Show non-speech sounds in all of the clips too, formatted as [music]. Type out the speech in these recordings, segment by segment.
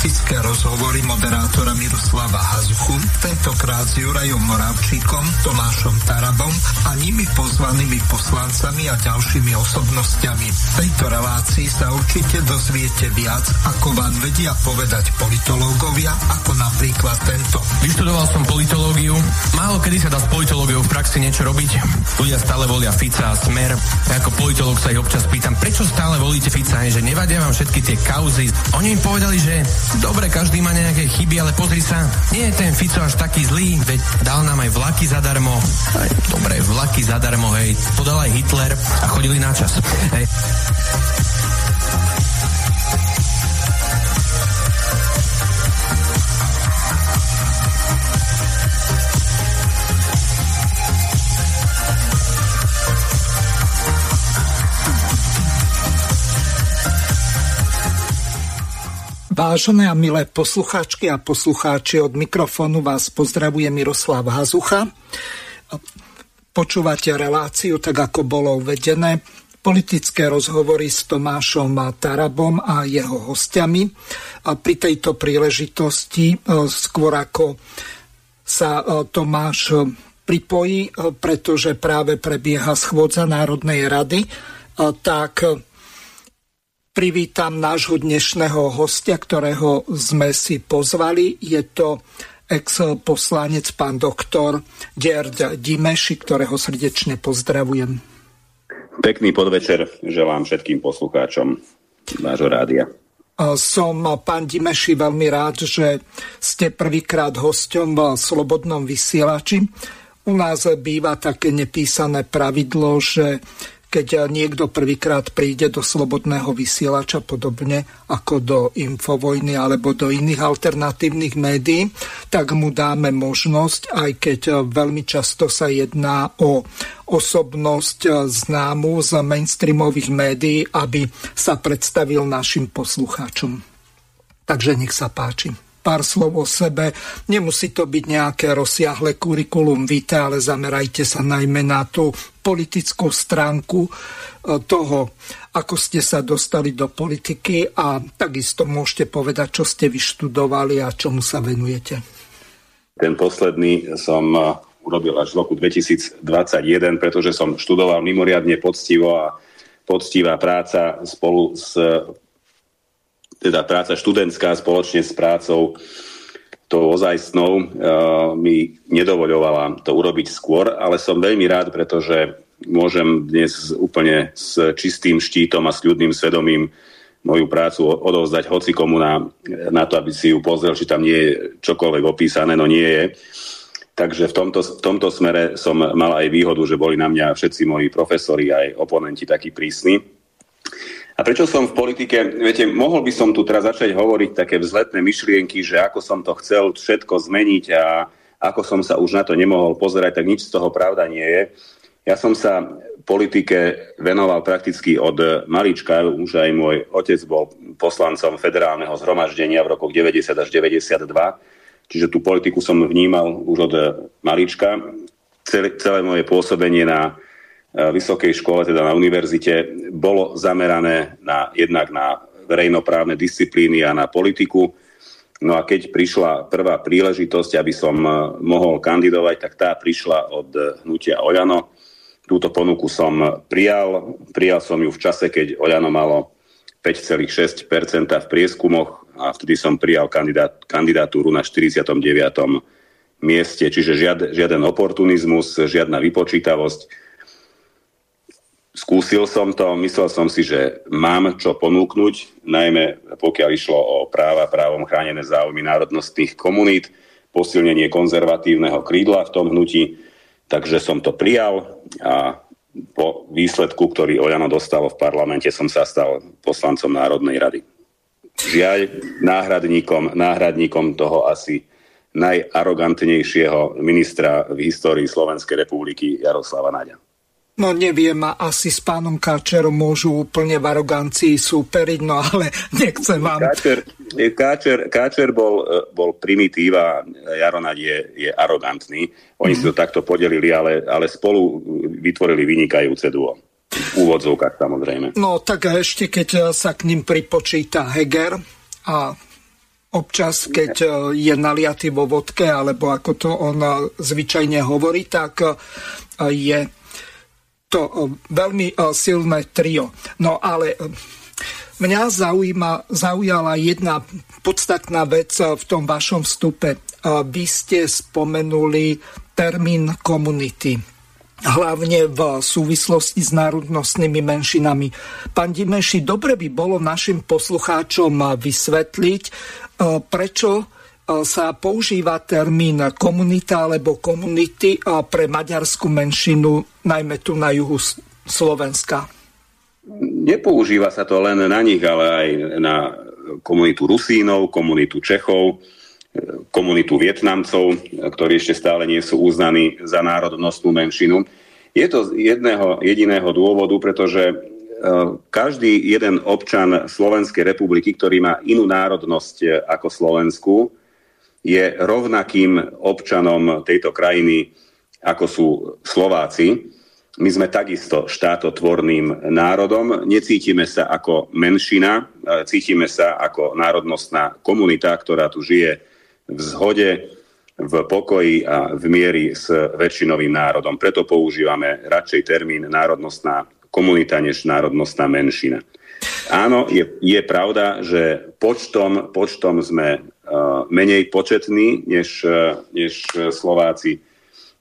poslucháči, počúvate útorkovú reláciu politické rozhovory moderátora Miroslava Hazuchu, tentokrát s Jurajom Moravčíkom, Tomášom Tarabom a nimi pozvanými poslancami a ďalšími osobnostiami. V tejto relácii sa určite dozviete viac, ako vám vedia povedať politológovia, ako napríklad tento. Vyštudoval som politológiu. Málo kedy sa dá s politológiou v praxi niečo robiť. Ľudia stále volia Fica a Smer. Ja ako politológ sa ich občas pýtam, prečo stále volíte Fica, že nevadia vám všetky tie kauzy. Oni im povedali, že dobre, každý má nejaké chyby, ale pozri sa, nie je ten Fico až taký zlý, veď dal nám aj vlaky zadarmo. Aj, dobre, vlaky zadarmo, hej, podal aj Hitler a chodili na čas. Hej. Vážené a milé poslucháčky a poslucháči, od mikrofónu vás pozdravuje Miroslav Hazucha. Počúvate reláciu, tak ako bolo uvedené, politické rozhovory s Tomášom Tarabom a jeho hostiami. A pri tejto príležitosti, e, skôr ako sa e, Tomáš pripojí, e, pretože práve prebieha schôdza Národnej rady, tak privítam nášho dnešného hostia, ktorého sme si pozvali. Je to ex-poslanec pán doktor Gerd Dimeši, ktorého srdečne pozdravujem. Pekný podvečer želám všetkým poslucháčom vášho rádia. Som, pán Dimeši, veľmi rád, že ste prvýkrát hosťom v Slobodnom vysielači. U nás býva také nepísané pravidlo, že keď niekto prvýkrát príde do slobodného vysielača, podobne ako do Infovojny alebo do iných alternatívnych médií, tak mu dáme možnosť, aj keď veľmi často sa jedná o osobnosť známu z mainstreamových médií, aby sa predstavil našim poslucháčom. Takže nech sa páči pár slov o sebe. Nemusí to byť nejaké rozsiahle kurikulum vitae, ale zamerajte sa najmä na tú politickú stránku e, toho, ako ste sa dostali do politiky a takisto môžete povedať, čo ste vyštudovali a čomu sa venujete. Ten posledný som e, urobil až v roku 2021, pretože som študoval mimoriadne poctivo a poctivá práca spolu s teda práca študentská spoločne s prácou tou ozajstnou uh, mi nedovoľovala to urobiť skôr, ale som veľmi rád, pretože môžem dnes úplne s čistým štítom a s ľudným svedomím moju prácu odovzdať hoci komu na, na to, aby si ju pozrel, či tam nie je čokoľvek opísané, no nie je. Takže v tomto, v tomto smere som mal aj výhodu, že boli na mňa všetci moji profesori aj oponenti takí prísni. A prečo som v politike? Viete, mohol by som tu teraz začať hovoriť také vzletné myšlienky, že ako som to chcel všetko zmeniť a ako som sa už na to nemohol pozerať, tak nič z toho pravda nie je. Ja som sa politike venoval prakticky od malička, už aj môj otec bol poslancom federálneho zhromaždenia v rokoch 90 až 92, čiže tú politiku som vnímal už od malička. Celé, celé moje pôsobenie na vysokej škole, teda na univerzite, bolo zamerané na, jednak na verejnoprávne disciplíny a na politiku. No a keď prišla prvá príležitosť, aby som eh, mohol kandidovať, tak tá prišla od hnutia Oľano. Túto ponuku som prijal. Prijal som ju v čase, keď Oľano malo 5,6% v prieskumoch a vtedy som prijal kandidát, kandidatúru na 49. mieste. Čiže žiad, žiaden oportunizmus, žiadna vypočítavosť Skúsil som to, myslel som si, že mám čo ponúknuť, najmä pokiaľ išlo o práva právom chránené záujmy národnostných komunít, posilnenie konzervatívneho krídla v tom hnutí, takže som to prijal a po výsledku, ktorý Oľano dostalo v parlamente, som sa stal poslancom Národnej rady. Žiaľ, náhradníkom, náhradníkom toho asi najarogantnejšieho ministra v histórii Slovenskej republiky Jaroslava Naďa. No neviem, asi s pánom Káčerom môžu úplne v arogancii súperiť, no ale [laughs] nechcem vám... Káčer, Káčer, Káčer bol, bol primitíva, Jaronať je, je arogantný. Oni mm. si to takto podelili, ale, ale spolu vytvorili vynikajúce duo. V úvodzovkách samozrejme. No tak ešte keď sa k ním pripočíta Heger a občas, keď je naliatý vo vodke, alebo ako to on zvyčajne hovorí, tak je to veľmi silné trio. No ale mňa zaujíma, zaujala jedna podstatná vec v tom vašom vstupe. Vy ste spomenuli termín komunity hlavne v súvislosti s národnostnými menšinami. Pán Dimeši, dobre by bolo našim poslucháčom vysvetliť, e, prečo e, sa používa termín komunita alebo komunity pre maďarskú menšinu, najmä tu na juhu Slovenska. Nepoužíva sa to len na nich, ale aj na komunitu Rusínov, komunitu Čechov, komunitu Vietnamcov, ktorí ešte stále nie sú uznaní za národnostnú menšinu. Je to z jedného jediného dôvodu, pretože e, každý jeden občan Slovenskej republiky, ktorý má inú národnosť e, ako Slovensku, je rovnakým občanom tejto krajiny, ako sú Slováci. My sme takisto štátotvorným národom, necítime sa ako menšina, cítime sa ako národnostná komunita, ktorá tu žije v zhode, v pokoji a v miery s väčšinovým národom. Preto používame radšej termín národnostná komunita než národnostná menšina. Áno, je, je pravda, že počtom, počtom sme menej početní než, uh, než Slováci,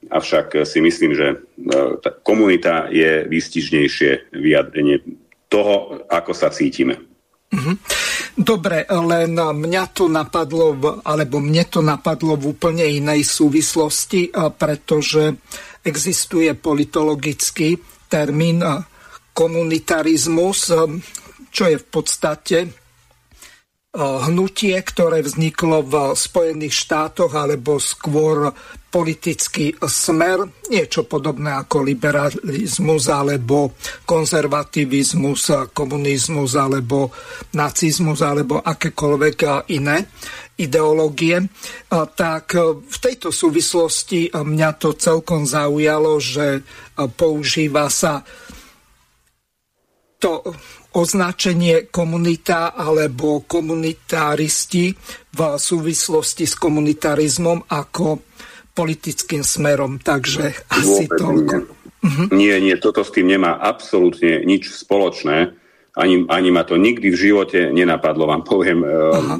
avšak si myslím, že tá komunita je výstižnejšie vyjadrenie toho, ako sa cítime. Mm-hmm. Dobre, len mňa to napadlo, alebo mne to napadlo v úplne inej súvislosti, pretože existuje politologický termín komunitarizmus, čo je v podstate hnutie, ktoré vzniklo v Spojených štátoch, alebo skôr politický smer, niečo podobné ako liberalizmus alebo konzervativizmus, komunizmus alebo nacizmus alebo akékoľvek iné ideológie, tak v tejto súvislosti mňa to celkom zaujalo, že používa sa to označenie komunita alebo komunitáristi v súvislosti s komunitarizmom ako politickým smerom, takže asi Vôbec toľko. Nie. Uh-huh. nie, nie, toto s tým nemá absolútne nič spoločné. Ani, ani ma to nikdy v živote nenapadlo, vám poviem uh,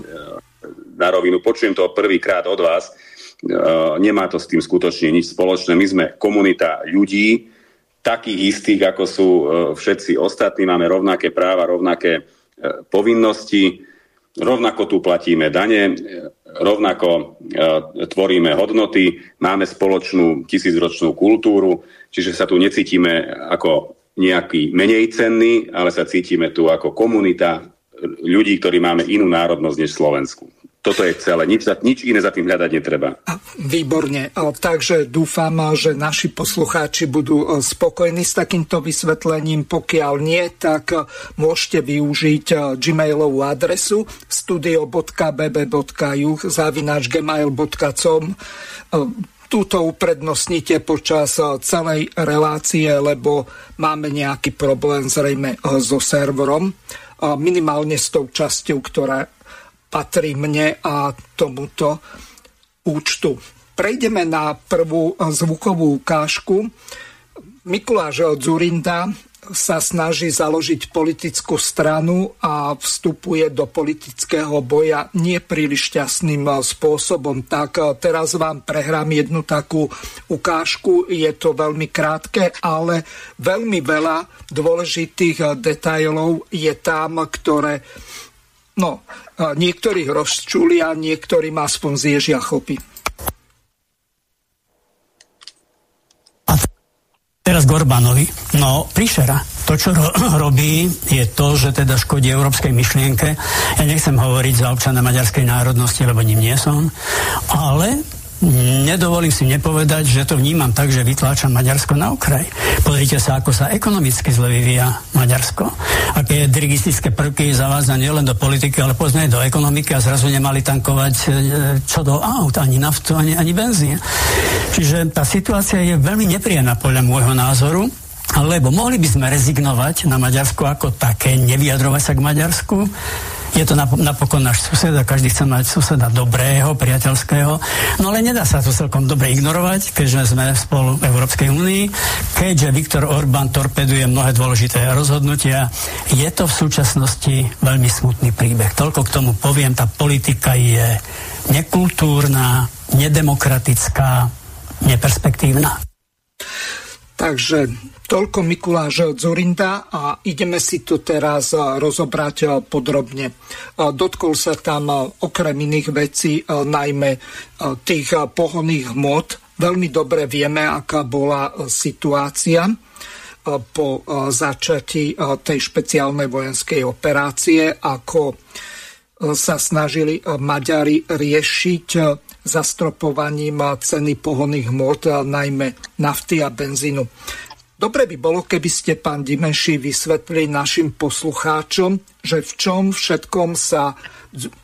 na rovinu. Počujem to prvýkrát od vás. Uh, nemá to s tým skutočne nič spoločné. My sme komunita ľudí, takých istých, ako sú uh, všetci ostatní. Máme rovnaké práva, rovnaké uh, povinnosti. Rovnako tu platíme dane rovnako e, tvoríme hodnoty, máme spoločnú tisícročnú kultúru, čiže sa tu necítime ako nejaký menej cenný, ale sa cítime tu ako komunita ľudí, ktorí máme inú národnosť než Slovensku. Toto je celé. Nič, nič iné za tým hľadať netreba. Výborne. Takže dúfam, že naši poslucháči budú e, spokojní s takýmto vysvetlením. Pokiaľ nie, tak e, môžete využiť e, gmailovú adresu studio.bb.juh zavináč gmail.com túto uprednostnite počas celej relácie, lebo máme nejaký problém zrejme so serverom, minimálne s tou časťou, ktorá patrí mne a tomuto účtu. Prejdeme na prvú zvukovú ukážku. Mikuláš Zurinda sa snaží založiť politickú stranu a vstupuje do politického boja nie príliš šťastným spôsobom. Tak teraz vám prehrám jednu takú ukážku. Je to veľmi krátke, ale veľmi veľa dôležitých detailov je tam, ktoré No, niektorých rozčulia, niektorým aspoň zježia chopy. A teraz Gorbanovi. No, príšera. To, čo ro- [clears throat] robí, je to, že teda škodí európskej myšlienke. Ja nechcem hovoriť za občana maďarskej národnosti, lebo ním nie som, ale nedovolím si nepovedať, že to vnímam tak, že vytláčam Maďarsko na okraj. Pozrite sa, ako sa ekonomicky zle vyvíja Maďarsko. Aké dirigistické prvky zavádza nielen do politiky, ale pozne do ekonomiky a zrazu nemali tankovať e, čo do aut, ani naftu, ani, ani benzín. Čiže tá situácia je veľmi nepríjemná podľa môjho názoru lebo mohli by sme rezignovať na Maďarsko ako také, nevyjadrovať sa k Maďarsku. Je to napokon náš sused a každý chce mať suseda dobrého, priateľského. No ale nedá sa to celkom dobre ignorovať, keďže sme spolu v Európskej únii, keďže Viktor Orbán torpeduje mnohé dôležité rozhodnutia. Je to v súčasnosti veľmi smutný príbeh. Toľko k tomu poviem, tá politika je nekultúrna, nedemokratická, neperspektívna. Takže toľko Mikuláš Zurinda a ideme si to teraz rozobrať podrobne. Dotkol sa tam okrem iných vecí najmä tých pohonných hmot. Veľmi dobre vieme, aká bola situácia po začatí tej špeciálnej vojenskej operácie, ako sa snažili Maďari riešiť zastropovaním ceny pohonných hmot, najmä nafty a benzínu. Dobre by bolo, keby ste, pán Dimenši, vysvetlili našim poslucháčom, že v čom všetkom sa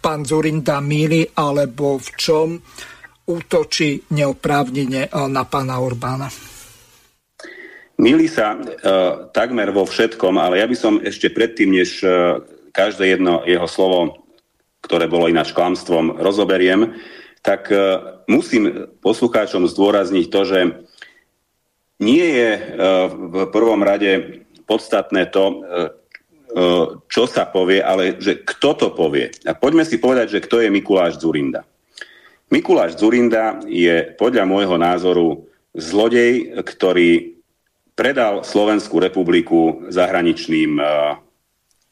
pán Zurinda míli, alebo v čom útočí neoprávnene na pána Orbána. Milí sa e, takmer vo všetkom, ale ja by som ešte predtým, než e, každé jedno jeho slovo, ktoré bolo ináč klamstvom, rozoberiem, tak e, musím poslucháčom zdôrazniť to, že nie je e, v prvom rade podstatné to, e, čo sa povie, ale že kto to povie. A poďme si povedať, že kto je Mikuláš Zurinda. Mikuláš Zurinda je podľa môjho názoru zlodej, ktorý predal Slovenskú republiku zahraničným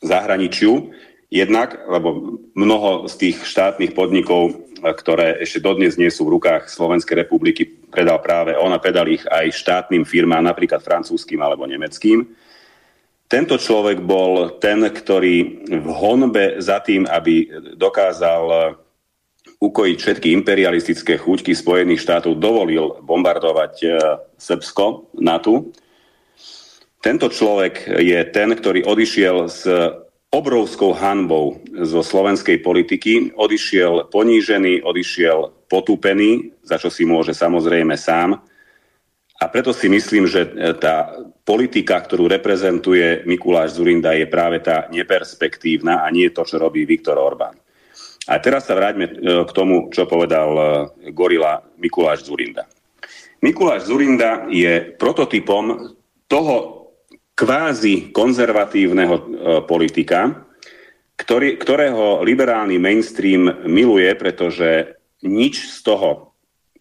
zahraničiu, jednak, lebo mnoho z tých štátnych podnikov ktoré ešte dodnes nie sú v rukách Slovenskej republiky, predal práve on a predal ich aj štátnym firmám, napríklad francúzským alebo nemeckým. Tento človek bol ten, ktorý v honbe za tým, aby dokázal ukojiť všetky imperialistické chuťky Spojených štátov, dovolil bombardovať e, Srbsko, NATO. Tento človek je ten, ktorý odišiel z obrovskou hanbou zo slovenskej politiky. Odišiel ponížený, odišiel potúpený, za čo si môže samozrejme sám. A preto si myslím, že tá politika, ktorú reprezentuje Mikuláš Zurinda, je práve tá neperspektívna a nie to, čo robí Viktor Orbán. A teraz sa vráťme e, k tomu, čo povedal e, gorila Mikuláš Zurinda. Mikuláš Zurinda je prototypom toho kvázi konzervatívneho e, politika, ktorý, ktorého liberálny mainstream miluje, pretože nič z toho,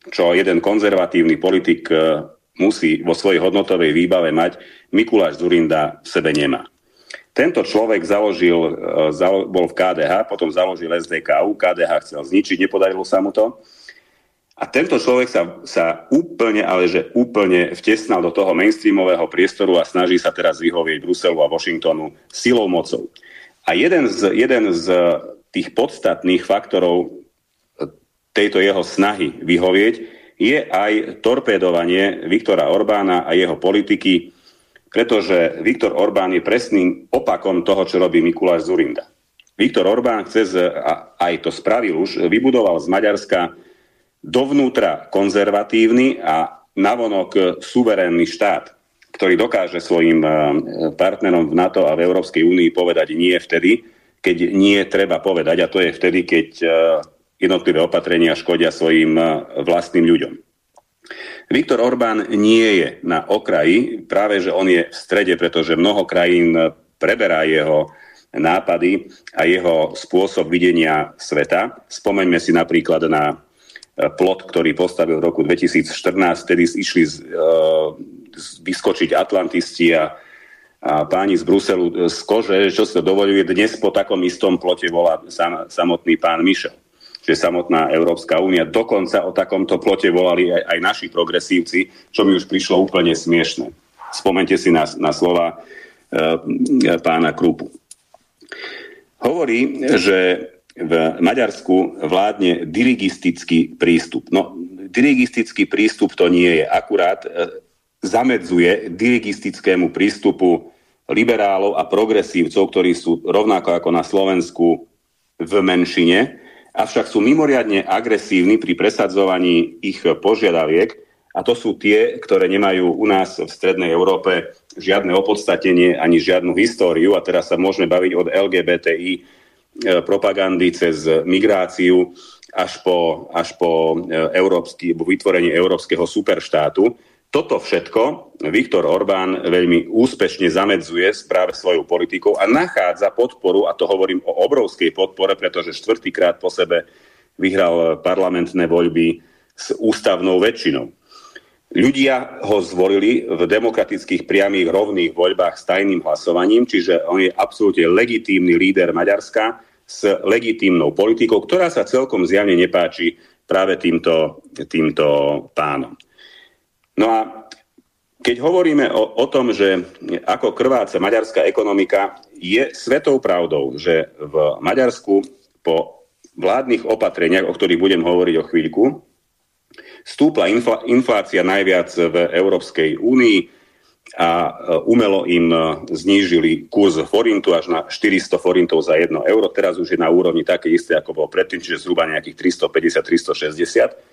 čo jeden konzervatívny politik e, musí vo svojej hodnotovej výbave mať, Mikuláš Zurinda v sebe nemá. Tento človek založil, e, bol v KDH, potom založil SDKU, KDH chcel zničiť, nepodarilo sa mu to a tento človek sa, sa úplne, ale že úplne vtesnal do toho mainstreamového priestoru a snaží sa teraz vyhovieť Bruselu a Washingtonu silou mocou. A jeden z, jeden z tých podstatných faktorov tejto jeho snahy vyhovieť je aj torpédovanie Viktora Orbána a jeho politiky, pretože Viktor Orbán je presným opakom toho, čo robí Mikuláš Zurinda. Viktor Orbán chce, a aj to spravil už, vybudoval z Maďarska dovnútra konzervatívny a navonok suverénny štát, ktorý dokáže svojim eh, partnerom v NATO a v Európskej únii povedať nie vtedy, keď nie treba povedať, a to je vtedy, keď eh, jednotlivé opatrenia škodia svojim eh, vlastným ľuďom. Viktor Orbán nie je na okraji, práve že on je v strede, pretože mnoho krajín preberá jeho nápady a jeho spôsob videnia sveta. Spomeňme si napríklad na plot, ktorý postavil v roku 2014, vtedy išli z, uh, vyskočiť Atlantisti a, a páni z Bruselu z kože, čo sa dovoluje. Dnes po takom istom plote volá sam, samotný pán Mišel. Čiže samotná Európska únia. Dokonca o takomto plote volali aj, aj naši progresívci, čo mi už prišlo úplne smiešne. Spomente si na, na slova uh, pána Krupu. Hovorí, že v Maďarsku vládne dirigistický prístup. No, dirigistický prístup to nie je. Akurát e, zamedzuje dirigistickému prístupu liberálov a progresívcov, ktorí sú rovnako ako na Slovensku v menšine, avšak sú mimoriadne agresívni pri presadzovaní ich požiadaviek a to sú tie, ktoré nemajú u nás v Strednej Európe žiadne opodstatenie ani žiadnu históriu a teraz sa môžeme baviť od LGBTI propagandy cez migráciu až po, až po e, európsky, vytvorenie európskeho superštátu. Toto všetko Viktor Orbán veľmi úspešne zamedzuje práve svojou politikou a nachádza podporu, a to hovorím o obrovskej podpore, pretože štvrtýkrát po sebe vyhral parlamentné voľby s ústavnou väčšinou. Ľudia ho zvolili v demokratických priamých rovných voľbách s tajným hlasovaním, čiže on je absolútne legitímny líder Maďarska s legitímnou politikou, ktorá sa celkom zjavne nepáči práve týmto, týmto pánom. No a keď hovoríme o, o tom, že ako krváca maďarská ekonomika, je svetou pravdou, že v Maďarsku po vládnych opatreniach, o ktorých budem hovoriť o chvíľku, Stúpla infl- inflácia najviac v Európskej únii a e, umelo im e, znížili kurz forintu až na 400 forintov za 1 euro. Teraz už je na úrovni také isté, ako bolo predtým, čiže zhruba nejakých 350-360.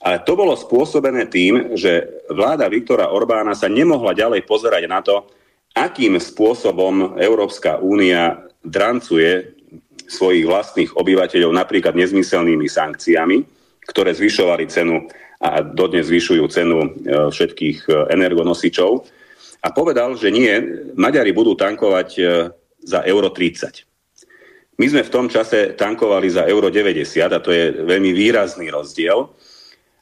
Ale to bolo spôsobené tým, že vláda Viktora Orbána sa nemohla ďalej pozerať na to, akým spôsobom Európska únia drancuje svojich vlastných obyvateľov napríklad nezmyselnými sankciami, ktoré zvyšovali cenu a dodnes zvyšujú cenu e, všetkých e, energonosičov. A povedal, že nie, Maďari budú tankovať e, za euro 30. My sme v tom čase tankovali za euro 90 a to je veľmi výrazný rozdiel.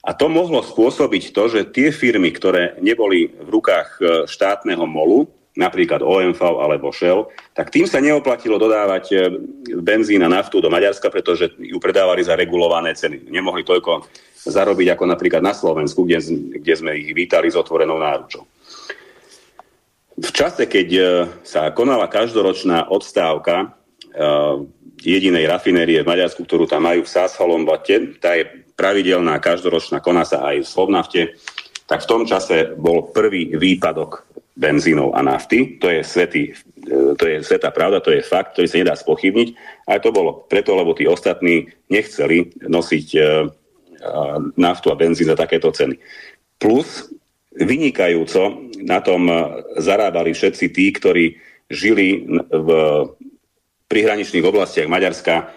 A to mohlo spôsobiť to, že tie firmy, ktoré neboli v rukách štátneho molu, napríklad OMV alebo Shell, tak tým sa neoplatilo dodávať benzín a naftu do Maďarska, pretože ju predávali za regulované ceny. Nemohli toľko zarobiť ako napríklad na Slovensku, kde, kde sme ich vítali s otvorenou náručou. V čase, keď e, sa konala každoročná odstávka uh, jedinej rafinérie v Maďarsku, ktorú tam majú v Sáshalombote, tá je pravidelná, každoročná, koná sa aj v Slovnafte, tak v tom čase bol prvý výpadok benzínov a nafty. To je, svetý, e, to je svetá pravda, to je fakt, ktorý sa nedá spochybniť. A to bolo preto, lebo tí ostatní nechceli nosiť naftu a benzín za takéto ceny. Plus vynikajúco na tom zarábali všetci tí, ktorí žili v prihraničných oblastiach Maďarska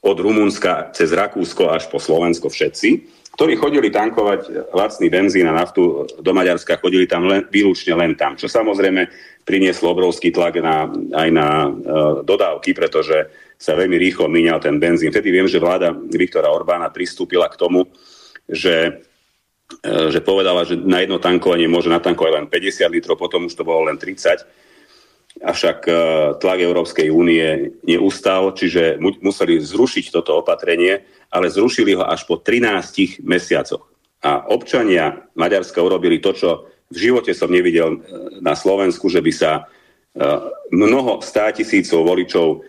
od Rumunska cez Rakúsko až po Slovensko všetci, ktorí chodili tankovať lacný benzín a naftu do Maďarska, chodili tam len, výlučne len tam, čo samozrejme prinieslo obrovský tlak na, aj na uh, dodávky, pretože sa veľmi rýchlo míňal ten benzín. Vtedy viem, že vláda Viktora Orbána pristúpila k tomu, že, e, že povedala, že na jedno tankovanie môže natankovať len 50 litrov, potom už to bolo len 30. Avšak e, tlak Európskej únie neustal, čiže museli zrušiť toto opatrenie, ale zrušili ho až po 13 mesiacoch. A občania Maďarska urobili to, čo v živote som nevidel e, na Slovensku, že by sa mnoho státisícov voličov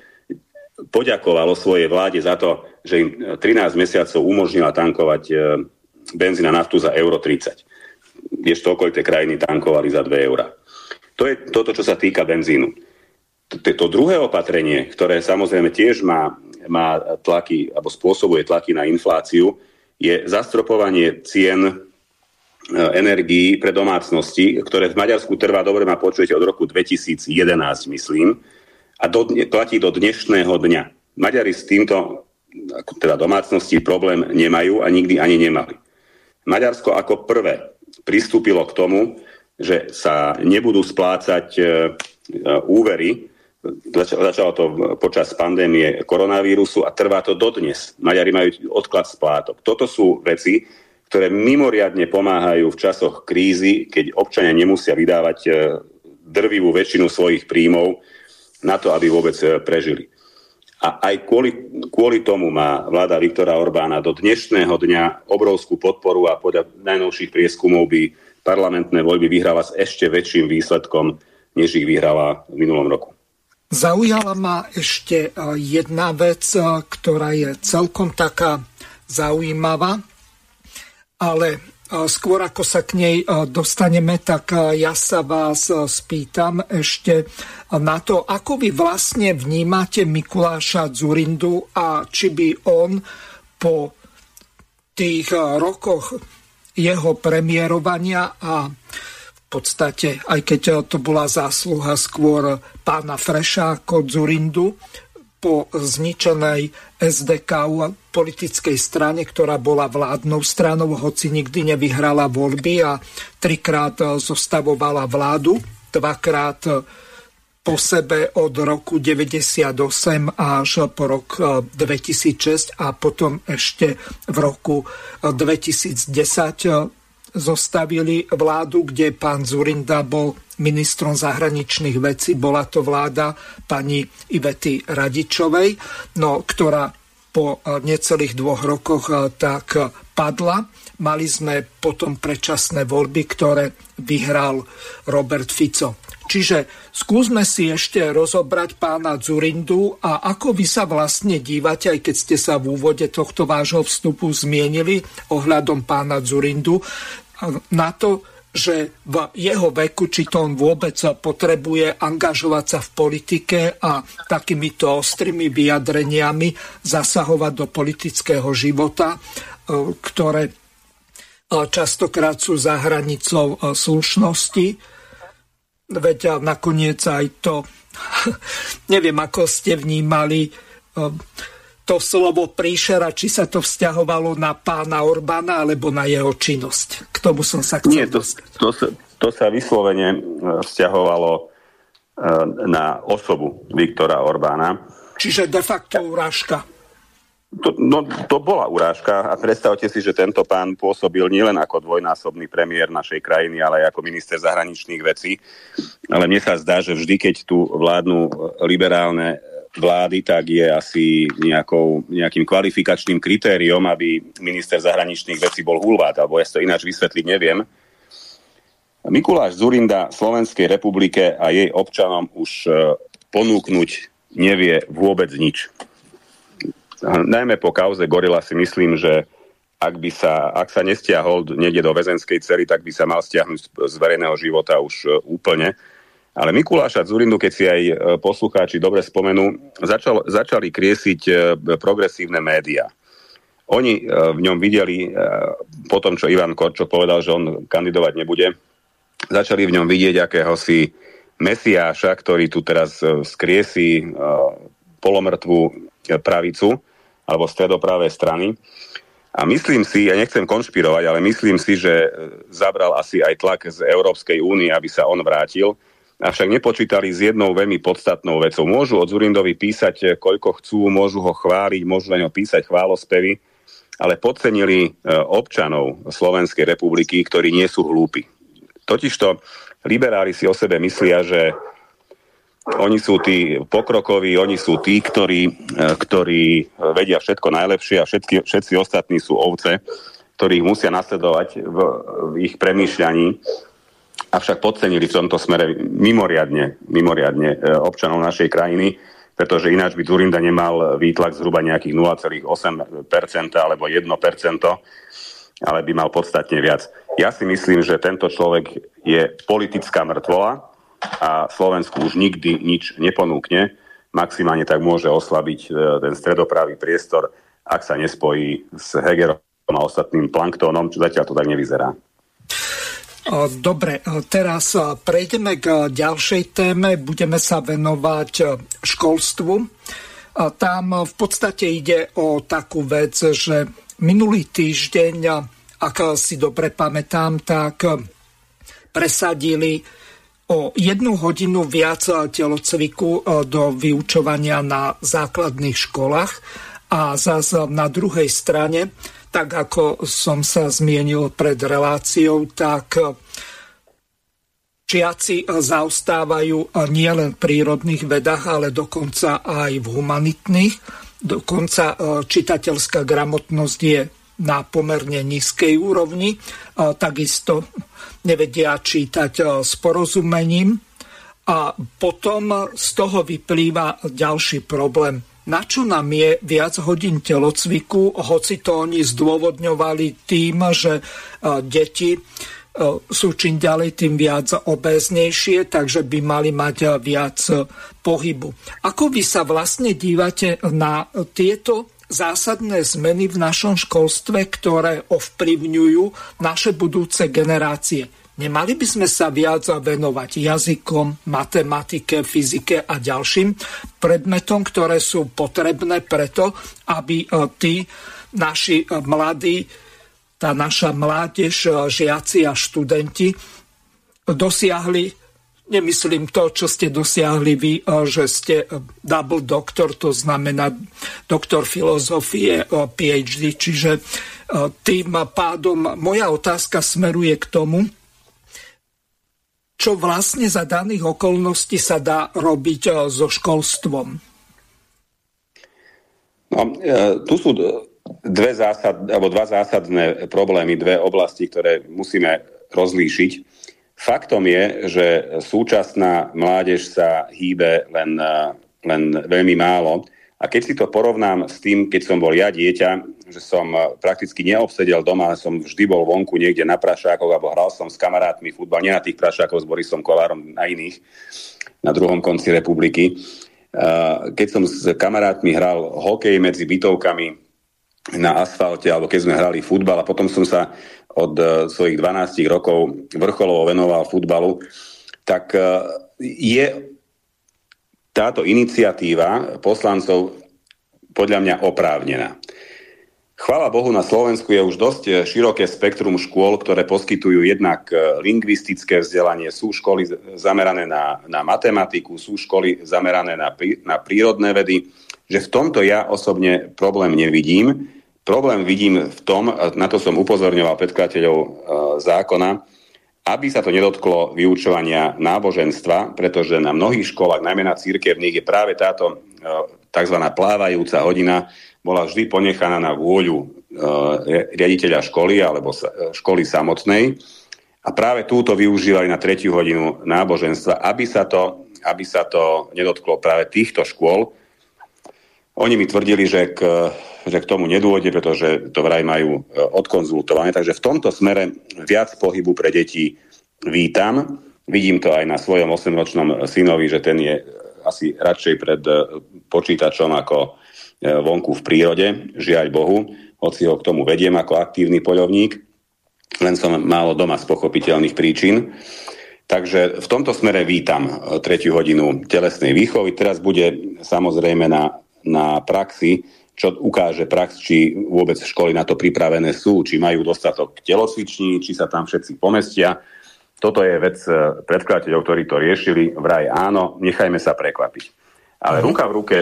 poďakovalo svojej vláde za to, že im 13 mesiacov umožnila tankovať e, benzín a naftu za euro 30. Kdežto okolité krajiny tankovali za 2 eurá. To je toto, čo sa týka benzínu. To druhé opatrenie, ktoré samozrejme tiež má, má tlaky, alebo spôsobuje tlaky na infláciu, je zastropovanie cien e, energií pre domácnosti, ktoré v Maďarsku trvá, dobre ma počujete, od roku 2011, myslím, a do, platí do dnešného dňa. Maďari s týmto, teda domácnosti, problém nemajú a nikdy ani nemali. Maďarsko ako prvé pristúpilo k tomu, že sa nebudú splácať e, e, úvery. Začalo to počas pandémie koronavírusu a trvá to dodnes. Maďari majú odklad splátok. Toto sú veci, ktoré mimoriadne pomáhajú v časoch krízy, keď občania nemusia vydávať e, drvivú väčšinu svojich príjmov na to, aby vôbec prežili. A aj kvôli, kvôli tomu má vláda Viktora Orbána do dnešného dňa obrovskú podporu a podľa najnovších prieskumov by parlamentné voľby vyhrala s ešte väčším výsledkom, než ich vyhrala v minulom roku. Zaujala ma ešte e, jedna vec, e, ktorá je celkom taká zaujímavá, ale Skôr ako sa k nej dostaneme, tak ja sa vás spýtam ešte na to, ako vy vlastne vnímate Mikuláša Zurindu a či by on po tých rokoch jeho premiérovania a v podstate, aj keď to bola zásluha skôr pána Freša ako Zurindu, po zničenej SDK politickej strane, ktorá bola vládnou stranou, hoci nikdy nevyhrala voľby a trikrát zostavovala vládu, dvakrát po sebe od roku 98 až po rok 2006 e, a potom ešte v roku 2010 e, e, zostavili vládu, kde pán Zurinda bol ministrom zahraničných vecí. Bola to vláda pani Ivety Radičovej, no, ktorá po necelých dvoch rokoch tak padla. Mali sme potom predčasné voľby, ktoré vyhral Robert Fico. Čiže skúsme si ešte rozobrať pána Zurindu a ako vy sa vlastne dívate, aj keď ste sa v úvode tohto vášho vstupu zmienili ohľadom pána Zurindu, na to, že v jeho veku, či to on vôbec potrebuje angažovať sa v politike a takýmito ostrými vyjadreniami zasahovať do politického života, e, ktoré e, častokrát sú za hranicou e, slušnosti Veď nakoniec aj to, [laughs] neviem, ako ste vnímali um, to slovo príšera, či sa to vzťahovalo na pána Orbána alebo na jeho činnosť. K tomu som sa chcel Nie, to, to, sa, to sa vyslovene uh, vzťahovalo uh, na osobu Viktora Orbána. Čiže de facto urážka. To, no, to bola urážka a predstavte si, že tento pán pôsobil nielen ako dvojnásobný premiér našej krajiny, ale aj ako minister zahraničných vecí. Ale mne sa zdá, že vždy, keď tu vládnu liberálne vlády, tak je asi nejakou, nejakým kvalifikačným kritériom, aby minister zahraničných vecí bol hulvát, alebo ja to ináč vysvetliť neviem. Mikuláš Zurinda Slovenskej republike a jej občanom už e, ponúknuť nevie vôbec nič najmä po kauze Gorila si myslím, že ak, by sa, ak sa nestiahol niekde do väzenskej cery, tak by sa mal stiahnuť z verejného života už e, úplne. Ale Mikuláša Zurindu, keď si aj e, poslucháči dobre spomenú, začal, začali kriesiť e, progresívne médiá. Oni v ňom videli, po tom, čo Ivan Korčo povedal, že on kandidovať nebude, začali v ňom vidieť akéhosi mesiáša, ktorý tu teraz skriesi polomrtvú pravicu alebo stredopravé strany. A myslím si, ja nechcem konšpirovať, ale myslím si, že e, zabral asi aj tlak z Európskej únie, aby sa on vrátil. Avšak nepočítali s jednou veľmi podstatnou vecou. Môžu od Zurindovi písať, e, koľko chcú, môžu ho chváliť, môžu na ňo písať chválospevy, ale podcenili e, občanov Slovenskej republiky, ktorí nie sú hlúpi. Totižto liberáli si o sebe myslia, že oni sú tí pokrokoví, oni sú tí, ktorí, e, ktorí vedia všetko najlepšie a všetky, všetci ostatní sú ovce, ktorých musia nasledovať v, v ich premýšľaní. Avšak podcenili v tomto smere mimoriadne, mimoriadne e, občanov našej krajiny, pretože ináč by Zurinda nemal výtlak zhruba nejakých 0,8% alebo 1%, ale by mal podstatne viac. Ja si myslím, že tento človek je politická mŕtvola, a Slovensku už nikdy nič neponúkne. Maximálne tak môže oslabiť e, ten stredopravý priestor, ak sa nespojí s Hegerom a ostatným planktónom, čo zatiaľ to tak nevyzerá. Dobre, teraz prejdeme k ďalšej téme. Budeme sa venovať školstvu. Tam v podstate ide o takú vec, že minulý týždeň, ak si dobre pamätám, tak presadili o jednu hodinu viac telocviku e, do vyučovania na základných školách a zase na druhej strane, tak ako som sa zmienil pred reláciou, tak Čiaci zaostávajú nielen v prírodných vedách, ale dokonca aj v humanitných. Dokonca e, čitateľská gramotnosť je na pomerne nízkej úrovni. Takisto nevedia čítať s porozumením. A potom z toho vyplýva ďalší problém. Na čo nám je viac hodín telocviku, hoci to oni zdôvodňovali tým, že deti sú čím ďalej tým viac obeznejšie, takže by mali mať viac pohybu. Ako vy sa vlastne dívate na tieto zásadné zmeny v našom školstve, ktoré ovplyvňujú naše budúce generácie. Nemali by sme sa viac venovať jazykom, matematike, fyzike a ďalším predmetom, ktoré sú potrebné preto, aby e, tí naši e, mladí, tá naša mládež, e, žiaci a študenti dosiahli Nemyslím to, čo ste dosiahli vy, že ste double doktor, to znamená doktor filozofie, PhD. Čiže tým pádom moja otázka smeruje k tomu, čo vlastne za daných okolností sa dá robiť e, so školstvom? No, e, tu sú dve zásad, alebo dva zásadné problémy, dve oblasti, ktoré musíme rozlíšiť. Faktom je, že súčasná mládež sa hýbe len, e, len veľmi málo a keď si to porovnám s tým, keď som bol ja dieťa, že som eh, prakticky neobsedel doma, som vždy bol vonku niekde na prašákoch alebo hral som s kamarátmi futbal, nie na tých prašákoch s Borisom Kolárom, na iných, na druhom konci republiky. Eh, keď som s kamarátmi hral hokej medzi bytovkami na asfalte, alebo keď sme hrali futbal a potom som sa od eh, svojich 12 rokov vrcholovo venoval futbalu, tak je táto iniciatíva poslancov podľa mňa oprávnená. Chvala Bohu, na Slovensku je už dosť eh, široké spektrum škôl, ktoré poskytujú jednak lingvistické vzdelanie. Sú školy zamerané na, na matematiku, sú školy zamerané na, na prírodné vedy. Že v tomto ja osobne problém nevidím. Problém vidím v tom, na to som upozorňoval predkladateľov e, zákona, aby sa to nedotklo vyučovania náboženstva, pretože na mnohých školách, najmä na církevných, je práve táto e, tzv. plávajúca hodina bola vždy ponechaná na vôľu e, riaditeľa školy alebo školy samotnej. A práve túto využívali na tretiu hodinu náboženstva, aby sa to, aby sa to nedotklo práve týchto škôl. Oni mi tvrdili, že k že k tomu nedôjde, pretože to vraj majú e, odkonzultované. Takže v tomto smere viac pohybu pre deti vítam. Vidím to aj na svojom 8-ročnom synovi, že ten je asi radšej pred e, počítačom ako e, vonku v prírode, žiaľ Bohu, hoci ho k tomu vediem ako aktívny poľovník, len som málo doma z pochopiteľných príčin. Takže v tomto smere vítam tretiu hodinu telesnej výchovy. Teraz bude samozrejme na, na praxi čo ukáže prax, či vôbec školy na to pripravené sú, či majú dostatok telocviční, či sa tam všetci pomestia. Toto je vec eh, predkladateľov, ktorí to riešili. Vraj áno, nechajme sa prekvapiť. Ale ruka v ruke,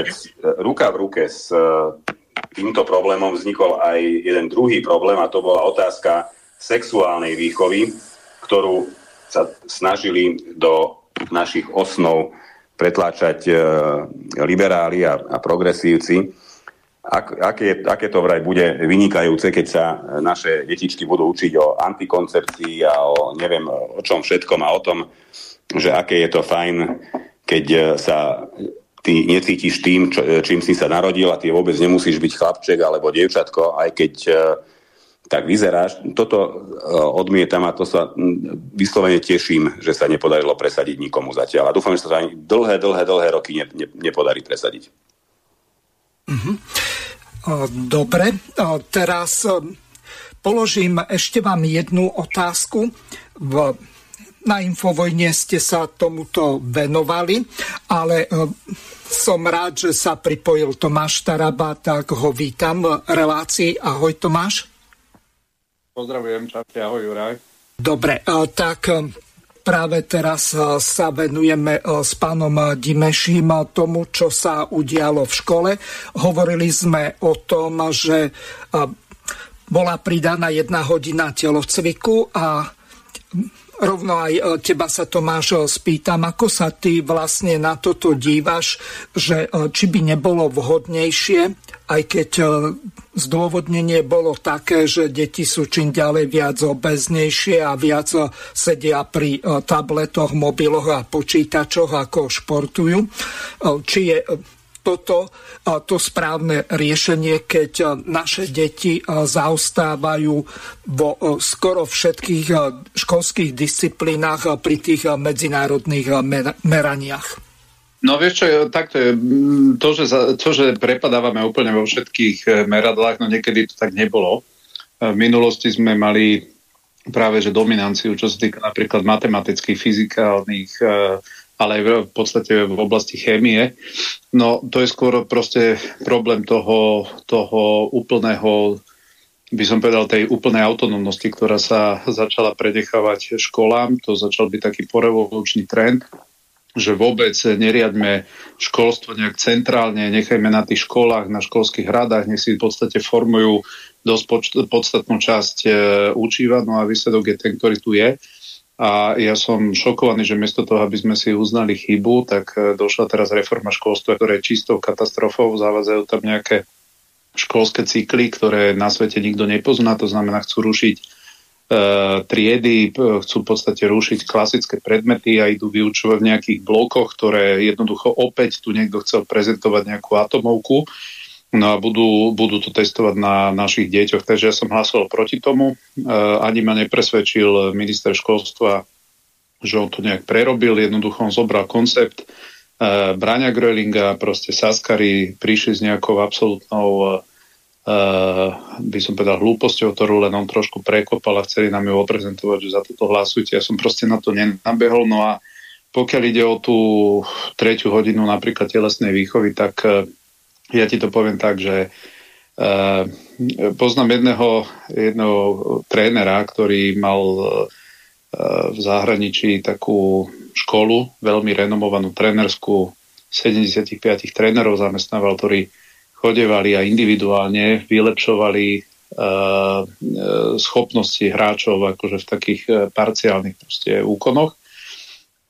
ruka v ruke s eh, týmto problémom vznikol aj jeden druhý problém a to bola otázka sexuálnej výchovy, ktorú sa snažili do našich osnov pretláčať liberáli a, a progresívci. Ak, aké, aké to vraj bude vynikajúce, keď sa naše detičky budú učiť o antikoncepcii a o neviem o čom všetkom a o tom, že aké je to fajn, keď sa ty necítiš tým, čo, čím si sa narodil a ty vôbec nemusíš byť chlapček alebo dievčatko, aj keď e, tak vyzeráš. Toto e, odmietam a to sa vyslovene teším, že sa nepodarilo presadiť nikomu zatiaľ. A dúfam, že sa to ani dlhé, dlhé, dlhé roky ne, ne, nepodarí presadiť. Mm-hmm. Dobre, teraz položím ešte vám jednu otázku. V, na Infovojne ste sa tomuto venovali, ale som rád, že sa pripojil Tomáš Taraba, tak ho vítam v relácii. Ahoj Tomáš. Pozdravujem, čaute, ahoj Juraj. Dobre, tak Práve teraz e, sa venujeme e, s pánom Dimeším tomu, čo sa udialo v škole. Hovorili sme o tom, že e, bola pridaná jedna hodina telocviku a rovno aj teba sa Tomáš spýtam, ako sa ty vlastne na toto dívaš, že či by nebolo vhodnejšie, aj keď Zdôvodnenie bolo také, že deti sú čím ďalej viac obeznejšie a viac sedia pri e, tabletoch, mobiloch a počítačoch, ako športujú. E, či je toto e, to správne riešenie, keď naše deti zaostávajú vo skoro všetkých školských disciplínach pri tých medzinárodných meraniach? No vieš čo, takto je, to že, to, že prepadávame úplne vo všetkých e, meradlách, no niekedy to tak nebolo. E, v minulosti sme mali práve že dominanciu, čo sa týka napríklad matematických, fyzikálnych, e, ale aj v podstate v oblasti chémie. No to je skôr proste problém toho, toho úplného by som povedal, tej úplnej autonómnosti, ktorá sa začala predechávať školám. To začal byť taký porevolučný trend, že vôbec neriadme školstvo nejak centrálne, nechajme na tých školách, na školských radách, nech si v podstate formujú dosť podstatnú časť e, učiva, no a výsledok je ten, ktorý tu je. A ja som šokovaný, že miesto toho, aby sme si uznali chybu, tak e, došla teraz reforma školstva, ktorá je čistou katastrofou, zavádzajú tam nejaké školské cykly, ktoré na svete nikto nepozná, to znamená, chcú rušiť e, triedy, chcú v podstate rušiť klasické predmety a idú vyučovať v nejakých blokoch, ktoré jednoducho opäť tu niekto chcel prezentovať nejakú atomovku no a budú, budú to testovať na našich deťoch. Takže ja som hlasoval proti tomu. E, ani ma nepresvedčil minister školstva, že on to nejak prerobil. Jednoducho on zobral koncept uh, Braňa Grölinga, proste Saskary prišli s nejakou absolútnou uh, by som povedal hlúposťou, ktorú len on trošku prekopal a chceli nám ju oprezentovať, že za toto hlasujte. Ja som proste na to nenabehol. No a pokiaľ ide o tú tretiu hodinu napríklad telesnej výchovy, tak ja ti to poviem tak, že uh, poznám jedného, jedného trénera, ktorý mal uh, v zahraničí takú školu, veľmi renomovanú trénerskú, 75 trénerov zamestnával, ktorí chodevali a individuálne vylepšovali uh, schopnosti hráčov akože v takých parciálnych proste úkonoch.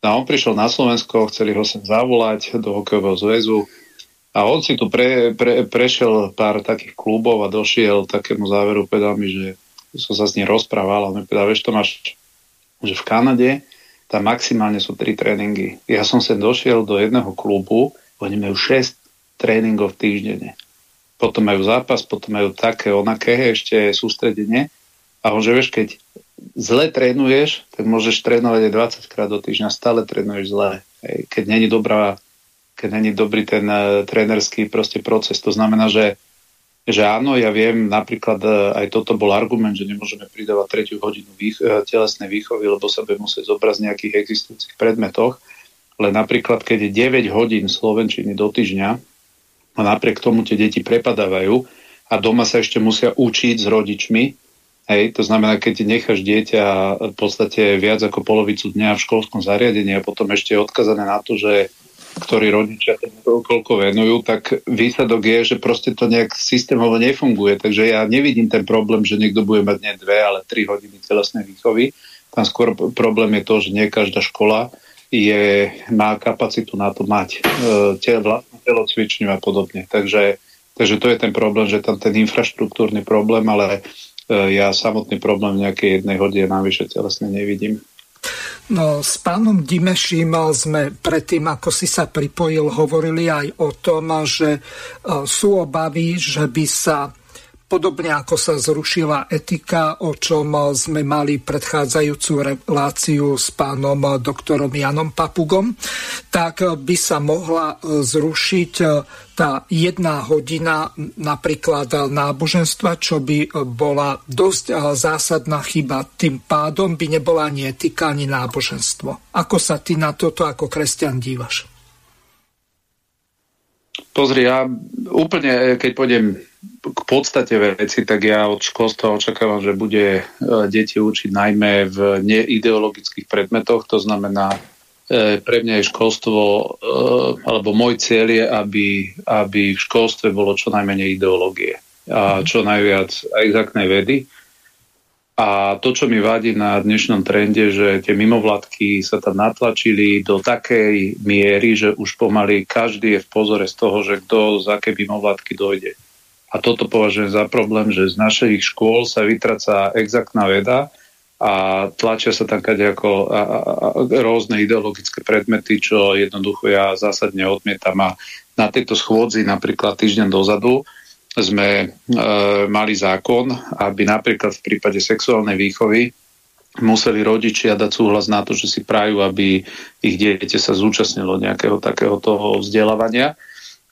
No a on prišiel na Slovensko, chceli ho sem zavolať do hokejového zväzu a on si tu pre, pre, prešiel pár takých klubov a došiel takému záveru, povedal mi, že som sa s ním rozprával a povedal, vieš Tomáš, že v Kanade tam maximálne sú tri tréningy. Ja som sem došiel do jedného klubu, oni majú 6 tréningov týždenne. Potom majú zápas, potom majú také, onaké ešte sústredenie. A on, že vieš, keď zle trénuješ, tak môžeš trénovať aj 20 krát do týždňa, stále trénuješ zle. Keď není dobrá keď není dobrý ten uh, trénerský proste proces. To znamená, že že áno, ja viem, napríklad e, aj toto bol argument, že nemôžeme pridávať tretiu hodinu vých, e, telesnej výchovy, lebo sa bude musieť zobrať z nejakých existujúcich predmetoch. Ale napríklad, keď je 9 hodín slovenčiny do týždňa a napriek tomu tie deti prepadávajú a doma sa ešte musia učiť s rodičmi, hej, to znamená, keď necháš dieťa v podstate viac ako polovicu dňa v školskom zariadení a potom ešte je odkazané na to, že ktorí rodičia koľko venujú, tak výsledok je, že proste to nejak systémovo nefunguje. Takže ja nevidím ten problém, že niekto bude mať nie dve, ale tri hodiny telesnej výchovy. Tam skôr problém je to, že nie každá škola je, má kapacitu na to mať e, vlastnú telocvičňu a podobne. Takže, takže to je ten problém, že tam ten infraštruktúrny problém, ale e, ja samotný problém v nejakej jednej hodine navyše telesne nevidím. No, s pánom Dimeším sme predtým, ako si sa pripojil, hovorili aj o tom, že sú obavy, že by sa Podobne ako sa zrušila etika, o čom sme mali predchádzajúcu reláciu s pánom doktorom Janom Papugom, tak by sa mohla zrušiť tá jedna hodina napríklad náboženstva, čo by bola dosť zásadná chyba. Tým pádom by nebola ani etika, ani náboženstvo. Ako sa ty na toto ako kresťan dívaš? Pozri, ja úplne, keď pôjdem k podstate veci, tak ja od školstva očakávam, že bude e, deti učiť najmä v neideologických predmetoch, to znamená, e, pre mňa je školstvo, e, alebo môj cieľ je, aby, aby v školstve bolo čo najmenej ideológie a čo najviac exaktnej vedy. A to, čo mi vadí na dnešnom trende, že tie mimovládky sa tam natlačili do takej miery, že už pomaly každý je v pozore z toho, že kto z aké mimovládky dojde. A toto považujem za problém, že z našich škôl sa vytraca exaktná veda a tlačia sa tam ako a, a, a, rôzne ideologické predmety, čo jednoducho ja zásadne odmietam. A na tejto schôdzi napríklad týždeň dozadu sme e, mali zákon, aby napríklad v prípade sexuálnej výchovy museli rodičia dať súhlas na to, že si prajú, aby ich dieťa sa zúčastnilo nejakého takého toho vzdelávania.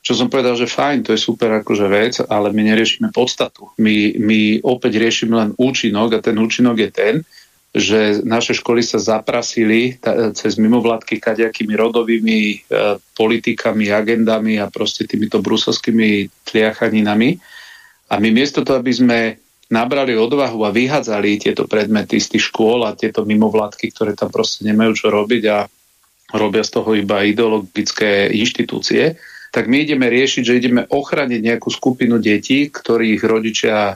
Čo som povedal, že fajn, to je super akože vec, ale my neriešime podstatu. My, my opäť riešime len účinok a ten účinok je ten, že naše školy sa zaprasili cez mimovládky kaďakými rodovými e, politikami, agendami a proste týmito bruselskými tliachaninami. A my miesto toho, aby sme nabrali odvahu a vyhádzali tieto predmety z tých škôl a tieto mimovládky, ktoré tam proste nemajú čo robiť a robia z toho iba ideologické inštitúcie, tak my ideme riešiť, že ideme ochraniť nejakú skupinu detí, ktorých rodičia e,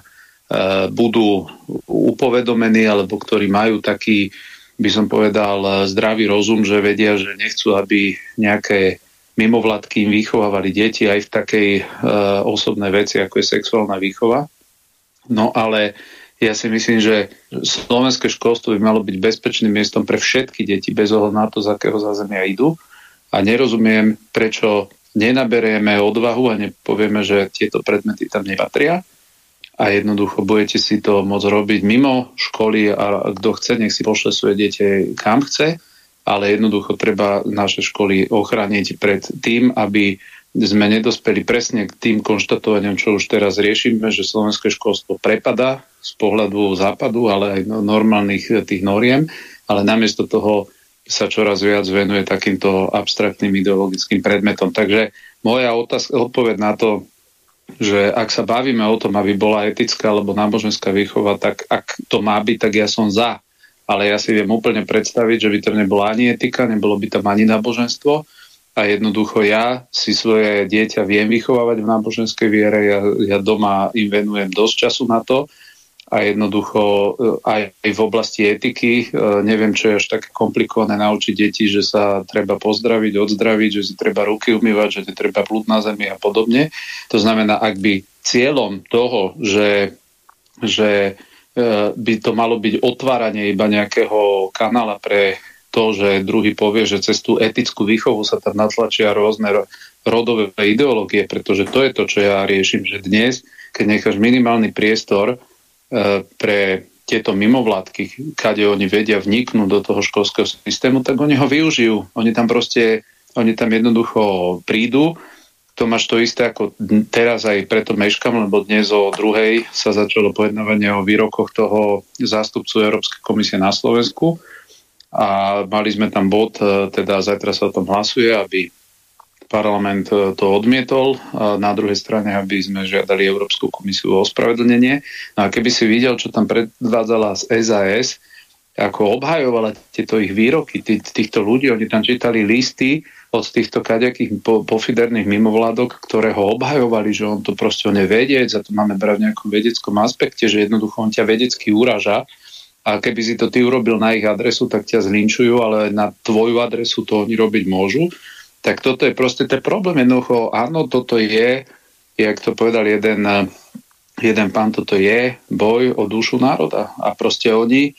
budú upovedomení alebo ktorí majú taký, by som povedal, zdravý rozum, že vedia, že nechcú, aby nejaké mimovládky im vychovávali deti aj v takej e, osobnej veci, ako je sexuálna výchova. No ale ja si myslím, že slovenské školstvo by malo byť bezpečným miestom pre všetky deti, bez ohľadu na to, z akého zázemia idú. A nerozumiem, prečo nenaberieme odvahu a nepovieme, že tieto predmety tam nepatria. A jednoducho budete si to môcť robiť mimo školy a kto chce, nech si pošle svoje dieťa kam chce, ale jednoducho treba naše školy ochrániť pred tým, aby sme nedospeli presne k tým konštatovaniam, čo už teraz riešime, že slovenské školstvo prepada z pohľadu západu, ale aj no, normálnych eh, tých noriem, ale namiesto toho sa čoraz viac venuje takýmto abstraktným ideologickým predmetom. Takže moja otázka, odpoveď na to, že ak sa bavíme o tom, aby bola etická alebo náboženská výchova, tak ak to má byť, tak ja som za. Ale ja si viem úplne predstaviť, že by tam nebola ani etika, nebolo by tam ani náboženstvo a jednoducho ja si svoje dieťa viem vychovávať v náboženskej viere, ja, ja doma im venujem dosť času na to a jednoducho eh, aj v oblasti etiky eh, neviem, čo je až také komplikované naučiť deti, že sa treba pozdraviť, odzdraviť, že si treba ruky umývať, že si treba plúd na zemi a podobne. To znamená, ak by cieľom toho, že, že eh, by to malo byť otváranie iba nejakého kanála pre to, že druhý povie, že cez tú etickú výchovu sa tam natlačia rôzne rodové ideológie, pretože to je to, čo ja riešim, že dnes, keď necháš minimálny priestor e, pre tieto mimovládky, kade oni vedia vniknúť do toho školského systému, tak oni ho využijú. Oni tam proste, oni tam jednoducho prídu. To máš to isté ako teraz aj preto meškam, lebo dnes o druhej sa začalo pojednávanie o výrokoch toho zástupcu Európskej komisie na Slovensku a mali sme tam bod, e, teda zajtra sa o tom hlasuje, aby parlament e, to odmietol, na druhej strane, aby sme žiadali Európsku komisiu o ospravedlnenie. No a keby si videl, čo tam predvádzala z SAS, ako obhajovala tieto ich výroky, tý, týchto ľudí, oni tam čítali listy od týchto kaďakých po, pofiderných mimovládok, ktoré ho obhajovali, že on to proste on je vedec to máme brať v nejakom vedeckom aspekte, že jednoducho on ťa vedecky uraža a keby si to ty urobil na ich adresu, tak ťa zlinčujú, ale na tvoju adresu to oni robiť môžu. Tak toto je proste ten problém. Jednoducho, áno, toto je, jak to povedal jeden, jeden pán, toto je boj o dušu národa. A proste oni e,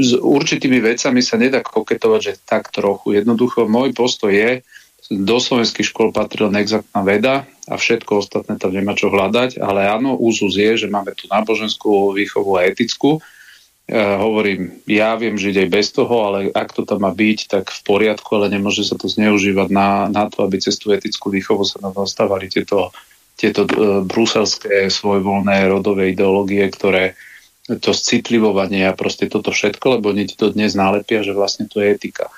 s určitými vecami sa nedá koketovať, že tak trochu. Jednoducho, môj postoj je, do slovenských škôl patrí len exaktná veda a všetko ostatné tam nemá čo hľadať, ale áno, úzus je, že máme tu náboženskú výchovu a etickú. E, hovorím, ja viem žiť aj bez toho, ale ak to tam má byť, tak v poriadku, ale nemôže sa to zneužívať na, na to, aby cez tú etickú výchovu sa nám dostávali tieto, tieto e, bruselské svojvoľné rodové ideológie, ktoré to citlivovanie a proste toto všetko, lebo oni ti to dnes nálepia, že vlastne to je etika.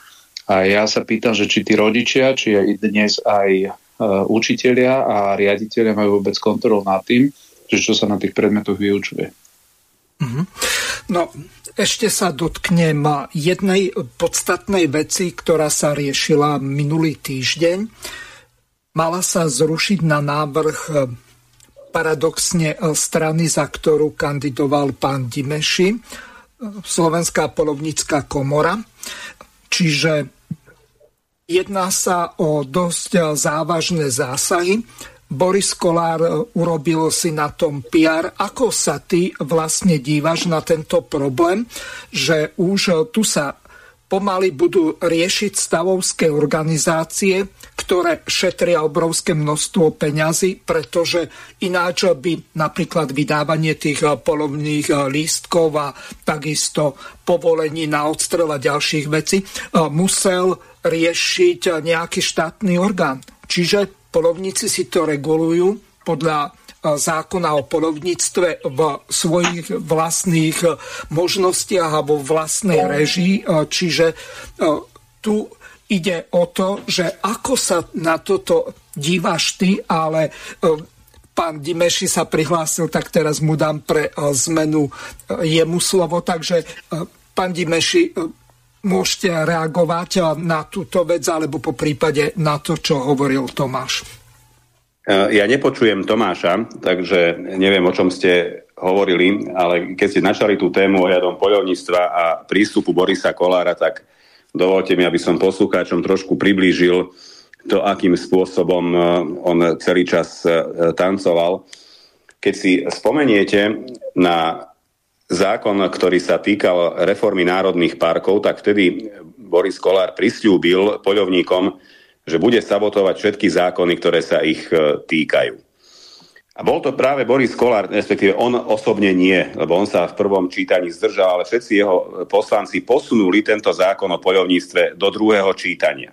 A ja sa pýtam, že či tí rodičia, či aj dnes aj uh, učitelia a riaditeľia majú vôbec kontrolu nad tým, že čo sa na tých predmetoch vyučuje. Mm-hmm. No, ešte sa dotknem jednej podstatnej veci, ktorá sa riešila minulý týždeň. Mala sa zrušiť na návrh e, paradoxne e, strany, za ktorú kandidoval pán Dimeši, Slovenská polovnícká komora. Čiže Jedná sa o dosť závažné zásahy. Boris Kolár urobil si na tom PR. Ako sa ty vlastne dívaš na tento problém, že už tu sa pomaly budú riešiť stavovské organizácie, ktoré šetria obrovské množstvo peňazí, pretože ináč by napríklad vydávanie tých polovných lístkov a takisto povolení na odstrel ďalších vecí musel riešiť nejaký štátny orgán. Čiže polovníci si to regulujú podľa zákona o polovníctve v svojich vlastných možnostiach alebo vlastnej režii. Čiže tu ide o to, že ako sa na toto díváš ty, ale pán Dimeši sa prihlásil, tak teraz mu dám pre zmenu jemu slovo. Takže pán Dimeši, môžete reagovať na túto vec alebo po prípade na to, čo hovoril Tomáš. Eh, ja nepočujem Tomáša, takže neviem, o čom ste hovorili, ale keď ste načali tú tému ohľadom poľovníctva a prístupu Borisa Kolára, tak dovolte mi, aby som poslucháčom trošku priblížil to, akým spôsobom eh, on celý čas eh, tancoval. Keď si spomeniete na zákon, ktorý sa týkal reformy národných parkov, tak vtedy Boris Kolár pristúbil poľovníkom, že bude sabotovať všetky zákony, ktoré sa ich e, týkajú. A bol to práve Boris Kolár, respektíve on osobne nie, lebo on sa v prvom čítaní zdržal, ale všetci jeho poslanci posunuli tento zákon o poľovníctve do druhého čítania.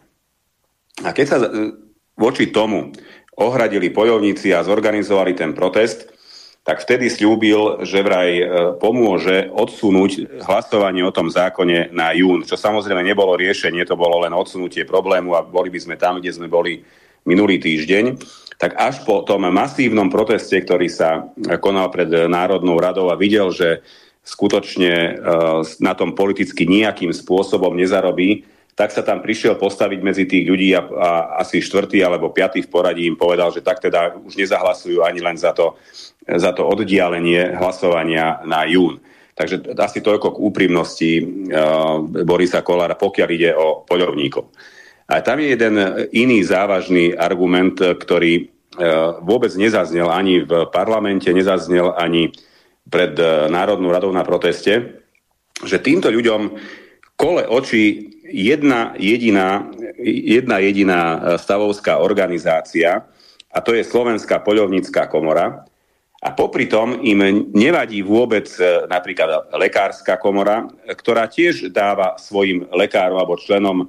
A keď sa e, voči tomu ohradili poľovníci a zorganizovali ten protest, tak vtedy slúbil, že vraj e, pomôže odsunúť hlasovanie o tom zákone na jún, čo samozrejme nebolo riešenie, to bolo len odsunutie problému a boli by sme tam, kde sme boli minulý týždeň. Tak až po tom masívnom proteste, ktorý sa konal pred Národnou radou a videl, že skutočne e, na tom politicky nejakým spôsobom nezarobí, tak sa tam prišiel postaviť medzi tých ľudí a, a asi štvrtý alebo piatý v poradí im povedal, že tak teda už nezahlasujú ani len za to, za to oddialenie hlasovania na jún. Takže asi toľko k úprimnosti uh, Borisa Kolára, pokiaľ ide o poľovníkov. A tam je jeden iný závažný argument, ktorý uh, vôbec nezaznel ani v parlamente, nezaznel ani pred uh, Národnou radou na proteste, že týmto ľuďom kole oči jedna jediná, jedna jediná e, stavovská organizácia, a to je Slovenská poľovnícká komora. A popri tom im nevadí vôbec e, napríklad lekárska komora, ktorá tiež dáva svojim lekárom alebo členom e,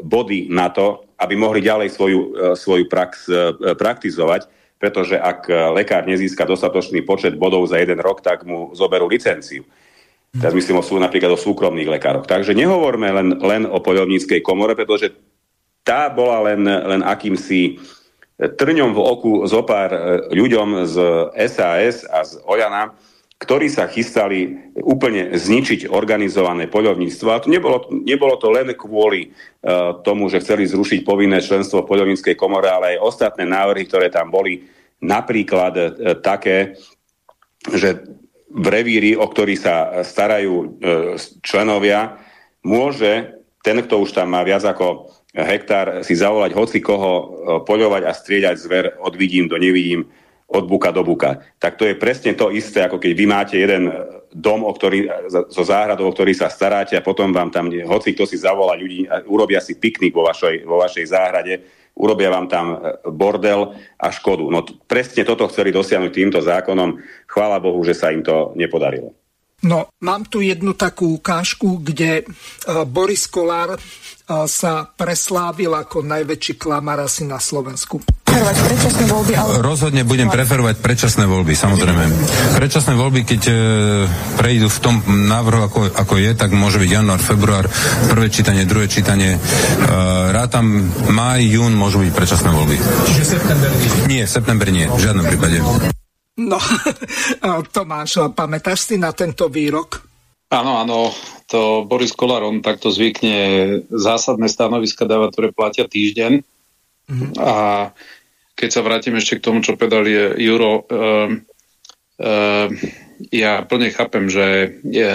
body na to, aby mohli ďalej svoju, svoju prax praktizovať, pretože ak lekár nezíska dostatočný počet bodov za jeden rok, tak mu zoberú licenciu. Teraz myslím o napríklad o súkromných lekároch. Takže nehovorme len, len o poľovníckej komore, pretože tá bola len, len akýmsi trňom v oku zo pár e, ľuďom z SAS a z Ojana, ktorí sa chystali úplne zničiť organizované poľovníctvo. A to nebolo, nebolo to len kvôli uh, tomu, že chceli zrušiť povinné členstvo v poľovníckej komore, ale aj ostatné návrhy, ktoré tam boli, napríklad uh, také, že v revíri, o ktorý sa starajú e, členovia, môže ten, kto už tam má viac ako hektár, si zavolať hoci koho e, poľovať a strieľať zver od vidím do nevidím, od buka do buka. Tak to je presne to isté, ako keď vy máte jeden dom, o ktorý, so záhradou, o ktorý sa staráte a potom vám tam, hoci kto si zavolá ľudí, urobia si piknik vo vašej, vo vašej záhrade, urobia vám tam e, bordel a škodu. No presne toto chceli dosiahnuť týmto zákonom. Chvála Bohu, že sa im to nepodarilo. No, mám tu jednu takú ukážku, kde e, Boris Kolár e, sa preslávil ako najväčší klamar asi na Slovensku predčasné voľby? Ale... Rozhodne budem preferovať predčasné voľby, samozrejme. Predčasné voľby, keď e, prejdú v tom návrhu, ako, ako je, tak môže byť január, február, prvé čítanie, druhé čítanie. E, rátam máj, jún môžu byť predčasné voľby. Čiže september nie? Nie, september nie, v žiadnom prípade. No, [laughs] Tomáš, pamätáš si na tento výrok? Áno, áno, to Boris Kolár, on takto zvykne zásadné stanoviska dávať, ktoré platia týždeň. Mm-hmm. A keď sa vrátim ešte k tomu, čo povedal Juro, uh, uh, ja plne chápem, že je,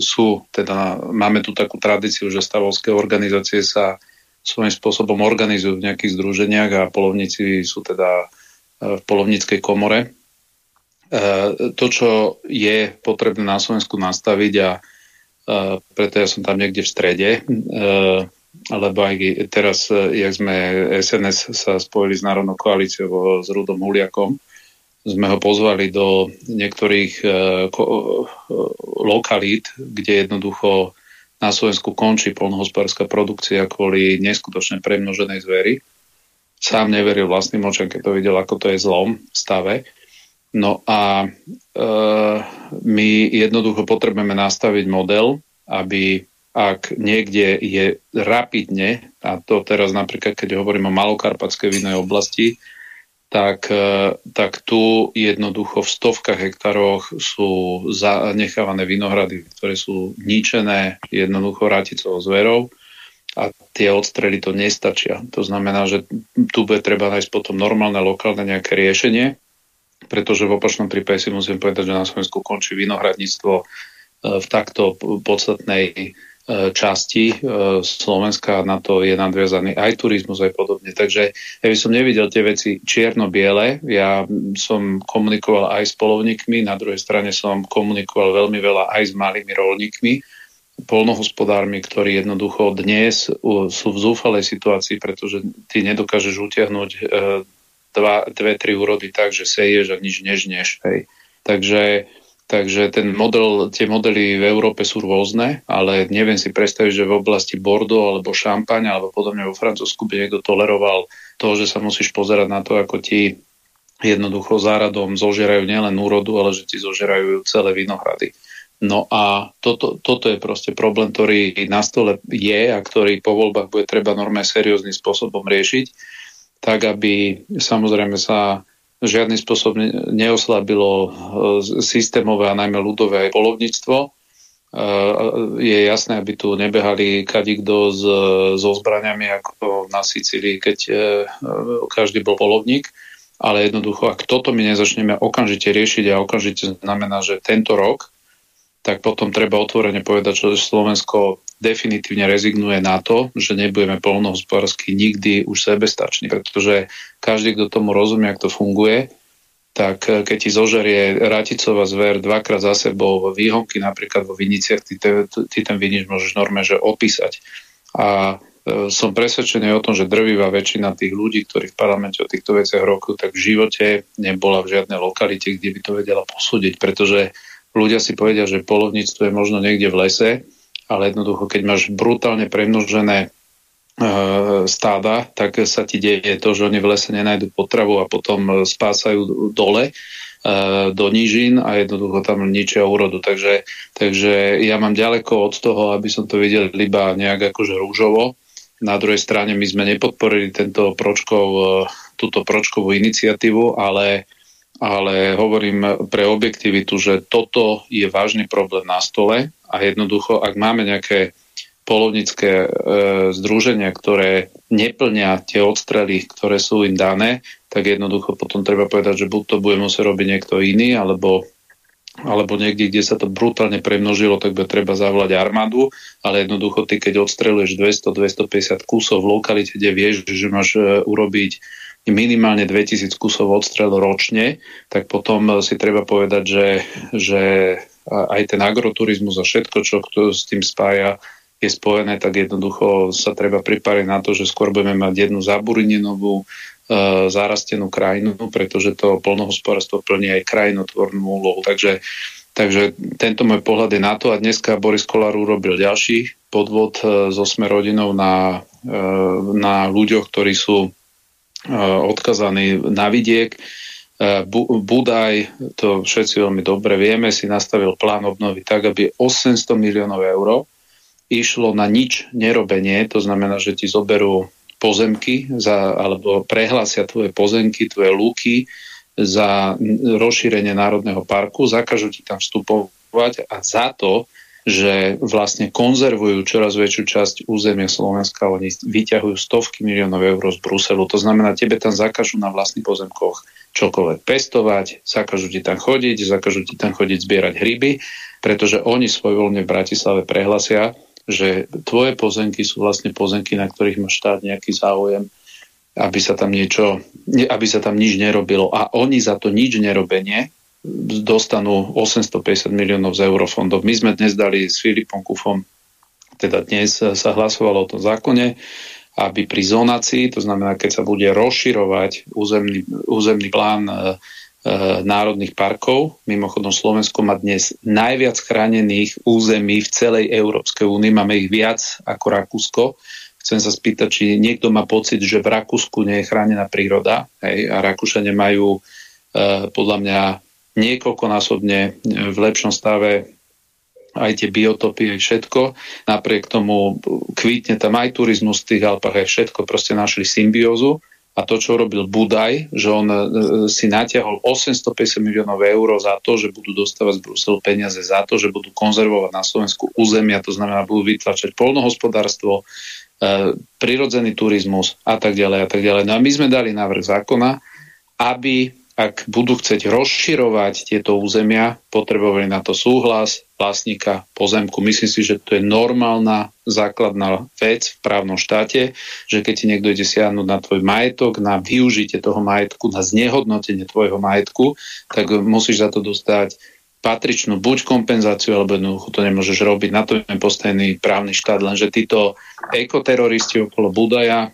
sú, teda máme tu takú tradíciu, že stavovské organizácie sa svojím spôsobom organizujú v nejakých združeniach a polovníci sú teda v polovníckej komore. To, čo je potrebné na Slovensku nastaviť a preto ja som tam niekde v strede, lebo aj teraz, jak sme SNS sa spojili s Národnou koalíciou s Rudom Huliakom, sme ho pozvali do niektorých lokalít, kde jednoducho na Slovensku končí polnohospodárska produkcia kvôli neskutočne premnoženej zvery. Sám neveril vlastným očom, keď to videl, ako to je zlom v stave. No a e, my jednoducho potrebujeme nastaviť model, aby ak niekde je rapidne, a to teraz napríklad, keď hovorím o malokarpatskej vinnej oblasti, tak, e, tak tu jednoducho v stovkách hektároch sú zanechávané vinohrady, ktoré sú ničené jednoducho raticovou zverou a tie odstrely to nestačia. To znamená, že tu bude treba nájsť potom normálne lokálne nejaké riešenie, pretože v opačnom prípade si musím povedať, že na Slovensku končí vinohradníctvo e, v takto podstatnej e, časti e, Slovenska, na to je nadviazaný aj turizmus, aj podobne. Takže ja by som nevidel tie veci čierno-biele. Ja som komunikoval aj s polovníkmi, na druhej strane som komunikoval veľmi veľa aj s malými rolníkmi, polnohospodármi, ktorí jednoducho dnes sú v zúfalej situácii, pretože ty nedokážeš utiahnuť dva, dve, tri úrody tak, že seješ a nič nežneš. Hej. Takže, takže ten model, tie modely v Európe sú rôzne, ale neviem si predstaviť, že v oblasti Bordeaux alebo Šampaň alebo podobne vo Francúzsku by niekto toleroval to, že sa musíš pozerať na to, ako ti jednoducho záradom zožerajú nielen úrodu, ale že ti zožerajú celé vinohrady. No a toto, toto je proste problém, ktorý na stole je a ktorý po voľbách bude treba normálne serióznym spôsobom riešiť tak aby samozrejme sa žiadny spôsob neoslabilo e, systémové a najmä ľudové polovníctvo. E, je jasné, aby tu nebehali kadikto s, so zbraniami ako na Sicílii, keď e, každý bol polovník, ale jednoducho, ak toto my nezačneme okamžite riešiť a okamžite znamená, že tento rok tak potom treba otvorene povedať, že Slovensko definitívne rezignuje na to, že nebudeme polnohospodársky nikdy už sebestační, pretože každý, kto tomu rozumie, ako to funguje, tak eh, keď ti zožerie raticová zver dvakrát za sebou výhonky, napríklad vo viniciach, ty, ty ten vinič môžeš normálne že opísať. A e, som presvedčený o tom, že drvivá väčšina tých ľudí, ktorí v parlamente o týchto veciach rokujú, tak v živote nebola v žiadnej lokalite, kde by to vedela posúdiť, pretože ľudia si povedia, že polovníctvo je možno niekde v lese, ale jednoducho, keď máš brutálne premnožené e, stáda, tak sa ti deje to, že oni v lese nenajdu potravu a potom spásajú dole e, do nížin a jednoducho tam ničia úrodu. Takže, takže ja mám ďaleko od toho, aby som to videl iba nejak akože rúžovo. Na druhej strane my sme nepodporili tento pročkov, túto pročkovú iniciatívu, ale ale hovorím pre objektivitu, že toto je vážny problém na stole a jednoducho, ak máme nejaké polovnícke e, združenia, ktoré neplnia tie odstrely, ktoré sú im dané, tak jednoducho potom treba povedať, že buď to bude musieť robiť niekto iný, alebo, alebo niekde, kde sa to brutálne premnožilo, tak bude treba zavolať armádu, ale jednoducho ty, keď odstreluješ 200-250 kusov v lokalite, kde vieš, že máš e, urobiť minimálne 2000 kusov odstrel ročne, tak potom si treba povedať, že, že aj ten agroturizmus a všetko, čo s tým spája, je spojené, tak jednoducho sa treba pripraviť na to, že skôr budeme mať jednu zaburinenovú e, zarastenú krajinu, pretože to polnohospodárstvo plní aj krajinotvornú úlohu. Takže, takže tento môj pohľad je na to a dneska Boris Kolár urobil ďalší podvod e, so sme rodinou na, e, na ľuďoch, ktorí sú odkazaný na vidiek. Budaj, to všetci veľmi dobre vieme, si nastavil plán obnovy tak, aby 800 miliónov eur išlo na nič nerobenie, to znamená, že ti zoberú pozemky za, alebo prehlásia tvoje pozemky, tvoje lúky za rozšírenie Národného parku, zakažú ti tam vstupovať a za to že vlastne konzervujú čoraz väčšiu časť územia Slovenska. Oni vyťahujú stovky miliónov eur z Bruselu. To znamená, tebe tam zakažú na vlastných pozemkoch čokoľvek pestovať, zakažú ti tam chodiť, zakažú ti tam chodiť zbierať hryby, pretože oni svojvoľne v Bratislave prehlasia, že tvoje pozemky sú vlastne pozemky, na ktorých má štát nejaký záujem, aby sa tam niečo, aby sa tam nič nerobilo. A oni za to nič nerobenie dostanú 850 miliónov z eurofondov. My sme dnes dali s Filipom Kufom, teda dnes sa hlasovalo o tom zákone, aby pri zonácii, to znamená, keď sa bude rozširovať územný, územný plán e, e, národných parkov, mimochodom Slovensko má dnes najviac chránených území v celej Európskej únii, máme ich viac ako Rakúsko, Chcem sa spýtať, či niekto má pocit, že v Rakúsku nie je chránená príroda hej, a Rakúšania majú e, podľa mňa niekoľkonásobne e, v lepšom stave aj tie biotopy, aj všetko. Napriek tomu kvítne tam aj turizmus v tých Alpách, aj všetko, proste našli symbiózu. A to, čo robil Budaj, že on e, si natiahol 850 miliónov eur za to, že budú dostávať z Bruselu peniaze za to, že budú konzervovať na Slovensku územia, to znamená, budú vytlačať polnohospodárstvo, E, prirodzený turizmus a tak ďalej a tak ďalej. No a my sme dali návrh zákona, aby ak budú chcieť rozširovať tieto územia, potrebovali na to súhlas vlastníka pozemku. Myslím si, že to je normálna základná vec v právnom štáte, že keď ti niekto ide siahnuť na tvoj majetok, na využitie toho majetku, na znehodnotenie tvojho majetku, tak musíš za to dostať patričnú buď kompenzáciu, alebo jednoducho to nemôžeš robiť. Na to je postavený právny štát, lenže títo ekoteroristi okolo Budaja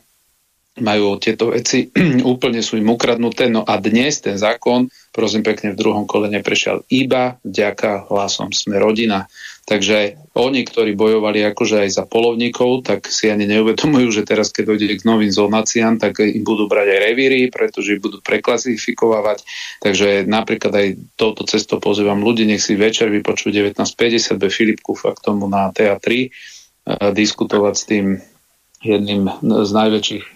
majú tieto veci, [clears throat] úplne sú im ukradnuté. No a dnes ten zákon, prosím pekne, v druhom kole neprešiel iba vďaka hlasom Sme rodina. Takže oni, ktorí bojovali akože aj za polovníkov, tak si ani neuvedomujú, že teraz, keď dojde k novým zonáciám, tak im budú brať aj revíry, pretože ich budú preklasifikovať. Takže napríklad aj touto cestou pozývam ľudí, nech si večer vypočujú 1950 be Filipku fakt tomu na TA3 diskutovať s tým jedným z najväčších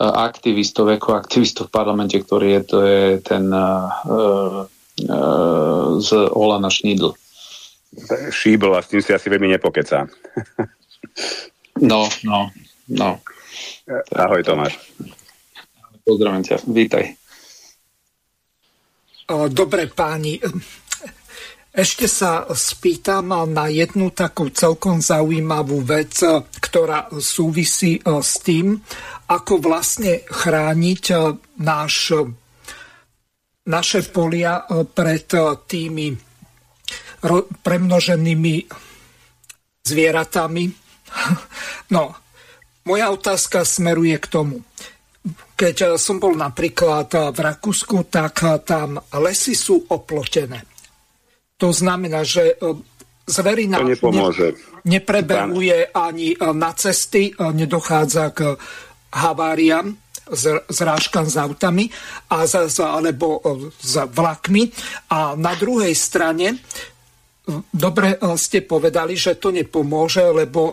aktivistov, ekoaktivistov v parlamente, ktorý je, to je ten uh, uh, z Olana Šnídl. Šíbl a s tým si asi veľmi nepokecá. no, no, no. Ahoj Tomáš. Pozdravím ťa, vítaj. Dobre páni, ešte sa spýtam na jednu takú celkom zaujímavú vec, ktorá súvisí s tým, ako vlastne chrániť náš, naše polia pred tými premnoženými zvieratami. [laughs] No, moja otázka smeruje k tomu. Keď som bol napríklad v Rakúsku, tak tam lesy sú oplotené. To znamená, že zverina ne, neprebehuje ani na cesty, nedochádza k haváriám, zrážkam s autami a z, alebo s vlakmi. A na druhej strane dobre e, ste povedali, že to nepomôže, lebo e,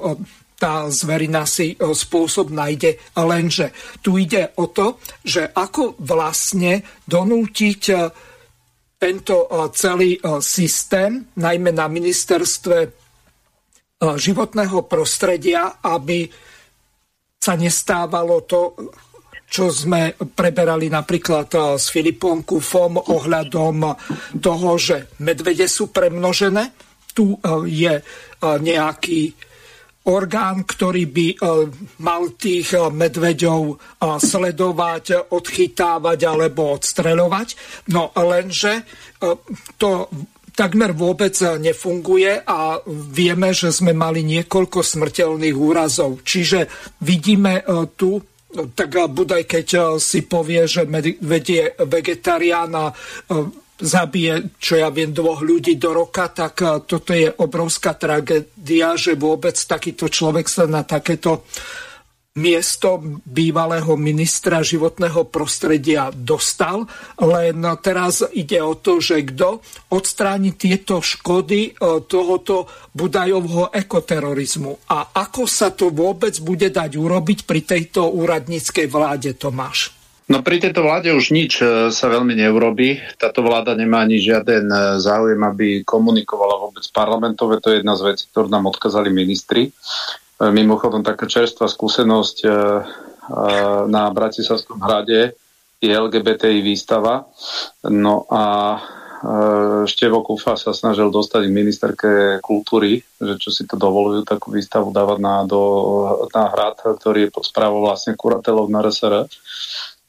tá zverina si e, spôsob nájde, lenže tu ide o to, že ako vlastne donútiť tento celý systém, najmä na ministerstve životného prostredia, aby sa nestávalo to, čo sme preberali napríklad s Filipom Kufom ohľadom toho, že medvede sú premnožené. Tu je nejaký orgán, ktorý by mal tých medveďov sledovať, odchytávať alebo odstreľovať. No lenže to takmer vôbec nefunguje a vieme, že sme mali niekoľko smrteľných úrazov. Čiže vidíme tu No, tak Budaj, keď si povie, že vedie vegetarián a zabije, čo ja viem, dvoch ľudí do roka, tak eh, toto je obrovská tragédia, že vôbec takýto človek sa na takéto miesto bývalého ministra životného prostredia dostal, len teraz ide o to, že kto odstráni tieto škody e, tohoto Budajovho ekoterorizmu a ako sa to vôbec bude dať urobiť pri tejto úradníckej vláde, Tomáš? No pri tejto vláde už nič e, sa veľmi neurobi. Táto vláda nemá ani žiaden e, záujem, aby komunikovala vôbec parlamentové. To je jedna z vecí, ktorú nám odkazali ministri. E, mimochodom, taká čerstvá skúsenosť na Bratislavskom hrade je LGBTI výstava. No a Števo Kufa sa snažil dostať k ministerke kultúry, že čo si to dovolujú takú výstavu dávať na, do, na hrad, ktorý je pod správou vlastne kuratelov na RSR.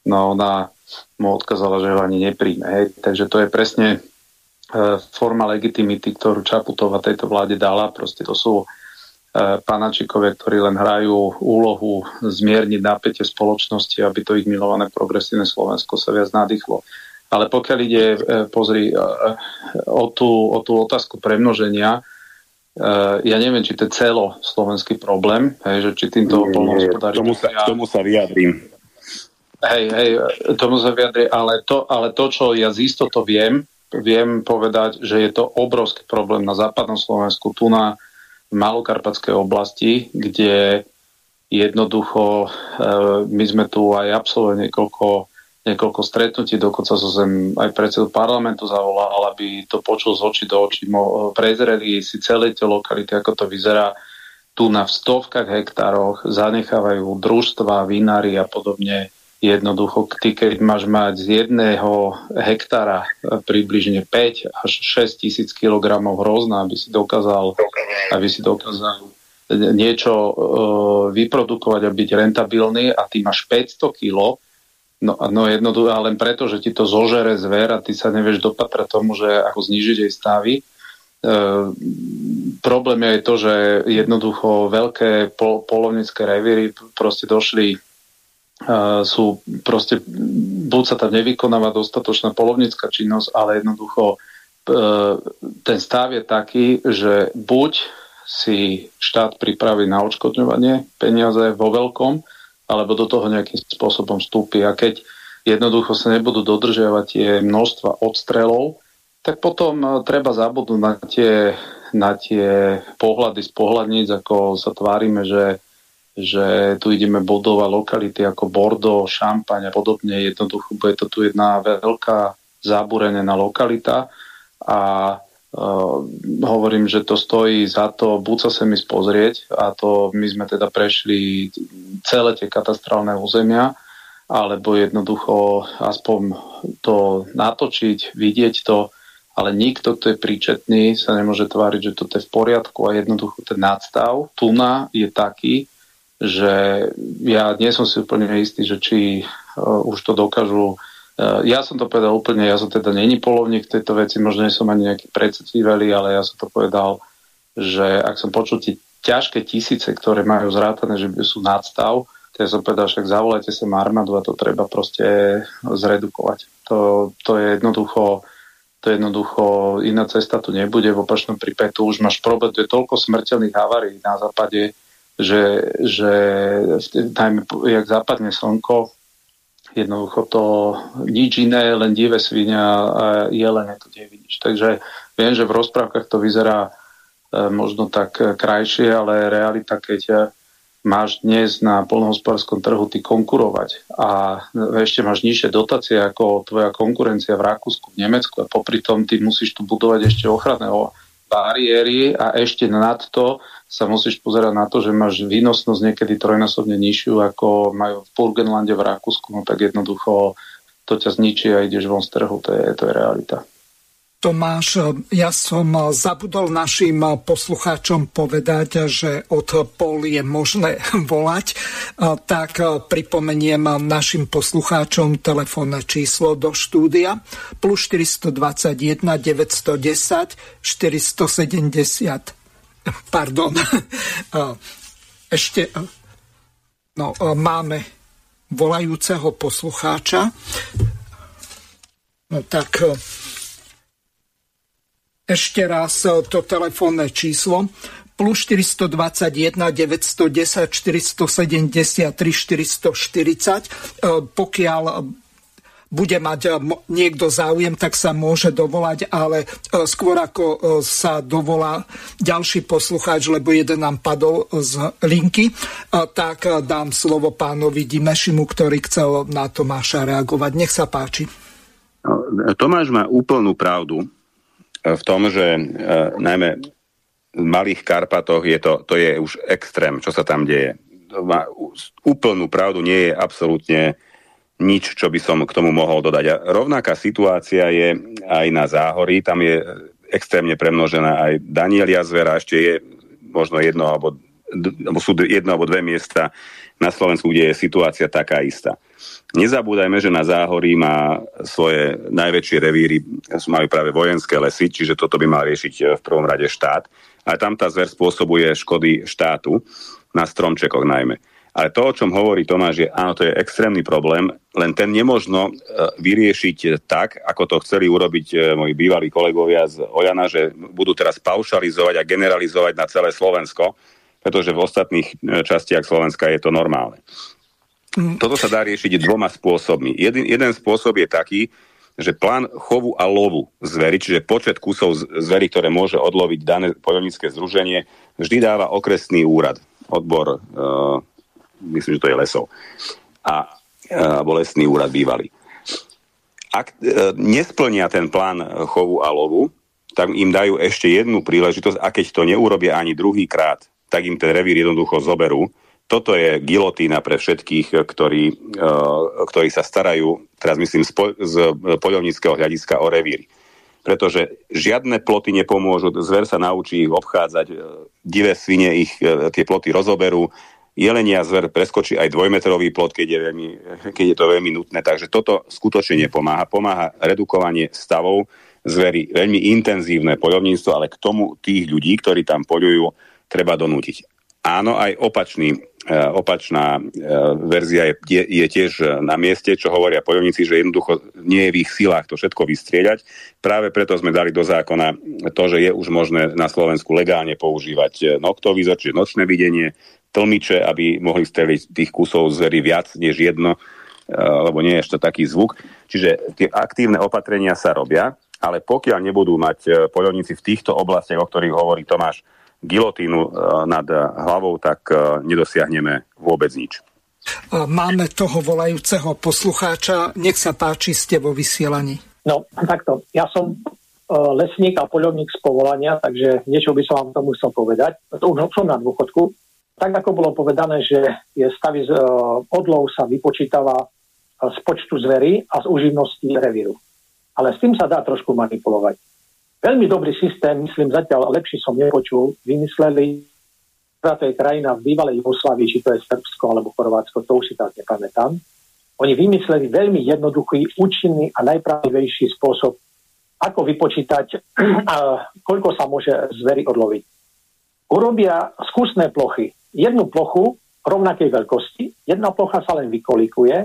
No ona mu odkazala, že ho ani nepríjme. Hej. Takže to je presne forma legitimity, ktorú Čaputová tejto vláde dala. Proste to sú panačikovia, ktorí len hrajú úlohu zmierniť napätie spoločnosti, aby to ich milované progresívne Slovensko sa viac nadýchlo. Ale pokiaľ ide, pozri, o tú, o tú otázku premnoženia, ja neviem, či to je celo slovenský problém, hej, že či týmto polnohospodári... Tomu sa, tomu sa vyjadrím. Hej, hej, tomu sa vyjadri, ale to, ale to, čo ja z istotou viem, viem povedať, že je to obrovský problém na západnom Slovensku, tu na Malokarpatskej oblasti, kde jednoducho e, my sme tu aj absolvovali niekoľko, niekoľko stretnutí, dokonca so zem aj predsedu parlamentu zavolal, aby to počul z očí do očí, prezreli si celé tie lokality, ako to vyzerá tu na v stovkách hektároch, zanechávajú družstva, vinári a podobne Jednoducho, ty keď máš mať z jedného hektára e, približne 5 až 6 tisíc kilogramov hrozna, aby si dokázal, aby si dokázal niečo uh, vyprodukovať a byť rentabilný a ty máš 500 kilo, no, no jednoducho, len preto, že ti to zožere zver a ty sa nevieš dopatrať tomu, že ako znižiť jej stavy. Uh, problém je to, že jednoducho veľké pol, polovnícke revíry proste došli sú proste, buď sa tam nevykonáva dostatočná polovnická činnosť, ale jednoducho e, ten stav je taký, že buď si štát pripraví na odškodňovanie peniaze vo veľkom, alebo do toho nejakým spôsobom vstúpi. A keď jednoducho sa nebudú dodržiavať tie množstva odstrelov, tak potom e, treba zabudnúť na tie, na tie pohľady z pohľadníc, ako sa tvárime, že že tu ideme bodovať lokality ako Bordeaux, Šampaň a podobne. Jednoducho bude to tu jedna veľká záburenená lokalita a uh, hovorím, že to stojí za to buď sa sem pozrieť a to my sme teda prešli celé tie katastrálne územia, alebo jednoducho aspoň to natočiť, vidieť to, ale nikto, kto je príčetný, sa nemôže tváriť, že toto je v poriadku a jednoducho ten nadstav tuna je taký, že ja nie som si úplne istý, že či uh, už to dokážu. Uh, ja som to povedal úplne, ja som teda není polovník v tejto veci, možno nie som ani nejaký predsedliveli, ale ja som to povedal, že ak som počul tie ťažké tisíce, ktoré majú zrátané, že sú nadstav, ja som povedal, však zavolajte sa armádu a to treba proste zredukovať. To, to je jednoducho to je jednoducho, iná cesta tu nebude, v opačnom prípade tu už máš problém, tu je toľko smrteľných havárií na západe, že, že najmä, jak západne slnko, jednoducho to nič iné, len divé svinia a jelene to vidíš. Takže viem, že v rozprávkach to vyzerá e, možno tak krajšie, ale realita, keď máš dnes na polnohospodárskom trhu ty konkurovať a ešte máš nižšie dotácie ako tvoja konkurencia v Rakúsku, v Nemecku a popri tom ty musíš tu budovať ešte ochranné bariéry a ešte nad to sa musíš pozerať na to, že máš výnosnosť niekedy trojnásobne nižšiu, ako majú v Burgenlande v Rakúsku, no tak jednoducho to ťa zničí a ideš von z trhu, to je, to je realita. Tomáš, ja som zabudol našim poslucháčom povedať, že od pol je možné [laughs] volať, tak pripomeniem našim poslucháčom telefónne číslo do štúdia. Plus 421 910 470 [laughs] Pardon. [laughs] Ešte no, máme volajúceho poslucháča. No tak ešte raz to telefónne číslo plus 421 910 473 440. Pokiaľ bude mať eh, niekto záujem, tak sa môže dovolať, ale eh, skôr ako eh, sa dovolá ďalší poslucháč, lebo jeden nám padol z linky, tak dám slovo pánovi Dimešimu, ktorý chcel na Tomáša reagovať. Nech sa páči. Tomáš má úplnú pravdu v tom, že najmä v Malých Karpatoch je to, to je už extrém, čo sa tam deje. Má úplnú pravdu, nie je absolútne nič, čo by som k tomu mohol dodať. A rovnaká situácia je aj na Záhorí, tam je extrémne premnožená aj Danielia zvera, ešte je možno jedno alebo alebo sú jedno alebo dve miesta na Slovensku, kde je situácia taká istá. Nezabúdajme, že na Záhorí má svoje najväčšie revíry, majú práve vojenské lesy, čiže toto by mal riešiť e, v prvom rade štát. Ale tam tá zver spôsobuje škody štátu, na stromčekoch najmä. Ale to, o čom hovorí Tomáš, je, áno, to je extrémny problém, len ten nemožno e, vyriešiť tak, ako to chceli urobiť e, moji bývalí kolegovia z Ojana, že budú teraz paušalizovať a generalizovať na celé Slovensko, pretože v ostatných častiach Slovenska je to normálne. Toto sa dá riešiť dvoma spôsobmi. Jeden, jeden spôsob je taký, že plán chovu a lovu zvery, čiže počet kusov zvery, ktoré môže odloviť dané poľovnícke združenie, vždy dáva okresný úrad, odbor, uh, myslím, že to je lesov, a, alebo lesný úrad bývalý. Ak uh, nesplnia ten plán chovu a lovu, tak im dajú ešte jednu príležitosť a keď to neurobia ani druhý krát, tak im ten revír jednoducho zoberú toto je gilotína pre všetkých, ktorí, eh, ktorí sa starajú, teraz myslím z, po, z poľovníckého hľadiska o revíry. Pretože žiadne ploty nepomôžu, zver sa naučí ich obchádzať, eh, divé svine ich eh, tie ploty rozoberú, jelenia zver preskočí aj dvojmetrový plot, keď je, veľmi, keď je to veľmi nutné. Takže toto skutočne nepomáha. Pomáha redukovanie stavov zvery, veľmi intenzívne poľovníctvo, ale k tomu tých ľudí, ktorí tam poľujú, treba donútiť. Áno, aj opačný E, opačná e, verzia je, je, tiež na mieste, čo hovoria bojovníci, že jednoducho nie je v ich silách to všetko vystrieľať. Práve preto sme dali do zákona to, že je už možné na Slovensku legálne používať e, noktovizor, čiže nočné videnie, tlmiče, aby mohli streliť tých kusov zvery viac než jedno, lebo nie je ešte taký zvuk. Čiže tie aktívne opatrenia sa robia, ale pokiaľ nebudú mať poľovníci v týchto oblastiach, o ktorých hovorí Tomáš, gilotínu e, nad hlavou, tak nedosiahneme vôbec nič. Máme toho volajúceho poslucháča. Nech sa páči, ste vo vysielaní. No, takto. Ja som lesník a poľovník z povolania, takže niečo by som vám tomu chcel povedať. To už som na dôchodku. Tak ako bolo povedané, že je stavy z odlov sa vypočítava z počtu zvery a z uživnosti revíru. Ale s tým sa dá trošku manipulovať. Veľmi dobrý systém, myslím zatiaľ lepší som nepočul, vymysleli to je krajina v bývalej Jugoslávii, či to je Srbsko alebo Chorvátsko, to už si tak nepamätám. Oni vymysleli veľmi jednoduchý, účinný a najpravivejší spôsob, ako vypočítať, [clears throat] koľko sa môže zvery odloviť. Urobia skúsne plochy. Jednu plochu rovnakej veľkosti, jedna plocha sa len vykolikuje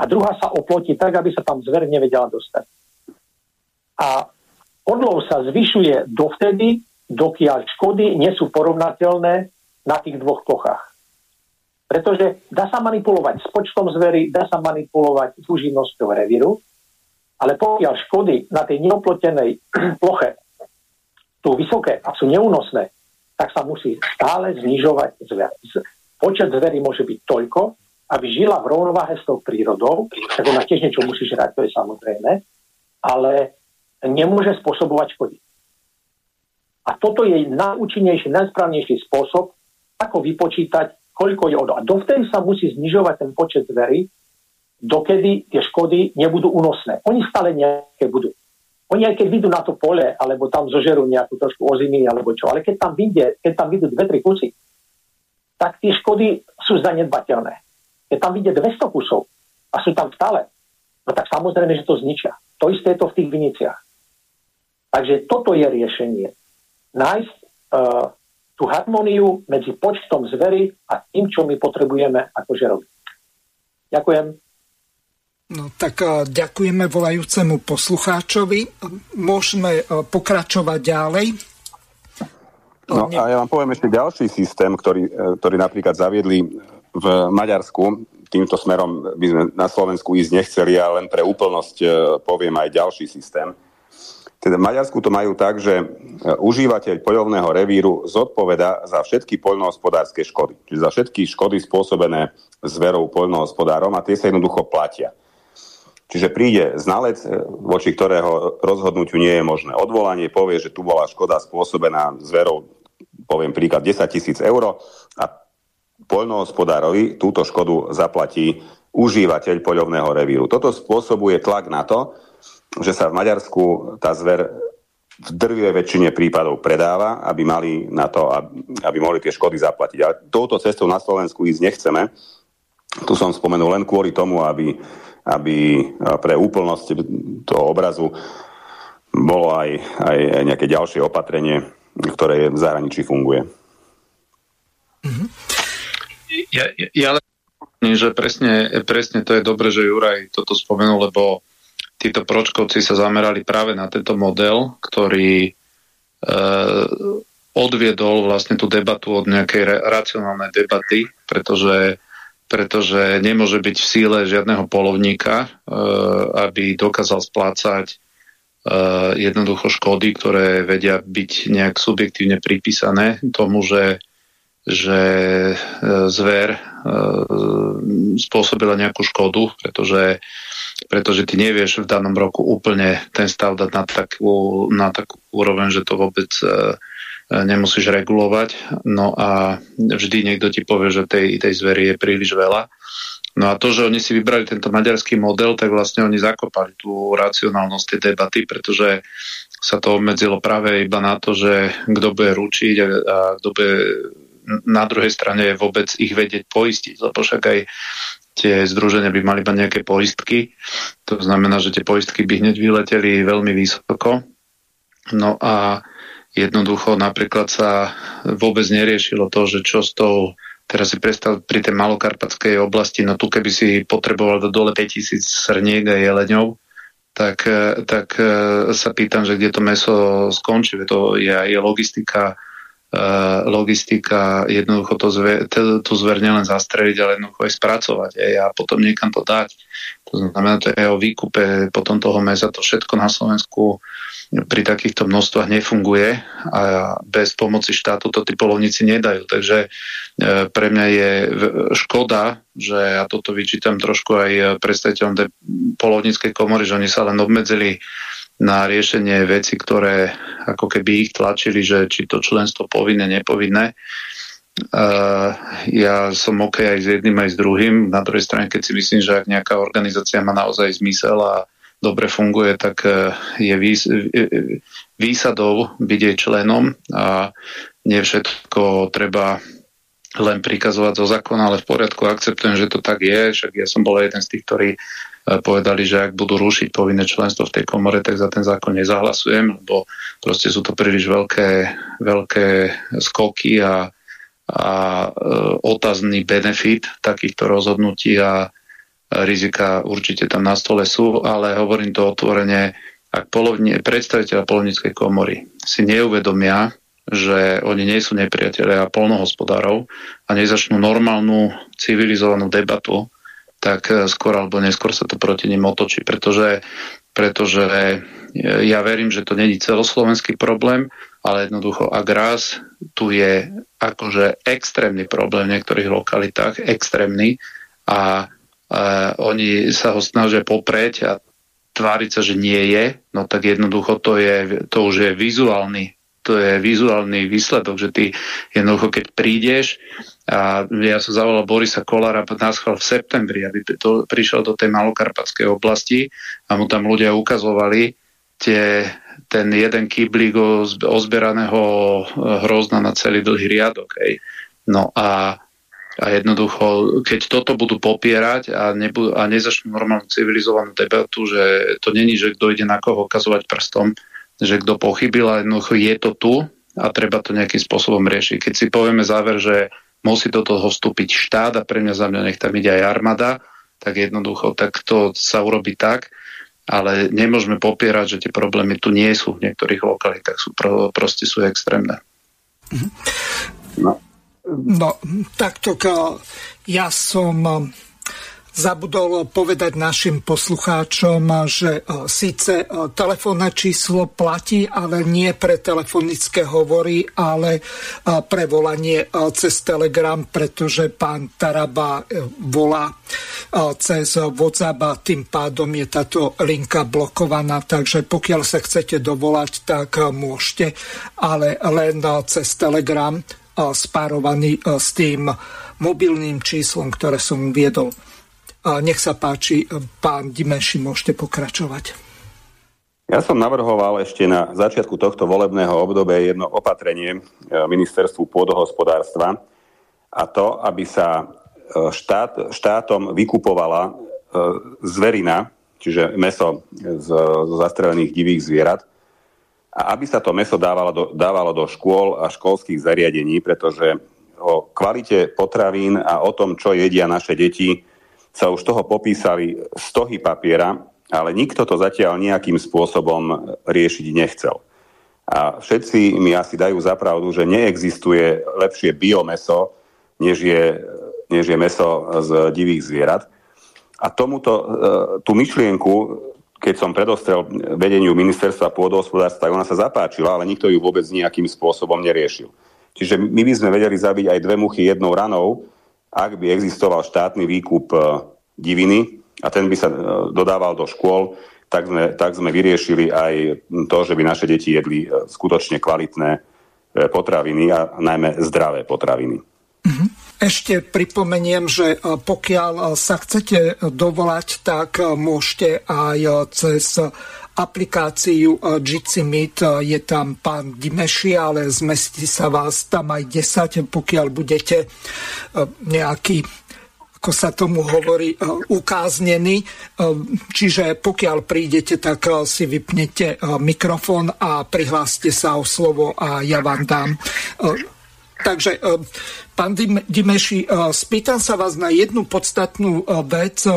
a druhá sa oplotí tak, aby sa tam zver nevedela dostať. A Odlov sa zvyšuje dovtedy, dokiaľ škody nie sú porovnateľné na tých dvoch plochách. Pretože dá sa manipulovať s počtom zvery, dá sa manipulovať s uživnosťou revíru, ale pokiaľ škody na tej neoplotenej [clears throat] ploche sú vysoké a sú neúnosné, tak sa musí stále znižovať zver. Počet zvery môže byť toľko, aby žila v rovnováhe s tou prírodou, tak ona tiež niečo musí žrať, to je samozrejme, ale nemôže spôsobovať škody. A toto je najúčinnejší, najsprávnejší spôsob, ako vypočítať, koľko je odol. A dovtedy sa musí znižovať ten počet zvery, dokedy tie škody nebudú únosné. Oni stále nejaké budú. Oni aj keď vidú na to pole, alebo tam zožerú nejakú trošku ozimy, alebo čo, ale keď tam vidie, keď tam vidú dve, tri kusy, tak tie škody sú zanedbateľné. Keď tam vidie 200 kusov a sú tam stále, no tak samozrejme, že to zničia. To isté je to v tých viniciach. Takže toto je riešenie. Nájsť uh, tú harmóniu medzi počtom zvery a tým, čo my potrebujeme akože robiť. Ďakujem. No tak uh, ďakujeme volajúcemu poslucháčovi. Môžeme uh, pokračovať ďalej. No a ja vám poviem ešte ďalší systém, ktorý, ktorý napríklad zaviedli v Maďarsku. Týmto smerom by sme na Slovensku ísť nechceli, ale len pre úplnosť poviem aj ďalší systém teda v Maďarsku to majú tak, že e, užívateľ poľovného revíru zodpoveda za všetky poľnohospodárske škody. Čiže za všetky škody spôsobené zverou poľnohospodárom a tie sa jednoducho platia. Čiže príde znalec, e, voči ktorého rozhodnutiu nie je možné odvolanie, povie, že tu bola škoda spôsobená zverou, poviem príklad, 10 tisíc eur a poľnohospodárovi túto škodu zaplatí užívateľ poľovného revíru. Toto spôsobuje tlak na to, že sa v Maďarsku tá zver v drvivej väčšine prípadov predáva, aby mali na to, aby mohli tie škody zaplatiť. Ale touto cestou na Slovensku ísť nechceme. Tu som spomenul len kvôli tomu, aby, aby pre úplnosť toho obrazu bolo aj, aj nejaké ďalšie opatrenie, ktoré v zahraničí funguje. Mm-hmm. Ja, ja, ja že presne, presne to je dobre, že Juraj toto spomenul, lebo títo pročkovci sa zamerali práve na tento model, ktorý e, odviedol vlastne tú debatu od nejakej re, racionálnej debaty, pretože, pretože nemôže byť v síle žiadneho polovníka, e, aby dokázal splácať e, jednoducho škody, ktoré vedia byť nejak subjektívne pripísané tomu, že že e, zver spôsobila nejakú škodu, pretože, pretože ty nevieš v danom roku úplne ten stav dať na takú, na takú úroveň, že to vôbec nemusíš regulovať. No a vždy niekto ti povie, že tej, tej zvery je príliš veľa. No a to, že oni si vybrali tento maďarský model, tak vlastne oni zakopali tú racionálnosť tej debaty, pretože sa to obmedzilo práve iba na to, že kto bude ručiť a, a kto bude na druhej strane vôbec ich vedieť poistiť, lebo však aj tie združenia by mali mať nejaké poistky. To znamená, že tie poistky by hneď vyleteli veľmi vysoko. No a jednoducho napríklad sa vôbec neriešilo to, že čo s tou Teraz si predstav pri tej malokarpatskej oblasti, no tu keby si potreboval do dole 5000 srniek a jeleňov, tak, tak sa pýtam, že kde to meso skončí. To je aj logistika Eh, logistika, jednoducho to zver, tú zver nielen zastreliť, ale jednoducho aj spracovať aj, a potom niekam to dať. To znamená, to je o výkupe potom toho mesa, to všetko na Slovensku pri takýchto množstvách nefunguje a bez pomoci štátu to tí polovníci nedajú. Takže eh, pre mňa je škoda, že ja toto vyčítam trošku aj predstaviteľom tej polovníckej komory, že oni sa len obmedzili na riešenie veci, ktoré ako keby ich tlačili, že či to členstvo povinné, nepovinné. Uh, ja som OK aj s jedným, aj s druhým. Na druhej strane, keď si myslím, že ak nejaká organizácia má naozaj zmysel a dobre funguje, tak uh, je výs- výsadou byť jej členom a nie všetko treba len prikazovať zo zákona, ale v poriadku akceptujem, že to tak je. Však ja som bol jeden z tých, ktorí povedali, že ak budú rušiť povinné členstvo v tej komore, tak za ten zákon nezahlasujem, lebo proste sú to príliš veľké, veľké skoky a, a e, otázny benefit takýchto rozhodnutí a rizika určite tam na stole sú, ale hovorím to otvorene, ak polovne, predstaviteľa polovníckej komory si neuvedomia, že oni nie sú nepriatelia polnohospodárov a nezačnú normálnu civilizovanú debatu tak eh, skôr alebo neskôr sa to proti nim otočí, pretože, pretože eh, ja verím, že to není celoslovenský problém, ale jednoducho ak raz tu je akože extrémny problém v niektorých lokalitách, extrémny a, a oni sa ho snažia popreť a tváriť sa, že nie je, no tak jednoducho to, je, to už je vizuálny to je vizuálny výsledok, že ty jednoducho, keď prídeš a ja som zavolal Borisa Kolára na schvál v septembri, aby to, prišiel do tej malokarpatskej oblasti a mu tam ľudia ukazovali tie, ten jeden kyblík ozberaného eh, hrozna na celý dlhý riadok. Hej. No a a jednoducho, keď toto budú popierať a, nebudú, a nezačnú normálnu civilizovanú debatu, že to není, že kto ide na koho ukazovať prstom, že kto pochybil, ale jednoducho je to tu a treba to nejakým spôsobom riešiť. Keď si povieme záver, že musí do toho vstúpiť štát a pre mňa za mňa nech tam ide aj armáda, tak jednoducho tak to sa urobí tak, ale nemôžeme popierať, že tie problémy tu nie sú v niektorých lokalitách, sú pro, proste sú extrémne. No. no, takto ja som zabudol povedať našim poslucháčom, že e, síce e, telefónne číslo platí, ale nie pre telefonické hovory, ale e, pre volanie cez Telegram, pretože pán Taraba volá cez WhatsApp a tým pádom je táto linka blokovaná, takže pokiaľ sa chcete dovolať, tak môžete, ale len cez Telegram spárovaný s tým mobilným číslom, ktoré som uviedol. Nech sa páči, pán Dimenši, môžete pokračovať. Ja som navrhoval ešte na začiatku tohto volebného obdobia jedno opatrenie e, ministerstvu pôdohospodárstva a to, aby sa e, štát, štátom vykupovala e, zverina, čiže meso z, z zastrelených divých zvierat, a aby sa to meso dávalo do, dávalo do škôl a školských zariadení, pretože o kvalite potravín a o tom, čo jedia naše deti, sa už toho popísali stohy papiera ale nikto to zatiaľ nejakým spôsobom riešiť nechcel. A všetci mi asi dajú zapravdu, že neexistuje lepšie biomeso, než je, než je meso z divých zvierat. A tomuto, e, tú myšlienku, keď som predostrel vedeniu ministerstva pôdohospodárstva, ona sa zapáčila, ale nikto ju vôbec nejakým spôsobom neriešil. Čiže my by sme vedeli zabiť aj dve muchy jednou ranou, ak by existoval štátny výkup e, diviny, a ten by sa e, dodával do škôl, tak sme, tak sme vyriešili aj to, že by naše deti jedli e, skutočne kvalitné potraviny a najmä zdravé potraviny. Mhm. Ešte pripomeniem, že pokiaľ sa chcete dovolať, tak môžete aj cez aplikáciu Jitsi Meet. Je tam pán Dimeši, ale zmestí sa vás tam aj 10, pokiaľ budete nejaký ako sa tomu hovorí, ukáznený. Čiže pokiaľ prídete, tak si vypnete mikrofón a prihláste sa o slovo a ja vám dám Takže, e, pán Dimeši, e, spýtam sa vás na jednu podstatnú e, vec.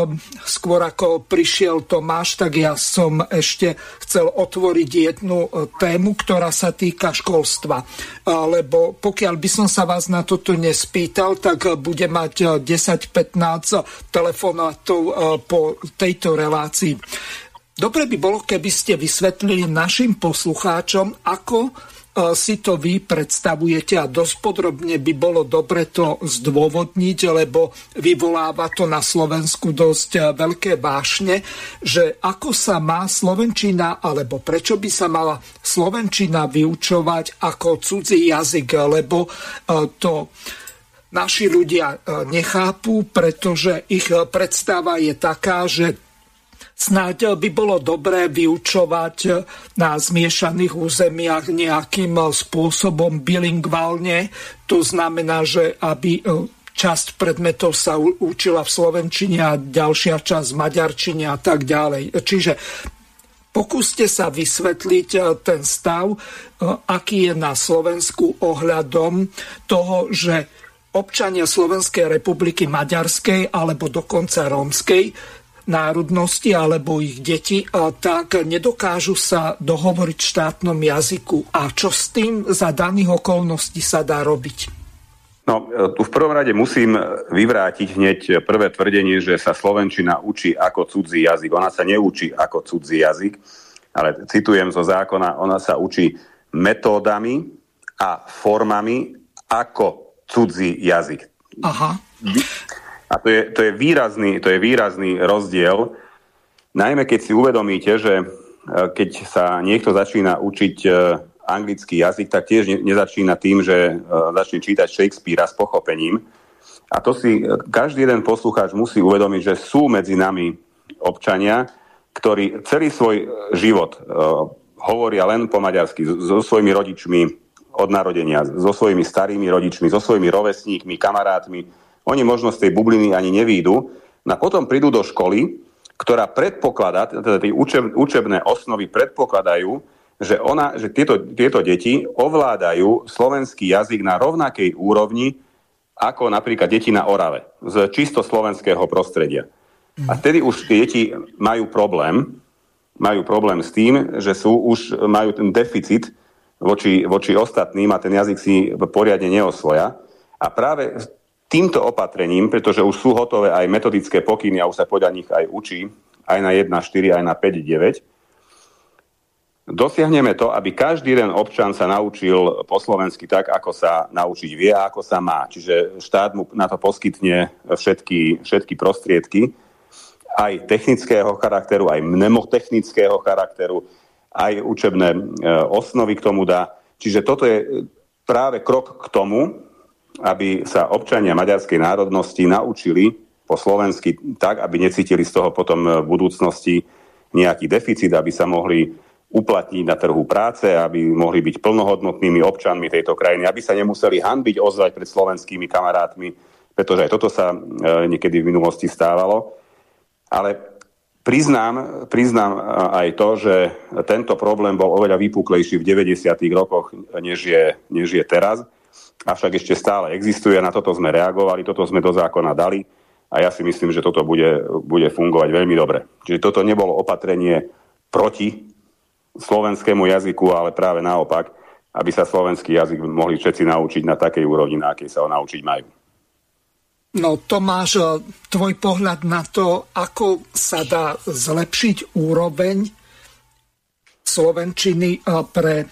Skôr ako prišiel Tomáš, tak ja som ešte chcel otvoriť jednu tému, ktorá sa týka školstva. Lebo pokiaľ by som sa vás na toto nespýtal, tak bude mať 10-15 telefonátov po tejto relácii. Dobre by bolo, keby ste vysvetlili našim poslucháčom, ako si to vy predstavujete a dosť podrobne by bolo dobre to zdôvodniť, lebo vyvoláva to na Slovensku dosť e, veľké vášne, že ako sa má Slovenčina, alebo prečo by sa mala Slovenčina vyučovať ako cudzí jazyk, lebo e, to naši ľudia nechápu, pretože ich predstava je taká, že Snáď by bolo dobré vyučovať na zmiešaných územiach nejakým spôsobom bilingválne. To znamená, že aby časť predmetov sa učila v slovenčine a ďalšia časť v maďarčine a tak ďalej. Čiže pokúste sa vysvetliť ten stav, aký je na Slovensku ohľadom toho, že občania Slovenskej republiky maďarskej alebo dokonca rómskej národnosti alebo ich deti, tak nedokážu sa dohovoriť v štátnom jazyku. A čo s tým za daných okolností sa dá robiť? No, tu v prvom rade musím vyvrátiť hneď prvé tvrdenie, že sa Slovenčina učí ako cudzí jazyk. Ona sa neučí ako cudzí jazyk, ale citujem zo zákona, ona sa učí metódami a formami ako cudzí jazyk. Aha. A to je, to je, výrazný, to je výrazný rozdiel, najmä keď si uvedomíte, že e, keď sa niekto začína učiť e, anglický jazyk, tak tiež nezačína tým, že e, začne čítať Shakespearea s pochopením. A to si každý jeden poslucháč musí uvedomiť, že sú medzi nami občania, ktorí celý svoj život hovoria len po maďarsky, so svojimi rodičmi od narodenia, so svojimi starými rodičmi, so svojimi rovesníkmi, kamarátmi, oni možno z tej bubliny ani nevídu. No a potom prídu do školy, ktorá predpokladá, teda tie učeb, učebné osnovy predpokladajú, že, ona, že tieto, tieto deti ovládajú slovenský jazyk na rovnakej úrovni ako napríklad deti na Orave z čisto slovenského prostredia. A vtedy už tie deti majú problém, majú problém s tým, že sú, už majú ten deficit voči, voči ostatným a ten jazyk si poriadne neosvoja. A práve týmto opatrením, pretože už sú hotové aj metodické pokyny a už sa podľa nich aj učí, aj na 1.4, aj na 5.9, dosiahneme to, aby každý jeden občan sa naučil po slovensky tak, ako sa naučiť vie a ako sa má. Čiže štát mu na to poskytne všetky, všetky prostriedky, aj technického charakteru, aj mnemotechnického charakteru, aj učebné e, osnovy k tomu dá. Čiže toto je práve krok k tomu, aby sa občania maďarskej národnosti naučili po slovensky tak, aby necítili z toho potom v budúcnosti nejaký deficit, aby sa mohli uplatniť na trhu práce, aby mohli byť plnohodnotnými občanmi tejto krajiny, aby sa nemuseli hanbiť ozvať pred slovenskými kamarátmi, pretože aj toto sa e, niekedy v minulosti stávalo. Ale priznám, priznám aj to, že tento problém bol oveľa vypuklejší v 90. rokoch, než je, než je teraz. Avšak ešte stále existuje, na toto sme reagovali, toto sme do zákona dali a ja si myslím, že toto bude, bude fungovať veľmi dobre. Čiže toto nebolo opatrenie proti slovenskému jazyku, ale práve naopak, aby sa slovenský jazyk mohli všetci naučiť na takej úrovni, na akej sa ho naučiť majú. No Tomáš, tvoj pohľad na to, ako sa dá zlepšiť úroveň Slovenčiny pre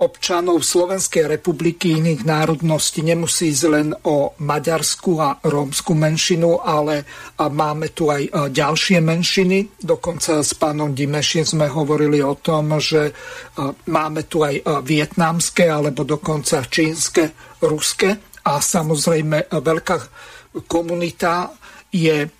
občanov Slovenskej republiky iných národností. Nemusí ísť len o maďarskú a rómskú menšinu, ale máme tu aj ďalšie menšiny. Dokonca s pánom Dimešin sme hovorili o tom, že máme tu aj vietnamské alebo dokonca čínske, ruské a samozrejme veľká komunita je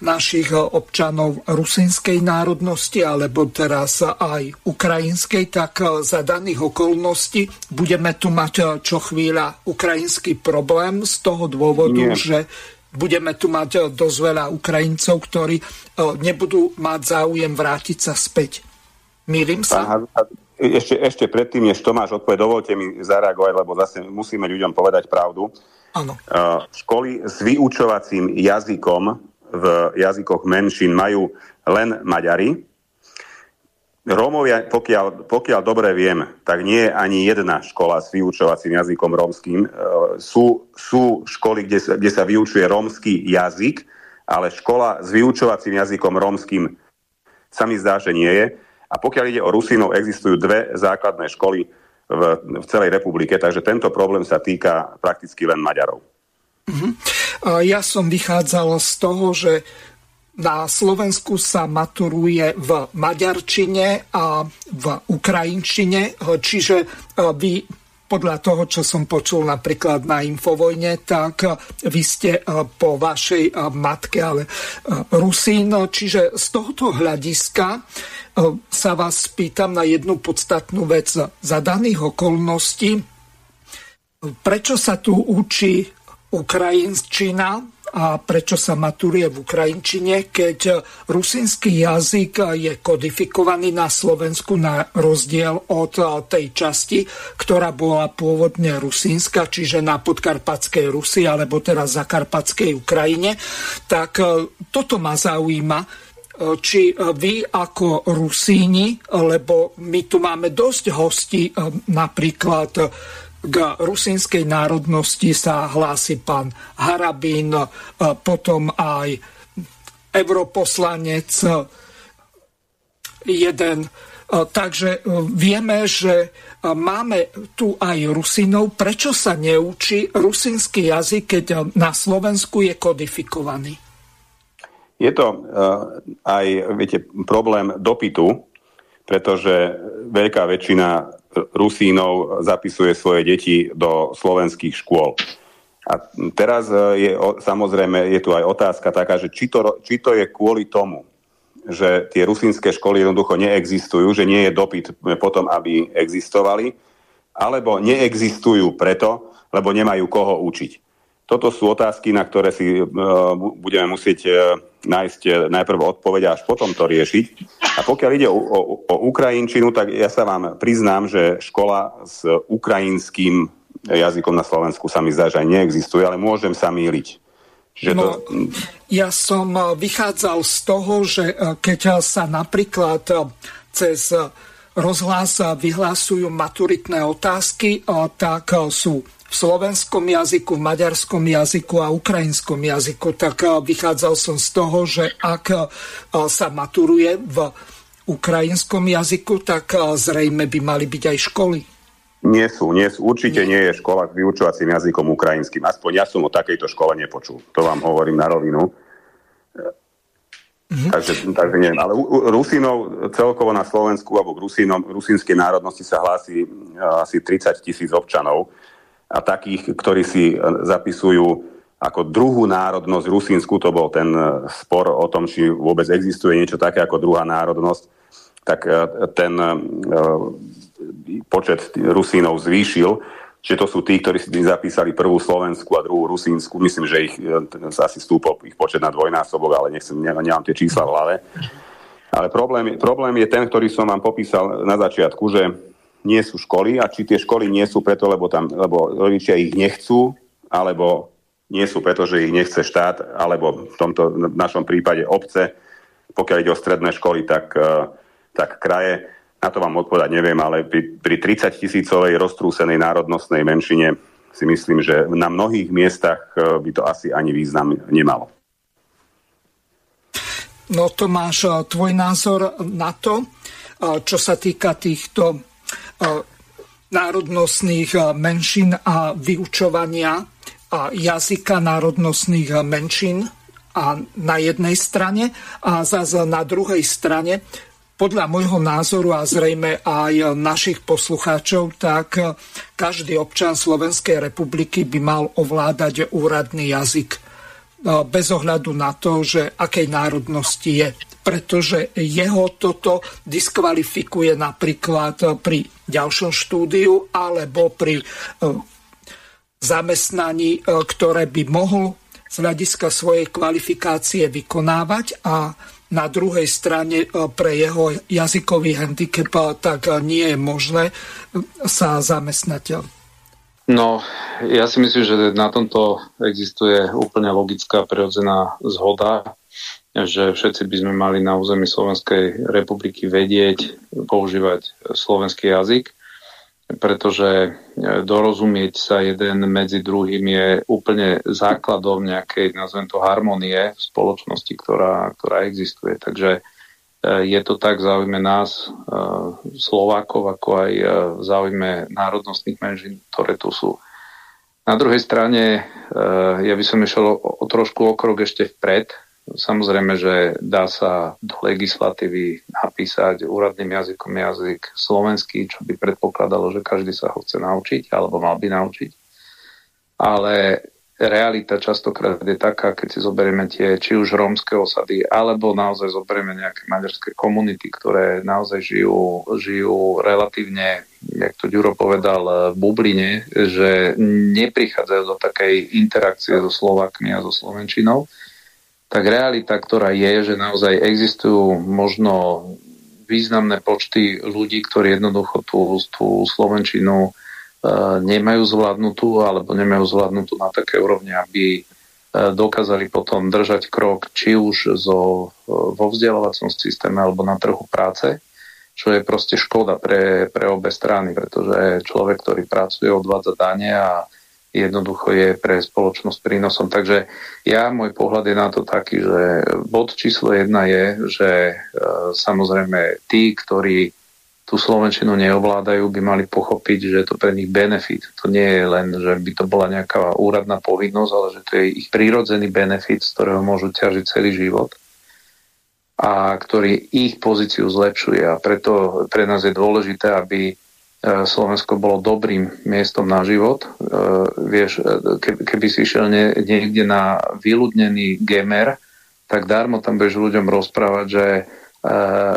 našich občanov rusinskej národnosti alebo teraz aj ukrajinskej, tak za daných okolností budeme tu mať čo chvíľa ukrajinský problém z toho dôvodu, Nie. že budeme tu mať dosť veľa Ukrajincov, ktorí nebudú mať záujem vrátiť sa späť. Mýlim sa? ešte, ešte predtým, než Tomáš odpovie, dovolte mi zareagovať, lebo zase musíme ľuďom povedať pravdu. Ano. Školy s vyučovacím jazykom v jazykoch menšín majú len Maďari. Rómovia, pokiaľ, pokiaľ dobre viem, tak nie je ani jedna škola s vyučovacím jazykom rómským. E, sú, sú školy, kde sa, kde sa vyučuje rómsky jazyk, ale škola s vyučovacím jazykom rómskym sa mi zdá, že nie je. A pokiaľ ide o Rusinov, existujú dve základné školy v, v celej republike, takže tento problém sa týka prakticky len Maďarov. Uh-huh. Ja som vychádzal z toho, že na Slovensku sa maturuje v maďarčine a v ukrajinčine, čiže vy podľa toho, čo som počul napríklad na Infovojne, tak vy ste po vašej matke, ale Rusín. Čiže z tohoto hľadiska sa vás spýtam na jednu podstatnú vec. Za daných okolností, prečo sa tu učí ukrajinčina a prečo sa maturuje v ukrajinčine, keď rusínsky jazyk je kodifikovaný na Slovensku na rozdiel od tej časti, ktorá bola pôvodne rusínska, čiže na podkarpatskej Rusi alebo teraz zakarpatskej Ukrajine, tak e, toto ma zaujíma, e, či vy ako Rusíni, lebo my tu máme dosť hostí, e, napríklad k rusínskej národnosti sa hlási pán Harabín, potom aj europoslanec jeden. Takže e, vieme, že máme tu aj Rusinov. Prečo sa neučí rusínsky jazyk, keď na Slovensku je kodifikovaný? Je to aj viete, problém dopytu, pretože veľká väčšina Rusínov zapisuje svoje deti do slovenských škôl. A teraz e, je samozrejme je tu aj otázka taká, že či to, či to je kvôli tomu, že tie rusínske školy jednoducho neexistujú, že nie je dopyt potom, aby existovali, alebo neexistujú preto, lebo nemajú koho učiť. Toto sú otázky, na ktoré si uh, budeme musieť uh, nájsť uh, najprv odpoveď a až potom to riešiť. A pokiaľ ide o, o, o Ukrajinčinu, tak ja sa vám priznám, že škola s ukrajinským jazykom na Slovensku sa mi zdá, že aj neexistuje, ale môžem sa míliť. Že no, to... Ja som vychádzal z toho, že keď sa napríklad cez rozhlas vyhlásujú maturitné otázky, tak sú v slovenskom jazyku, v maďarskom jazyku a ukrajinskom jazyku, tak eh, vychádzal som z toho, že ak eh, sa maturuje v ukrajinskom jazyku, tak eh, zrejme by mali byť aj školy. Nie sú, nie sú. Určite nie. nie je škola s vyučovacím jazykom ukrajinským. Aspoň ja som o takejto škole nepočul. To vám hovorím na rovinu. Mm-hmm. Takže, takže neviem. Ale Rusinov celkovo na Slovensku alebo k Rusinom, rusínskej národnosti sa hlási asi 30 tisíc občanov a takých, ktorí si e, zapisujú ako druhú národnosť Rusínsku, to bol ten e, spor o tom, či vôbec existuje niečo také ako druhá národnosť, tak ten počet Rusínov zvýšil, že to sú tí, ktorí si zapísali prvú Slovensku a druhú Rusínsku. Myslím, že ich asi stúpol ich počet na dvojnásobok, ale nechcem, nemám tie čísla v hlave. Ale problém, problém je ten, ktorý som vám popísal na začiatku, že nie sú školy a či tie školy nie sú preto, lebo, tam, lebo rodičia ich nechcú, alebo nie sú preto, že ich nechce štát, alebo v tomto v našom prípade obce, pokiaľ ide o stredné školy, tak, eh, tak kraje. Na to vám odpovedať neviem, ale pri, pri 30 tisícovej roztrúsenej národnostnej menšine si myslím, že na mnohých miestach eh, by to asi ani význam nemalo. No Tomáš, tvoj názor na to, čo sa týka týchto národnostných menšín a vyučovania jazyka národnostných menšín a na jednej strane a zase na druhej strane. Podľa môjho názoru a zrejme aj našich poslucháčov, tak každý občan Slovenskej republiky by mal ovládať úradný jazyk bez ohľadu na to, že akej národnosti je. Pretože jeho toto diskvalifikuje napríklad pri ďalšom štúdiu alebo pri e, zamestnaní, e, ktoré by mohol z hľadiska svojej kvalifikácie vykonávať a na druhej strane e, pre jeho jazykový handicap tak nie je možné sa zamestnať No, ja si myslím, že na tomto existuje úplne logická prirodzená zhoda, že všetci by sme mali na území Slovenskej republiky vedieť používať slovenský jazyk, pretože e, dorozumieť sa jeden medzi druhým je úplne základom nejakej, nazvem to, harmonie v spoločnosti, ktorá, ktorá existuje. Takže je to tak v záujme nás, e, Slovákov, ako aj e, v záujme národnostných menžín, ktoré tu sú. Na druhej strane, ja by som išiel o trošku okrok ešte vpred. Samozrejme, že dá sa do legislatívy napísať úradným jazykom jazyk slovenský, čo by predpokladalo, že každý sa ho chce naučiť, alebo mal by naučiť. Ale realita častokrát je taká, keď si zoberieme tie či už rómske osady, alebo naozaj zoberieme nejaké maďarské komunity, ktoré naozaj žijú, žijú relatívne, jak to Ďuro povedal, v bubline, že neprichádzajú do takej interakcie so Slovákmi a so Slovenčinou, tak realita, ktorá je, že naozaj existujú možno významné počty ľudí, ktorí jednoducho tú, tú Slovenčinu nemajú zvládnutú alebo nemajú zvládnutú na také úrovni, aby e, dokázali potom držať krok či už zo, e, vo vzdelávacom systéme alebo na trhu práce, čo je proste škoda pre, pre obe strany, pretože človek, ktorý pracuje, odvádza dane a jednoducho je pre spoločnosť prínosom. Takže ja, môj pohľad je na to taký, že bod číslo jedna je, že e, samozrejme tí, ktorí tú Slovenčinu neovládajú, by mali pochopiť, že je to pre nich benefit. To nie je len, že by to bola nejaká úradná povinnosť, ale že to je ich prírodzený benefit, z ktorého môžu ťažiť celý život a ktorý ich pozíciu zlepšuje. A preto pre nás je dôležité, aby e, Slovensko bolo dobrým miestom na život. E, vieš, e, keby si išiel niekde na vyľudnený gemer, tak darmo tam budeš ľuďom rozprávať, že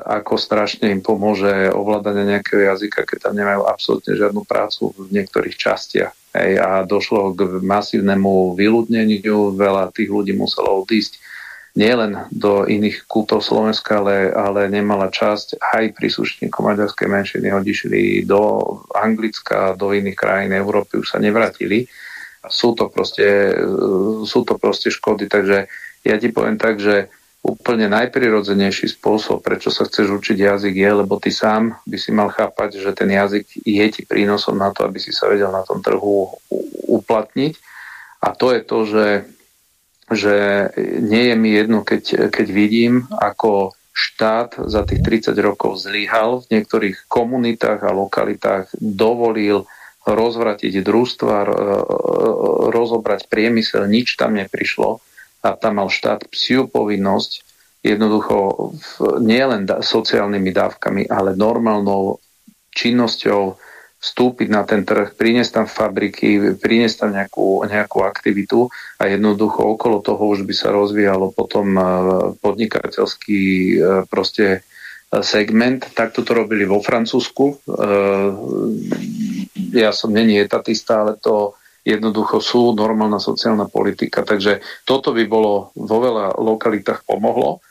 ako strašne im pomôže ovládanie nejakého jazyka, keď tam nemajú absolútne žiadnu prácu v niektorých častiach. Hej, a došlo k masívnemu vyľudneniu, veľa tých ľudí muselo odísť nielen do iných kútov Slovenska, ale, ale nemala časť aj príslušníkov maďarskej menšiny odišli do Anglicka, do iných krajín Európy, už sa nevrátili. Sú to proste, sú to proste škody, takže ja ti poviem tak, že úplne najprirodzenejší spôsob, prečo sa chceš učiť jazyk je, lebo ty sám by si mal chápať, že ten jazyk je ti prínosom na to, aby si sa vedel na tom trhu uplatniť. A to je to, že, že nie je mi jedno, keď, keď vidím, ako štát za tých 30 rokov zlyhal v niektorých komunitách a lokalitách, dovolil rozvratiť družstva, rozobrať priemysel, nič tam neprišlo a tam mal štát psiu povinnosť jednoducho nielen sociálnymi dávkami, ale normálnou činnosťou vstúpiť na ten trh, priniesť tam fabriky, priniesť tam nejakú, nejakú aktivitu a jednoducho okolo toho už by sa rozvíjalo potom e, podnikateľský e, proste segment. Takto to robili vo Francúzsku. Ja som není etatista, ale to jednoducho sú normálna sociálna politika. Takže toto by bolo vo veľa lokalitách pomohlo.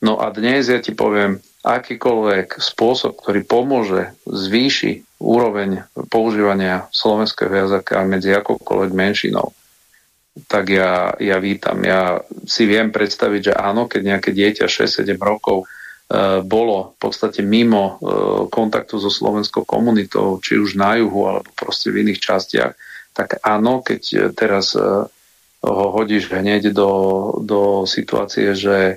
No a dnes ja ti poviem, akýkoľvek spôsob, ktorý pomôže zvýši úroveň používania slovenského jazyka medzi akokoľvek menšinou, tak ja, ja vítam. Ja si viem predstaviť, že áno, keď nejaké dieťa 6-7 rokov e, bolo v podstate mimo e, kontaktu so slovenskou komunitou, či už na juhu, alebo proste v iných častiach, tak áno, keď e, teraz e, ho hodíš hneď do, do situácie, že e,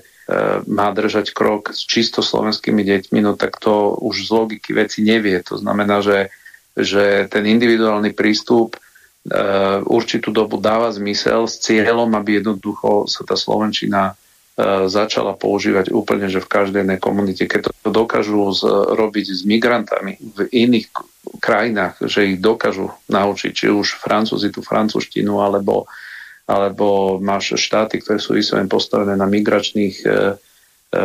má držať krok s čisto slovenskými deťmi, no tak to už z logiky veci nevie. To znamená, že, že ten individuálny prístup určitú dobu dáva zmysel s cieľom, aby jednoducho sa tá Slovenčina začala používať úplne, že v každej jednej komunite. Keď to dokážu robiť s migrantami v iných krajinách, že ich dokážu naučiť, či už francúzi tú francúzštinu, alebo, alebo máš štáty, ktoré sú vyslovene postavené na migračných e, e,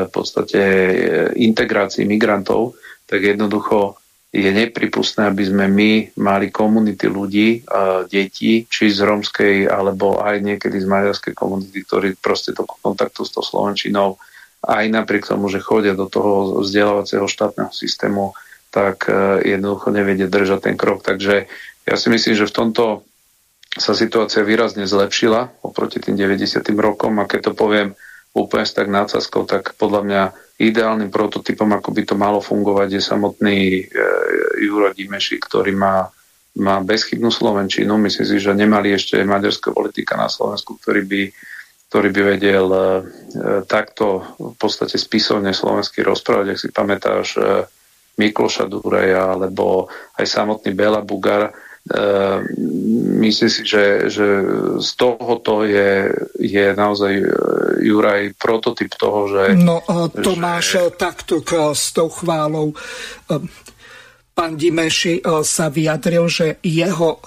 v podstate e, integrácii migrantov, tak jednoducho je nepripustné, aby sme my mali komunity ľudí, detí, či z rómskej, alebo aj niekedy z maďarskej komunity, ktorí proste do kontaktu s tou Slovenčinou aj napriek tomu, že chodia do toho vzdelávacieho štátneho systému, tak e, jednoducho nevedie držať ten krok. Takže ja si myslím, že v tomto sa situácia výrazne zlepšila oproti tým 90. rokom a keď to poviem úplne tak nácaskou, tak podľa mňa ideálnym prototypom, ako by to malo fungovať, je samotný e, Juro Dimeši, ktorý má, má bezchybnú Slovenčinu. Myslím si, že nemali ešte maďarská politika na Slovensku, ktorý by, ktorý by vedel e, takto v podstate spisovne slovensky rozprávať. Ak si pamätáš, e, Mikloša Dureja alebo aj samotný Bela Bugar. E, myslím si, že, že z tohoto je, je naozaj e, Juraj prototyp toho, že... No Tomáš, že... takto s tou chválou. E, pán Dimeši sa vyjadril, že jeho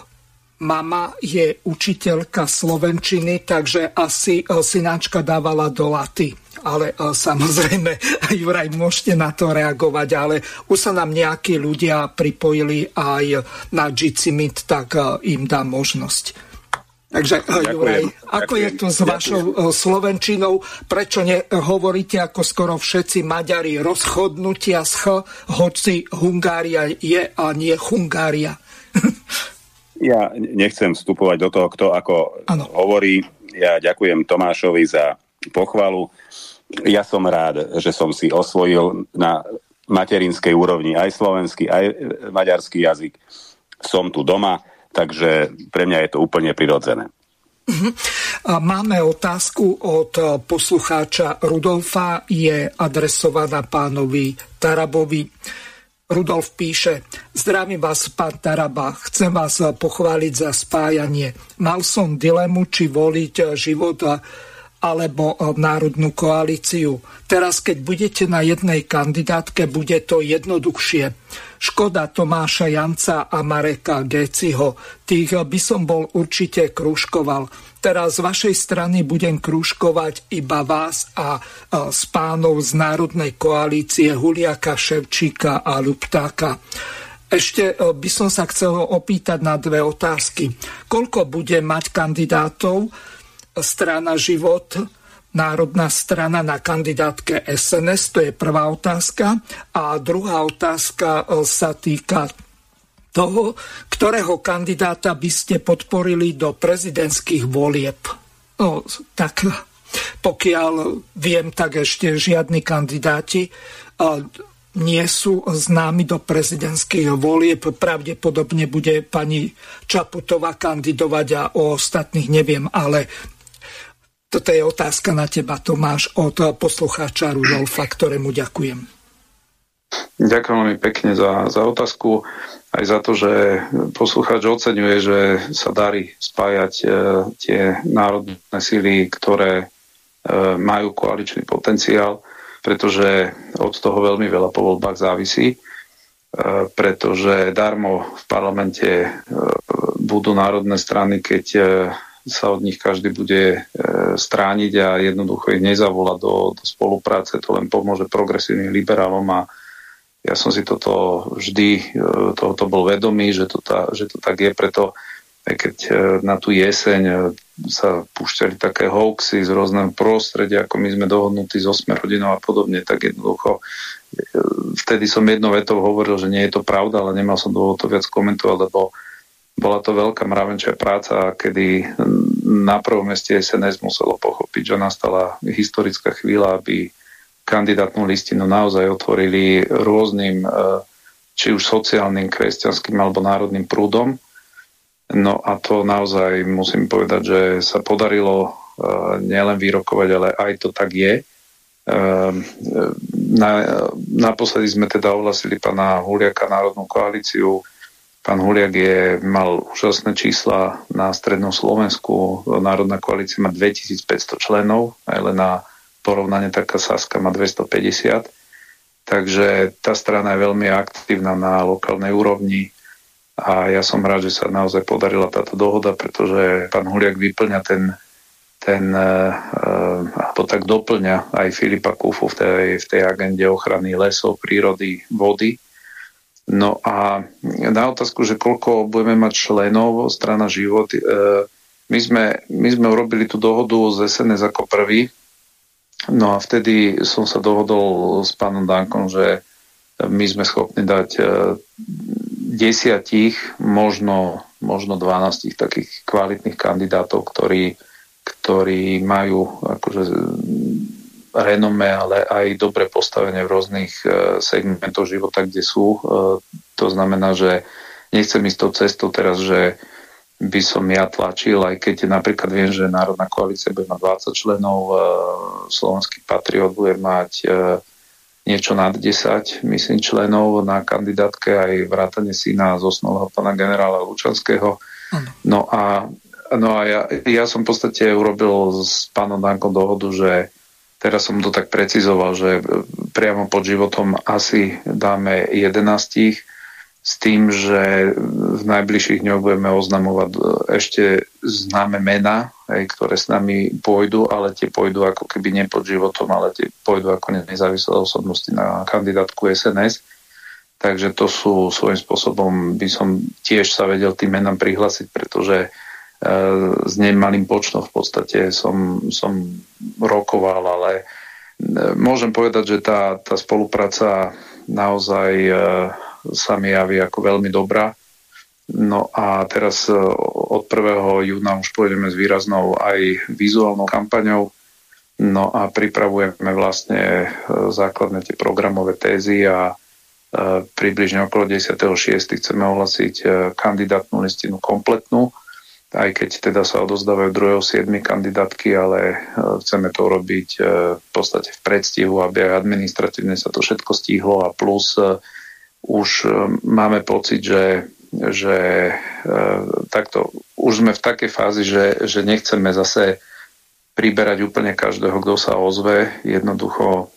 mama je učiteľka slovenčiny, takže asi synáčka dávala do laty ale e, samozrejme, [laughs] Juraj, môžete na to reagovať, ale už sa nám nejakí ľudia pripojili aj na Jitsi Meet, tak e, im dám možnosť. Takže e, ďakujem, Juraj, ako ďakujem, je to s vašou ďakujem. slovenčinou? Prečo nehovoríte ako skoro všetci Maďari rozchodnutia z Ch, hoci Hungária je a nie Hungária? [laughs] ja nechcem vstupovať do toho, kto ako ano. hovorí. Ja ďakujem Tomášovi za pochvalu ja som rád, že som si osvojil na materinskej úrovni aj slovenský, aj maďarský jazyk. Som tu doma, takže pre mňa je to úplne prirodzené. Mhm. Máme otázku od poslucháča Rudolfa, je adresovaná pánovi Tarabovi. Rudolf píše, zdravím vás, pán Taraba, chcem vás pochváliť za spájanie. Mal som dilemu, či voliť život a alebo e, národnú koalíciu. Teraz, keď budete na jednej kandidátke, bude to jednoduchšie. Škoda Tomáša Janca a Mareka Geciho. Tých by som bol určite krúžkoval. Teraz z vašej strany budem krúžkovať iba vás a s e, pánov z Národnej koalície Huliaka, Ševčíka a Luptáka. Ešte e, by som sa chcel opýtať na dve otázky. Koľko bude mať kandidátov strana Život, národná strana na kandidátke SNS? To je prvá otázka. A druhá otázka e, sa týka toho, ktorého kandidáta by ste podporili do prezidentských volieb. No, tak pokiaľ viem, tak ešte žiadni kandidáti e, nie sú známi do prezidentských volieb. Pravdepodobne bude pani Čaputová kandidovať a o ostatných neviem, ale toto je otázka na teba, Tomáš, od poslucháča Rudolfa, ktorému ďakujem. Ďakujem veľmi pekne za, za otázku, aj za to, že poslucháč oceňuje, že sa darí spájať e, tie národné síly, ktoré e, majú koaličný potenciál, pretože od toho veľmi veľa po voľbách závisí, e, pretože darmo v parlamente e, budú národné strany, keď e, sa od nich každý bude e, strániť a jednoducho ich nezavolá do, do spolupráce. To len pomôže progresívnym liberálom a ja som si toto vždy, tohoto bol vedomý, že to, tá, že to tak je, preto aj keď na tú jeseň sa púšťali také hoaxy z rôzneho prostredia, ako my sme dohodnutí z 8 rodinov a podobne, tak jednoducho vtedy som jednou vetou hovoril, že nie je to pravda, ale nemal som dôvod to viac komentovať, lebo bola to veľká mravenčia práca, kedy na prvom meste SNS muselo pochopiť, že nastala historická chvíľa, aby kandidátnu listinu naozaj otvorili rôznym, e, či už sociálnym, kresťanským alebo národným prúdom. No a to naozaj musím povedať, že sa podarilo e, nielen vyrokovať, ale aj to tak je. E, na, naposledy sme teda ohlasili pána Huliaka Národnú koalíciu Pán Huliak je, mal úžasné čísla na strednom Slovensku. Národná koalícia má 2500 členov, aj len na porovnanie taká Saska má 250. Takže tá strana je veľmi aktívna na lokálnej úrovni a ja som rád, že sa naozaj podarila táto dohoda, pretože pán Huliak vyplňa ten, ten uh, alebo tak doplňa aj Filipa Kufu v tej, v tej agende ochrany lesov, prírody, vody No a na otázku, že koľko budeme mať členov strana život, e, my sme, my sme urobili tú dohodu z SNS ako prvý, no a vtedy som sa dohodol s pánom Dankom, že my sme schopní dať e, desiatich, možno, možno 12 takých kvalitných kandidátov, ktorí, ktorí majú akože renome, ale aj dobre postavenie v rôznych e, segmentoch života, kde sú. E, to znamená, že nechcem ísť tou cestou teraz, že by som ja tlačil, aj keď napríklad viem, že Národná koalícia bude mať 20 členov, e, Slovenský patriot bude mať niečo nad 10, myslím, členov na kandidátke aj vrátane syna z osnového pána generála Lučanského. No a, no a ja, ja som v podstate urobil s pánom Dankom dohodu, že Teraz som to tak precizoval, že priamo pod životom asi dáme 11 s tým, že v najbližších dňoch budeme oznamovať e, ešte známe mená, ktoré s nami pôjdu, ale tie pôjdu ako keby nie pod životom, ale tie pôjdu ako nezávislé osobnosti na kandidátku SNS. Takže to sú svojím spôsobom, by som tiež sa vedel tým menám prihlásiť, pretože s nemalým počtom v podstate som, som rokoval, ale e, môžem povedať, že tá, tá spolupráca naozaj e, sa mi javí ako veľmi dobrá. No a teraz od 1. júna už pôjdeme s výraznou aj vizuálnou kampaňou. No a pripravujeme vlastne základné tie programové tézy a približne okolo 10.6. chceme ohlasiť kandidátnu listinu kompletnú aj keď teda sa odozdávajú 2.7. kandidátky, ale e, chceme to robiť e, v podstate v predstihu, aby aj administratívne sa to všetko stihlo a plus e, už máme pocit, že, že takto už sme v takej fázi, že, že nechceme zase priberať úplne každého, kto sa ozve. Jednoducho,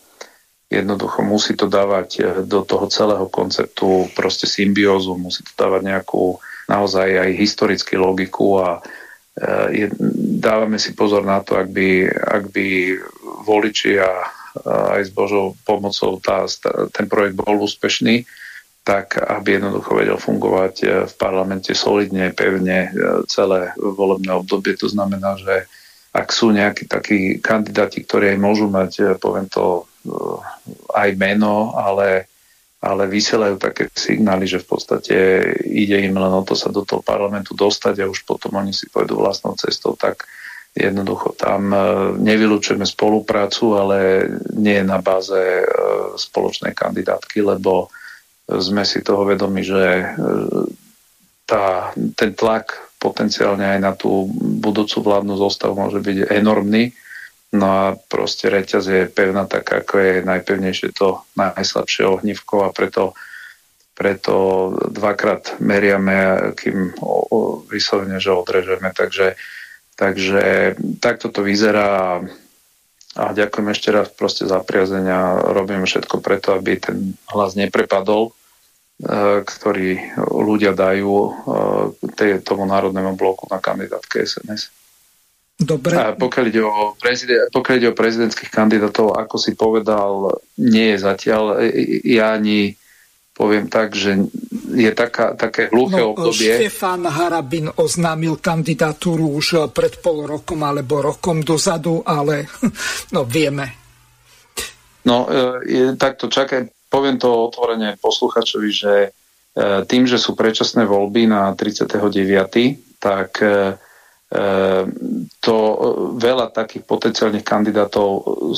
jednoducho musí to dávať do toho celého konceptu proste symbiózu, musí to dávať nejakú naozaj aj historický logiku a e, je, dávame si pozor na to, ak by, ak by voliči a aj s Božou pomocou tá, ten projekt bol úspešný, tak aby jednoducho vedel fungovať e, v parlamente solidne, pevne e, celé volebné obdobie. To znamená, že ak sú nejakí takí kandidáti, ktorí aj môžu mať, poviem to, aj meno, ale ale vysielajú také signály, že v podstate ide im len o to sa do toho parlamentu dostať a už potom oni si pôjdu vlastnou cestou, tak jednoducho tam e, nevylučujeme spoluprácu, ale nie na báze e, spoločnej kandidátky, lebo sme si toho vedomi, že e, tá, ten tlak potenciálne aj na tú budúcu vládnu zostavu môže byť enormný No a proste reťaz je pevná tak, ako je najpevnejšie to najslabšie ohnívko a preto, preto dvakrát meriame, kým o, o, vyslovene, že odrežeme. Takže, takže takto to vyzerá a ďakujem ešte raz proste za priazenia. Robím všetko preto, aby ten hlas neprepadol, e, ktorý ľudia dajú e, tomu národnému bloku na kandidátke SNS. Dobre. A pokiaľ ide, o prezident, pokiaľ ide o prezidentských kandidátov, ako si povedal, nie je zatiaľ. Ja ani poviem tak, že je taká, také hluché no, obdobie. Štefán Harabin oznámil kandidatúru už pred pol rokom alebo rokom dozadu, ale [laughs] no vieme. No, e, takto čakaj, poviem to otvorene posluchačovi, že e, tým, že sú predčasné voľby na 39., tak e, to veľa takých potenciálnych kandidátov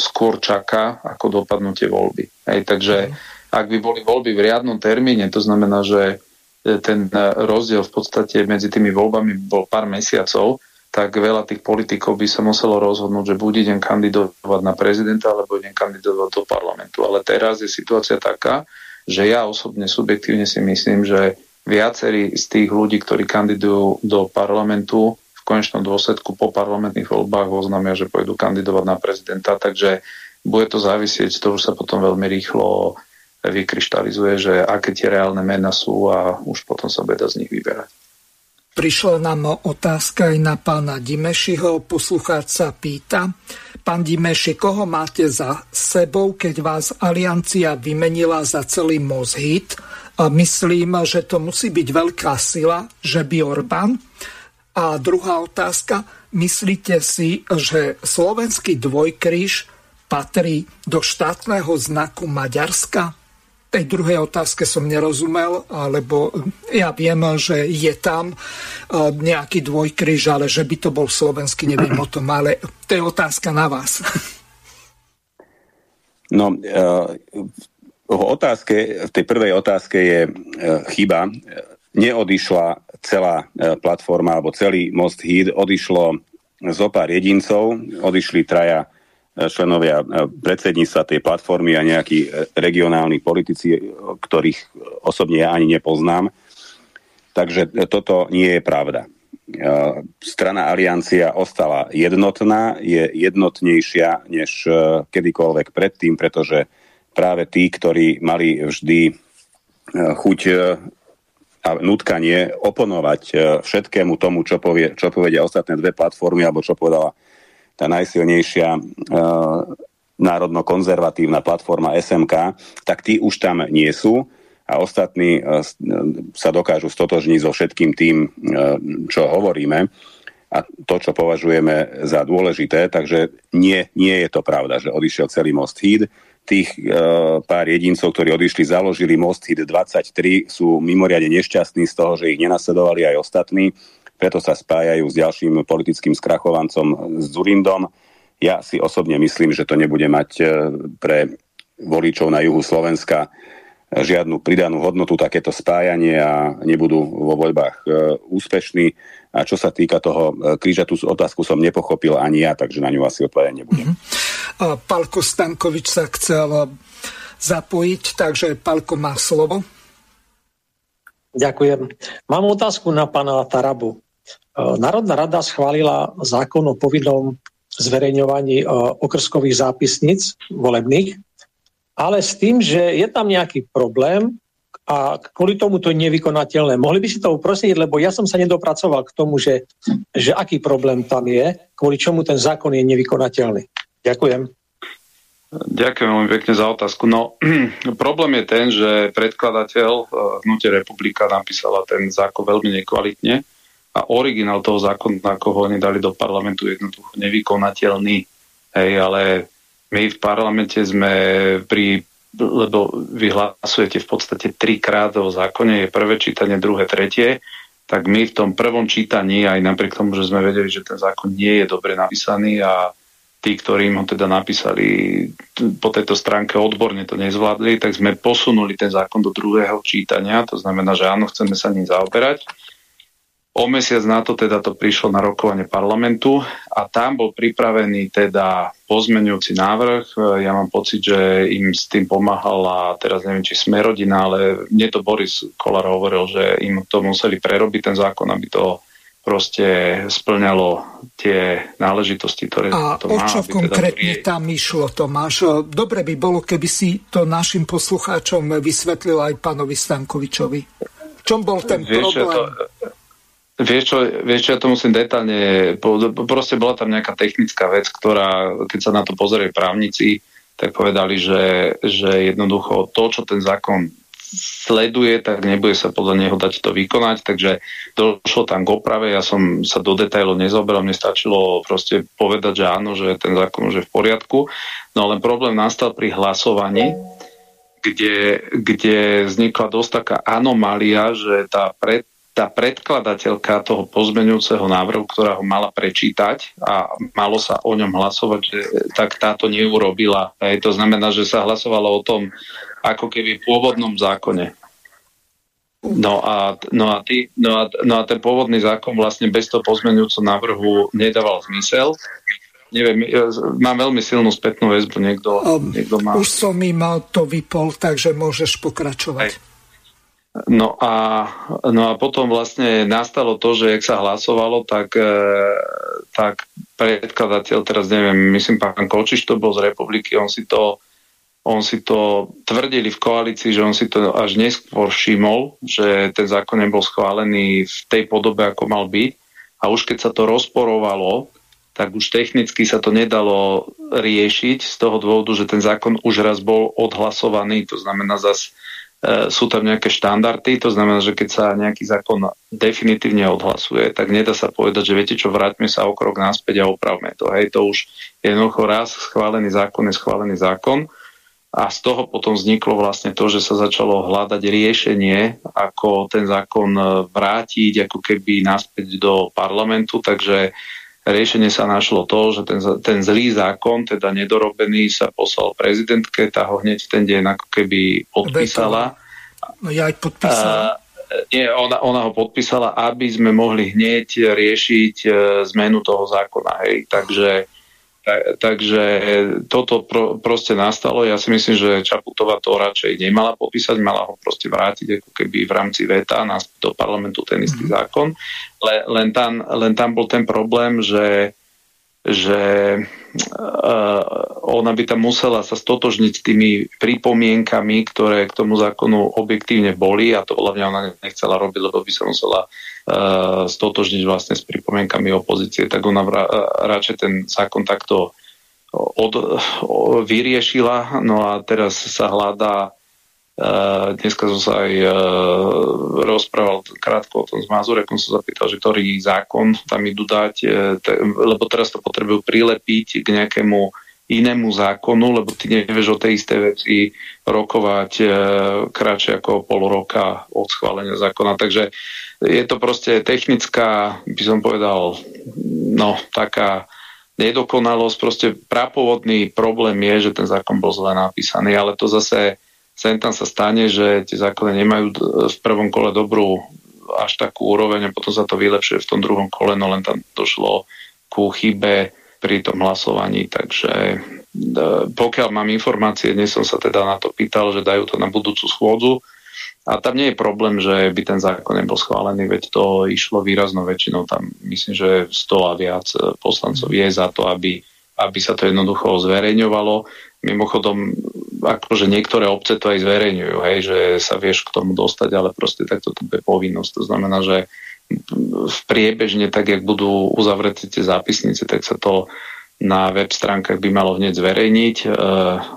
skôr čaká, ako dopadnú tie voľby. Hej, takže mm ak by boli voľby v riadnom termíne, to znamená, že e, ten e, rozdiel v podstate medzi tými voľbami bol pár mesiacov, tak veľa tých politikov by sa muselo rozhodnúť, že buď idem kandidovať na prezidenta, alebo idem kandidovať do parlamentu. Ale teraz je situácia taká, že ja osobne subjektívne si myslím, že viacerí z tých ľudí, ktorí kandidujú do parlamentu, konečnom dôsledku po parlamentných voľbách oznámia, že pôjdu kandidovať na prezidenta, takže bude to závisieť, to už sa potom veľmi rýchlo vykryštalizuje, že aké tie reálne mena sú a už potom sa bude z nich vyberať. Prišla nám otázka aj na pána Dimešiho. Poslucháč sa pýta, pán Dimeši, koho máte za sebou, keď vás Aliancia vymenila za celý Mozhit? A myslím, že to musí byť veľká sila, že by Orbán. A druhá otázka, myslíte si, že slovenský dvojkríž patrí do štátneho znaku Maďarska? tej druhej otázke som nerozumel, alebo ja viem, že je tam e, nejaký dvojkryž, ale že by to bol slovenský, neviem o tom, ale to je otázka na vás. No, e, v otázke, v tej prvej otázke je e, chyba. Neodišla celá platforma alebo celý Most Híd, odišlo zo pár jedincov, odišli traja členovia e, predsedníctva tej platformy a nejakí e, regionálni politici, ktorých osobne ja ani nepoznám. Takže toto nie je pravda. E, strana Aliancia ostala jednotná, je jednotnejšia než kedykoľvek predtým, pretože práve tí, ktorí mali vždy chuť a nutkanie oponovať všetkému tomu, čo, povie, čo povedia ostatné dve platformy, alebo čo povedala tá najsilnejšia e, národno-konzervatívna platforma SMK, tak tí už tam nie sú a ostatní e, sa dokážu stotožniť so všetkým tým, e, čo hovoríme a to, čo považujeme za dôležité. Takže nie, nie je to pravda, že odišiel celý Most Híd. Tých e, pár jedincov, ktorí odišli, založili Most Híd 23, sú mimoriadne nešťastní z toho, že ich nenasledovali aj ostatní preto sa spájajú s ďalším politickým skrachovancom s Zurindom. Ja si osobne myslím, že to nebude mať e, pre voličov na juhu Slovenska žiadnu pridanú hodnotu takéto spájanie a nebudú vo voľbách e, úspešní. A čo sa týka toho e, kríža, tú otázku som nepochopil ani ja, takže na ňu asi odpovedať nebudem. Mm-hmm. Palko Stankovič sa chcel zapojiť, takže Palko má slovo. Ďakujem. Mám otázku na pána Tarabu. Národná rada schválila zákon o povinnom zverejňovaní okrskových zápisníc volebných, ale s tým, že je tam nejaký problém a kvôli tomu to je nevykonateľné. Mohli by si to uprosiť, lebo ja som sa nedopracoval k tomu, že, že aký problém tam je, kvôli čomu ten zákon je nevykonateľný. Ďakujem. Ďakujem veľmi pekne za otázku. No, [clears throat] problém je ten, že predkladateľ e, Hnutie republika napísala ten zákon veľmi nekvalitne a originál toho zákona, ako ho oni dali do parlamentu, je jednoducho nevykonateľný. Hej, ale my v parlamente sme pri lebo vy hlasujete v podstate trikrát o zákone, je prvé čítanie, druhé, tretie, tak my v tom prvom čítaní, aj napriek tomu, že sme vedeli, že ten zákon nie je dobre napísaný a tí, ktorí ho teda napísali po tejto stránke odborne to nezvládli, tak sme posunuli ten zákon do druhého čítania, to znamená, že áno, chceme sa ním zaoberať O mesiac na to teda to prišlo na rokovanie parlamentu a tam bol pripravený teda pozmenujúci návrh. Ja mám pocit, že im s tým pomáhala, teraz neviem, či sme rodina, ale mne to Boris Kolár hovoril, že im to museli prerobiť ten zákon, aby to proste splňalo tie náležitosti, ktoré a to má. A o čo teda konkrétne teda tam išlo, Tomáš? Dobre by bolo, keby si to našim poslucháčom vysvetlil aj pánovi Stankovičovi. V čom bol ten Vieš, problém? To, Vieš čo, vieš čo, ja to musím detálne, proste bola tam nejaká technická vec, ktorá, keď sa na to pozrie právnici, tak povedali, že, že jednoducho to, čo ten zákon sleduje, tak nebude sa podľa neho dať to vykonať, takže došlo tam k oprave, ja som sa do detailov nezoberal, mne stačilo proste povedať, že áno, že ten zákon už je v poriadku, no len problém nastal pri hlasovaní, kde, kde vznikla dosť taká anomália, že tá pred tá predkladateľka toho pozmeňujúceho návrhu, ktorá ho mala prečítať a malo sa o ňom hlasovať, že, tak táto neurobila. Hej, to znamená, že sa hlasovalo o tom ako keby v pôvodnom zákone. No a, no, a ty, no, a, no a ten pôvodný zákon vlastne bez toho pozmeňujúceho návrhu nedával zmysel. Neviem, mám veľmi silnú spätnú väzbu, niekto, um, niekto má... Už som im to vypol, takže môžeš pokračovať. Hej. No a, no a potom vlastne nastalo to, že ak sa hlasovalo, tak, e, tak predkladateľ, teraz neviem, myslím, pán Kočiš to bol z republiky, on si to on si to tvrdili v koalícii, že on si to až neskôr všimol, že ten zákon nebol schválený v tej podobe, ako mal byť. A už keď sa to rozporovalo, tak už technicky sa to nedalo riešiť z toho dôvodu, že ten zákon už raz bol odhlasovaný. To znamená, zase sú tam nejaké štandardy, to znamená, že keď sa nejaký zákon definitívne odhlasuje, tak nedá sa povedať, že viete čo, vráťme sa o krok náspäť a opravme to. Hej, to už jednoducho raz schválený zákon je schválený zákon a z toho potom vzniklo vlastne to, že sa začalo hľadať riešenie, ako ten zákon e, vrátiť ako keby naspäť do parlamentu, takže riešenie sa našlo to, že ten, ten zlý zákon, teda nedorobený, sa poslal prezidentke, tá ho hneď ten deň ako keby podpísala. No ja aj podpísala. A, nie, ona, ona ho podpísala, aby sme mohli hneď riešiť e, zmenu toho zákona. Hej. Takže takže toto pro, proste nastalo. Ja si myslím, že Čaputová to radšej nemala popísať, mala ho proste vrátiť ako keby v rámci VETA do parlamentu ten istý mm. zákon. Le, len, tam, len tam bol ten problém, že že uh, ona by tam musela sa stotožniť s tými pripomienkami, ktoré k tomu zákonu objektívne boli a to hlavne ona nechcela robiť, lebo by sa musela stotožniť vlastne s pripomienkami opozície, tak ona vra, radšej ten zákon takto od, vyriešila, no a teraz sa hľadá Uh, dneska som sa aj rozprával krátko o tom s Mazurekom, som zapýtal, že ktorý zákon tam idú dať, lebo teraz to potrebujú prilepiť k nejakému inému zákonu, lebo ty nevieš o tej isté veci rokovať uh, kratšie ako pol roka od schválenia zákona. Takže je to proste technická, by som povedal, no taká nedokonalosť. Proste prapovodný problém je, že ten zákon bol zle napísaný, ale to zase sem tam sa stane, že tie zákony nemajú v prvom kole dobrú až takú úroveň a potom sa to vylepšuje v tom druhom kole, no len tam došlo ku chybe pri tom hlasovaní, takže e, pokiaľ mám informácie, dnes som sa teda na to pýtal, že dajú to na budúcu schôdzu a tam nie je problém, že by ten zákon nebol schválený, veď to išlo výraznou väčšinou, tam myslím, že 100 a viac e, poslancov je za to, aby, aby sa to jednoducho zverejňovalo. Mimochodom, akože niektoré obce to aj zverejňujú, hej, že sa vieš k tomu dostať, ale proste takto to je povinnosť. To znamená, že v priebežne, tak jak budú uzavreté tie zápisnice, tak sa to na web stránkach by malo hneď zverejniť. E,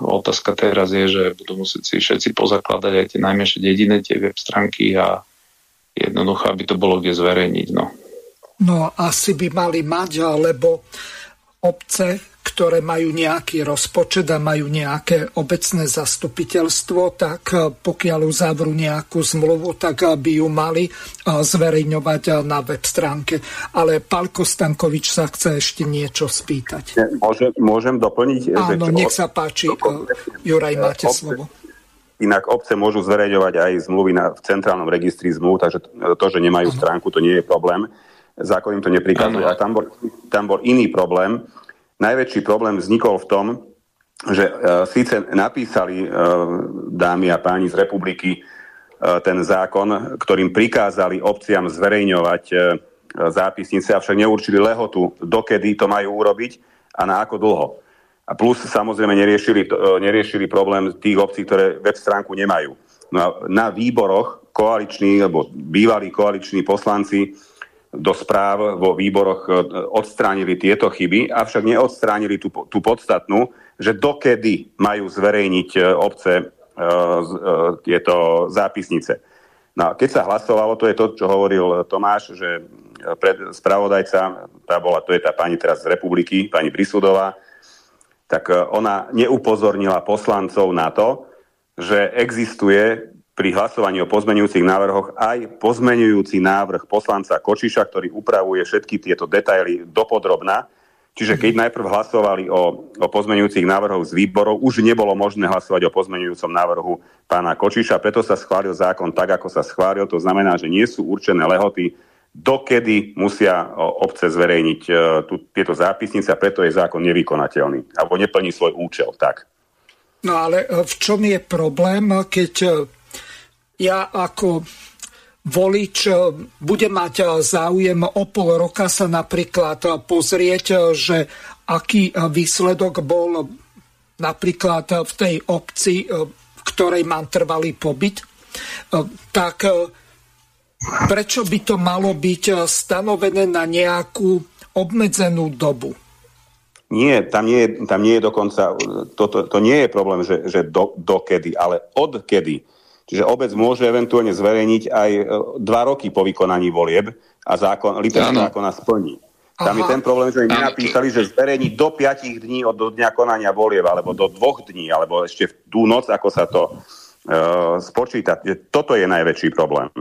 otázka teraz je, že budú musieť si všetci pozakladať aj tie najmenšie dediny, tie web stránky a jednoducho, aby to bolo kde zverejniť. No. no asi by mali mať, lebo obce ktoré majú nejaký rozpočet a majú nejaké obecné zastupiteľstvo, tak eh, pokiaľ uzavrú nejakú zmluvu, tak eh, by ju mali eh, zverejňovať na web stránke. Ale Palko Stankovič sa chce ešte niečo spýtať. Môžem, môžem doplniť? Áno, že nech sa páči. Juraj, máte obce, slovo. Inak obce môžu zverejňovať aj zmluvy na, v centrálnom registri zmluv, takže to, že nemajú ano. stránku, to nie je problém. Zákon im to neprikazuje. A tam bol, tam bol iný problém, Najväčší problém vznikol v tom, že e, síce napísali e, dámy a páni z republiky e, ten zákon, ktorým prikázali obciam zverejňovať zápisnice, avšak neurčili lehotu, dokedy to majú urobiť a na ako dlho. A plus samozrejme neriešili, neriešili problém tých obcí, ktoré web stránku nemajú. No a na výboroch koaliční, alebo bývalí koaliční poslanci do správ vo výboroch e, odstránili tieto chyby, avšak neodstránili tú, tú podstatnú, že dokedy majú zverejniť e, obce e, tieto zápisnice. No keď sa hlasovalo, to je to, čo hovoril Tomáš, že pred, spravodajca, tá bola, to je tá pani teraz z republiky, pani Prisudová, tak ona neupozornila poslancov na to, že existuje pri hlasovaní o pozmenujúcich návrhoch aj pozmenujúci návrh poslanca Kočiša, ktorý upravuje všetky tieto detaily dopodrobná. Čiže keď najprv hlasovali o, o pozmenujúcich návrhoch z výborov, už nebolo možné hlasovať o pozmenujúcom návrhu pána Kočiša, preto sa schválil zákon tak, ako sa schválil. To znamená, že nie sú určené lehoty, dokedy musia obce zverejniť uh, tu, tieto zápisnice a preto je zákon nevykonateľný alebo neplní svoj účel. Tak. No ale e, v čom je problém, keď e, ja ako volič e, bude mať záujem o pol roka sa napríklad pozrieť, že aký výsledok bol napríklad v tej obci, v ktorej mám trvalý pobyt, tak prečo by to malo byť stanovené na nejakú obmedzenú dobu? Nie, tam nie, je, tam nie je dokonca, to, to, to nie je problém, že, že do, dokedy, ale odkedy. Čiže obec môže eventuálne zverejniť aj e, dva roky po vykonaní volieb a zákon, liter zákona splní. Tam Aha. je ten problém, že im nenapísali, že zverejní do 5 dní od do dňa konania volieb, alebo do dvoch dní, alebo ešte v tú noc, ako sa to uh, spočíta. Toto je najväčší problém.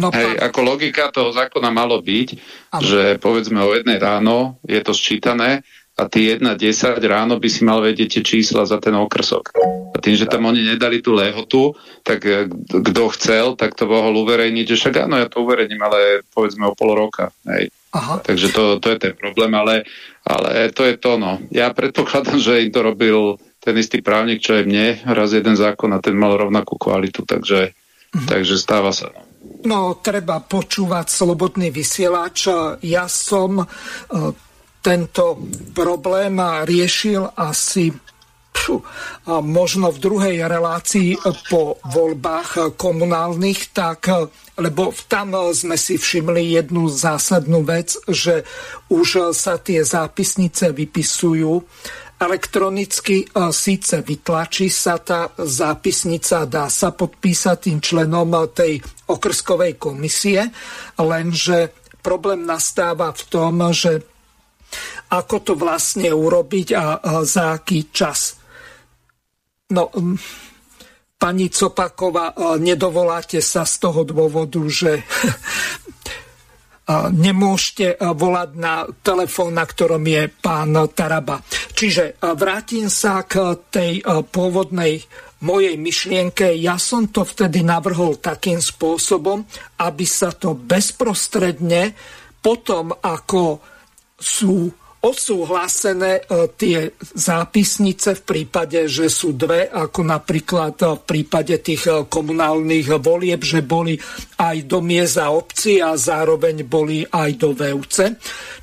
No, Hej, ako logika toho zákona malo byť, ano. že povedzme o jednej ráno je to sčítané a ty 1.10 ráno by si mal vedieť tie čísla za ten okrsok. A tým, že tam oni nedali tú lehotu, tak eh, kto chcel, tak to mohol uverejniť, že však áno, ja to uverejním, ale povedzme o pol roka. Hej. Aha. Takže to, to je ten problém, ale, ale to je to, no. Ja predpokladám, že im to robil ten istý právnik, čo je mne, raz jeden zákon a ten mal rovnakú kvalitu, takže, mhm. takže stáva sa. No. No, treba počúvať slobodný vysielač. Ja som e, tento problém riešil asi pšu, možno v druhej relácii po voľbách komunálnych, tak lebo tam sme si všimli jednu zásadnú vec, že už sa tie zápisnice vypisujú elektronicky síce vytlačí sa tá zápisnica, dá sa podpísať tým členom tej okrskovej komisie, lenže problém nastáva v tom, že ako to vlastne urobiť a, za aký čas. No, pani Copaková, e, nedovoláte sa z toho dôvodu, že [laughs] nemôžete volať na telefón, na ktorom je pán Taraba. Čiže vrátim sa k tej pôvodnej mojej myšlienke. Ja som to vtedy navrhol takým spôsobom, aby sa to bezprostredne potom, ako sú odsúhlasené e, tie zápisnice v prípade, že sú dve, ako napríklad e, v prípade tých e, komunálnych volieb, že boli aj do mieza obci a zároveň boli aj do VUC.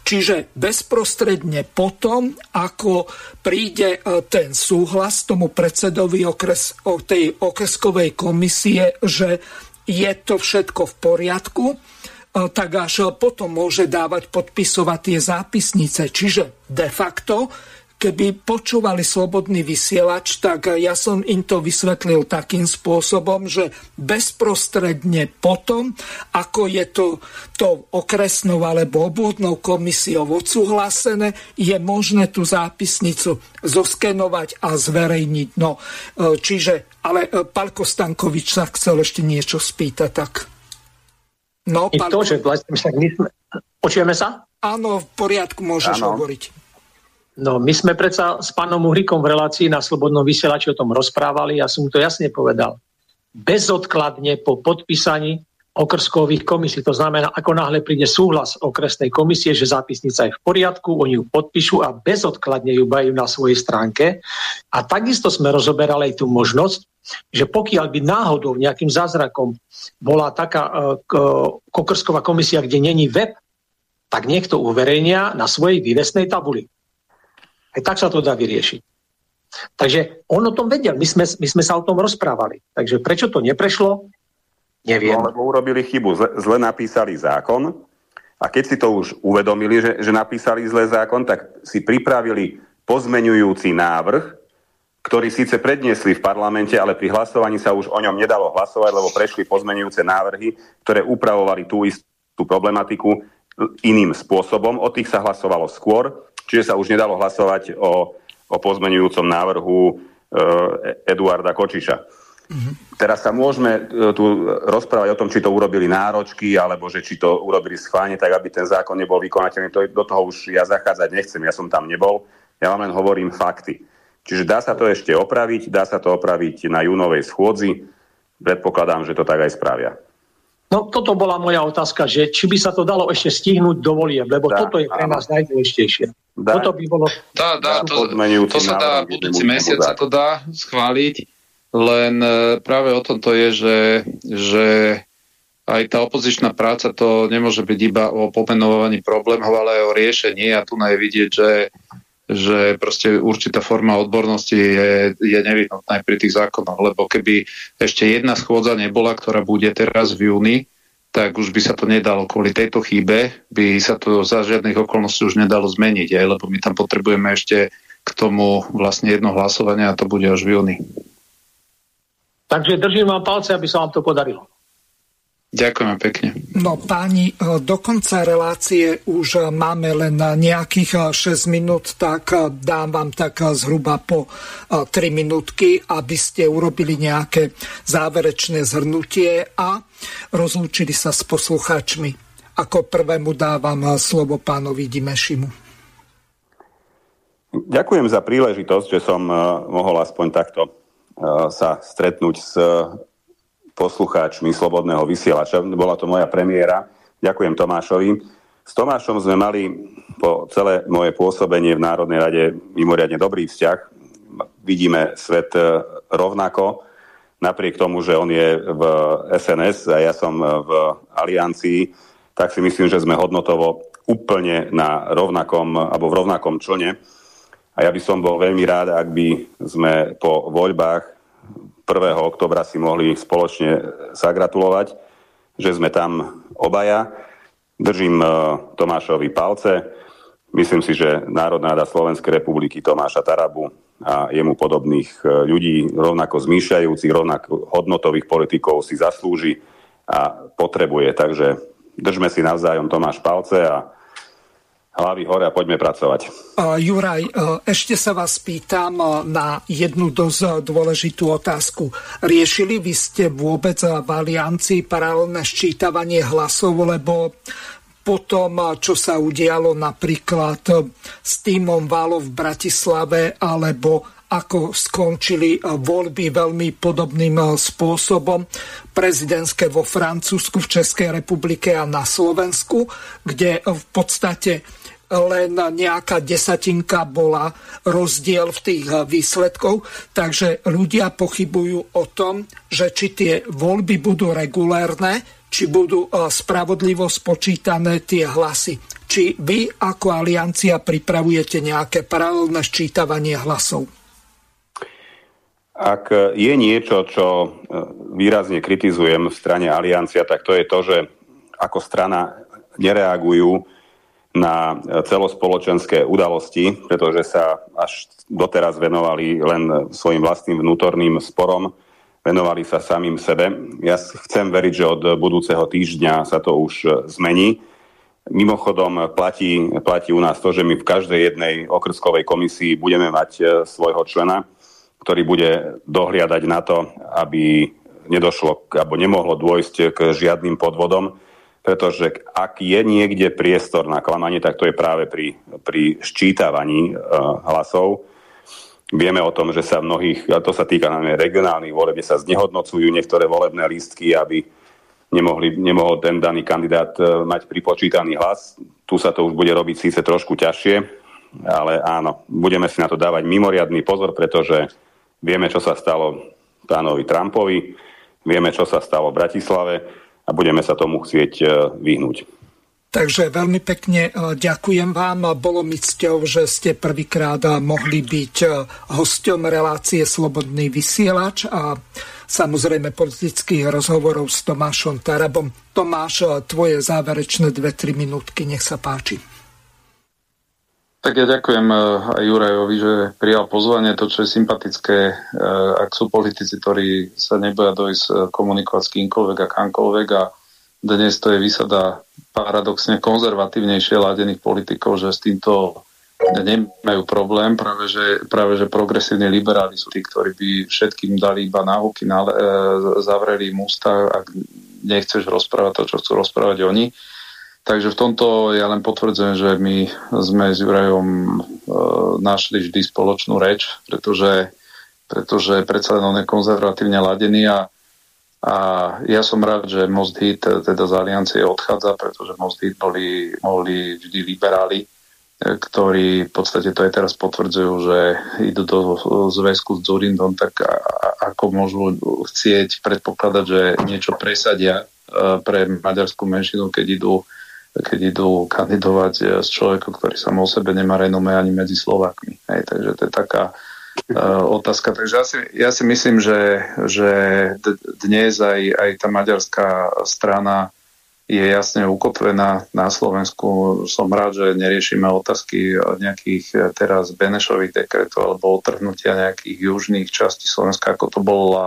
Čiže bezprostredne potom, ako príde ten súhlas tomu predsedovi okres, tej okreskovej komisie, že je to všetko v poriadku, tak až potom môže dávať podpisovať tie zápisnice. Čiže de facto, keby počúvali slobodný vysielač, tak ja som im to vysvetlil takým spôsobom, že bezprostredne potom, ako je to, to okresnou alebo obvodnou komisiou odsúhlasené, je možné tú zápisnicu zoskenovať a zverejniť. No, e, čiže, ale e, Palko Stankovič sa chcel ešte niečo spýtať, tak... No, I pán... to, že vlastne však my sme... Počujeme sa? Áno, v poriadku, môžeš ano. hovoriť. No, my sme predsa s pánom Uhrikom v relácii na Slobodnom vysielači o tom rozprávali a som mu to jasne povedal. Bezodkladne po podpísaní okrskových komisí. To znamená, ako náhle príde súhlas okresnej komisie, že zápisnica je v poriadku, oni ju podpíšu a bezodkladne ju majú na svojej stránke. A takisto sme rozoberali aj tú možnosť, že pokiaľ by náhodou nejakým zázrakom bola taká uh, kokrsková komisia, kde není web, tak niekto uverejnia na svojej vývesnej tabuli. Aj tak sa to dá vyriešiť. Takže on o tom vedel, my sme, my sme sa o tom rozprávali. Takže prečo to neprešlo, Neviem. No, lebo urobili chybu, zle, zle napísali zákon a keď si to už uvedomili, že, že napísali zle zákon, tak si pripravili pozmenujúci návrh, ktorý síce predniesli v parlamente, ale pri hlasovaní sa už o ňom nedalo hlasovať, lebo prešli pozmenujúce návrhy, ktoré upravovali tú istú problematiku iným spôsobom. O tých sa hlasovalo skôr, čiže sa už nedalo hlasovať o, o pozmenujúcom návrhu e, Eduarda Kočiša. Mm-hmm. Teraz sa môžeme e, tu rozprávať o tom, či to urobili náročky, alebo že či to urobili schválne, tak aby ten zákon nebol vykonateľný. To, do toho už ja zachádzať nechcem, ja som tam nebol. Ja vám len hovorím fakty. Čiže dá sa to ešte opraviť, dá sa to opraviť na júnovej schôdzi. Predpokladám, že to tak aj spravia. No toto bola moja otázka, že či by sa to dalo ešte stihnúť do volieb, lebo dá, toto je pre nás najdôležitejšie. Dá, toto by bolo... Dá, dá, to, to sa dá, budúci mesiac sa to dá schváliť, len e, práve o tom to je, že, že aj tá opozičná práca to nemôže byť iba o pomenovaní problémov, ale aj o riešení a tu je vidieť, že že proste určitá forma odbornosti je, je nevyhnutná aj pri tých zákonoch, lebo keby ešte jedna schôdza nebola, ktorá bude teraz v júni, tak už by sa to nedalo. Kvôli tejto chybe by sa to za žiadnych okolností už nedalo zmeniť, aj, lebo my tam potrebujeme ešte k tomu vlastne jedno hlasovanie a to bude až v júni. Takže držím vám palce, aby sa vám to podarilo. Ďakujeme pekne. No páni, e, do konca relácie už máme len nejakých 6 e, minút, tak e, dám vám tak zhruba po 3 minútky, aby ste urobili nejaké záverečné zhrnutie a rozlúčili sa s poslucháčmi. Ako prvému dávam slovo pánovi Dimešimu. Ďakujem za príležitosť, že som mohol aspoň takto sa stretnúť s poslucháčmi Slobodného vysielača. Bola to moja premiéra. Ďakujem Tomášovi. S Tomášom sme mali po celé moje pôsobenie v Národnej rade mimoriadne dobrý vzťah. Vidíme svet e, rovnako, napriek tomu, že on je v SNS a ja som v Aliancii, tak si myslím, že sme hodnotovo úplne na rovnakom, alebo v rovnakom člne. A ja by som bol veľmi rád, ak by sme po voľbách 1. oktobra si mohli spoločne zagratulovať, že sme tam obaja. Držím e, Tomášovi palce. Myslím si, že Národná rada Slovenskej republiky Tomáša Tarabu a jemu podobných e, ľudí, rovnako zmýšľajúcich, rovnako hodnotových politikov si zaslúži a potrebuje. Takže držme si navzájom Tomáš palce a hlavy hore a poďme pracovať. Juraj, e, ešte sa vás pýtam e, na jednu dosť dôležitú otázku. Riešili vy ste vôbec v Aliancii paralelné ščítavanie hlasov, lebo potom, e, čo sa udialo napríklad s týmom Válo v Bratislave alebo ako skončili voľby veľmi podobným spôsobom prezidentské vo Francúzsku, v Českej republike a na Slovensku, kde v podstate len nejaká desatinka bola rozdiel v tých výsledkov, takže ľudia pochybujú o tom, že či tie voľby budú regulérne, či budú eh, spravodlivo spočítané tie hlasy. Či vy ako aliancia pripravujete nejaké paralelné ščítavanie hlasov? Ak je niečo, čo eh, výrazne kritizujem v strane aliancia, tak to je to, že ako strana nereagujú na celospoločenské udalosti, pretože sa až doteraz venovali len svojim vlastným vnútorným sporom, venovali sa samým sebe. Ja chcem veriť, že od budúceho týždňa sa to už zmení. Mimochodom platí, platí u nás to, že my v každej jednej okrskovej komisii budeme mať e, svojho člena, ktorý bude dohliadať na to, aby nedošlo alebo nemohlo dôjsť k žiadnym podvodom pretože ak je niekde priestor na klamanie, tak to je práve pri, pri ščítavaní uh, hlasov. Vieme o tom, že sa mnohých, a to sa týka najmä regionálnych voleb, sa znehodnocujú niektoré volebné lístky, aby nemohli, nemohol ten daný kandidát uh, mať pripočítaný hlas. Tu sa to už bude robiť síce trošku ťažšie, ale áno, budeme si na to dávať mimoriadný pozor, pretože vieme, čo sa stalo pánovi Trumpovi, vieme, čo sa stalo v Bratislave, a budeme sa tomu chcieť e, vyhnúť. Takže veľmi pekne e, ďakujem vám. Bolo mi cťou, že ste prvýkrát e, mohli byť hosťom relácie Slobodný vysielač a samozrejme politických rozhovorov s Tomášom Tarabom. Tomáš, tvoje záverečné 2-3 minútky, nech sa páči. Tak ja ďakujem eh, aj Jurajovi, že prijal pozvanie. To, čo je sympatické, eh, ak sú politici, ktorí sa neboja dojsť eh, komunikovať s kýmkoľvek a kamkoľvek a dnes to je vysada paradoxne konzervatívnejšie ladených politikov, že s týmto nemajú problém. Práve že, práve, že progresívni liberáli sú tí, ktorí by všetkým dali iba náhuky, zavreli im ústa, ak nechceš rozprávať to, čo chcú rozprávať oni Takže v tomto ja len potvrdzujem, že my sme s Jurajom e, našli vždy spoločnú reč, pretože, pretože predsa len on je konzervatívne ladený a, a ja som rád, že Most Hit teda z aliancie odchádza, pretože Most Hit boli, boli vždy liberáli, e, ktorí v podstate to aj teraz potvrdzujú, že idú do zväzku s Zurindom, tak a, a, ako môžu chcieť predpokladať, že niečo presadia e, pre maďarskú menšinu, keď idú keď idú kandidovať eh, s človekom, ktorý sa o sebe nemá renome ani medzi Slovákmi. Hej, takže to je taká uh, otázka. Takže ja si, ja si myslím, že, že dnes aj, aj tá maďarská strana je jasne ukotvená na Slovensku. Som rád, že neriešime otázky nejakých eh, teraz Benešových dekretov alebo otrhnutia nejakých južných častí Slovenska, ako to bol,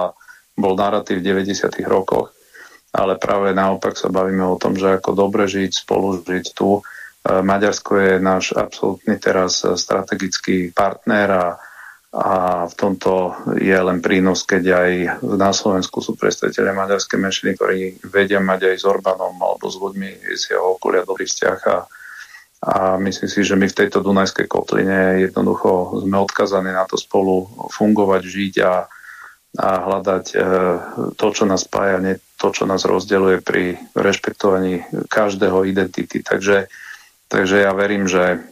bol narratív v 90. rokoch ale práve naopak sa bavíme o tom, že ako dobre žiť, spolu žiť tu. E, Maďarsko je náš absolútny teraz strategický partner a, a v tomto je len prínos, keď aj na Slovensku sú predstaviteľe maďarskej menšiny, ktorí vedia mať aj s Orbánom alebo s ľuďmi z jeho okolia dobrý vzťah a, a myslím si, že my v tejto Dunajskej kotline jednoducho sme odkazaní na to spolu fungovať, žiť a, a hľadať e, to, čo nás spája, nie to, čo nás rozdeluje pri rešpektovaní každého identity. Takže, takže ja verím, že,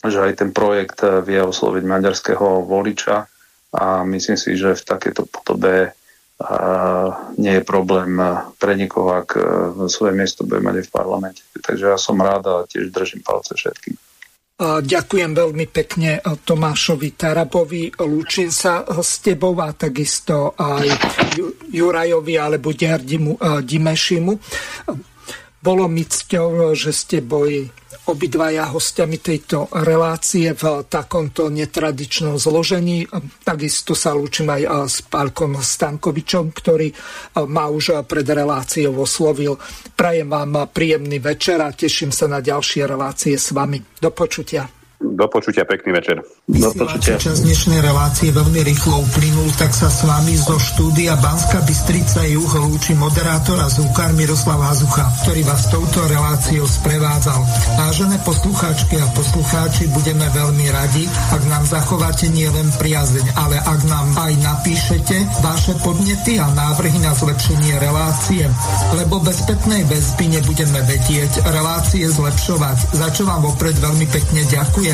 že aj ten projekt vie osloviť maďarského voliča a myslím si, že v takejto podobe nie je problém pre nikoho, ak svoje miesto bude mať v parlamente. Takže ja som rád a tiež držím palce všetkým. Ďakujem veľmi pekne Tomášovi Tarabovi. Lúčim sa s tebou a takisto aj Jurajovi alebo Ďardimu Dimešimu. Bolo mi cťou, že ste boli obidvaja hostiami tejto relácie v takomto netradičnom zložení. Takisto sa lúčim aj s Pálkom Stankovičom, ktorý ma už pred reláciou oslovil. Prajem vám príjemný večer a teším sa na ďalšie relácie s vami. Do počutia. Do počutia, pekný večer. Do počutia. Čas dnešnej relácie veľmi rýchlo uplynul, tak sa s vami zo štúdia Banska Bystrica Juh lúči moderátor a zvukár Miroslav Hazucha, ktorý vás touto reláciou sprevádzal. Vážené poslucháčky a poslucháči, budeme veľmi radi, ak nám zachováte nielen priazeň, ale ak nám aj napíšete vaše podnety a návrhy na zlepšenie relácie, lebo bez spätnej väzby nebudeme vedieť relácie zlepšovať, za čo vám opred veľmi pekne ďakujem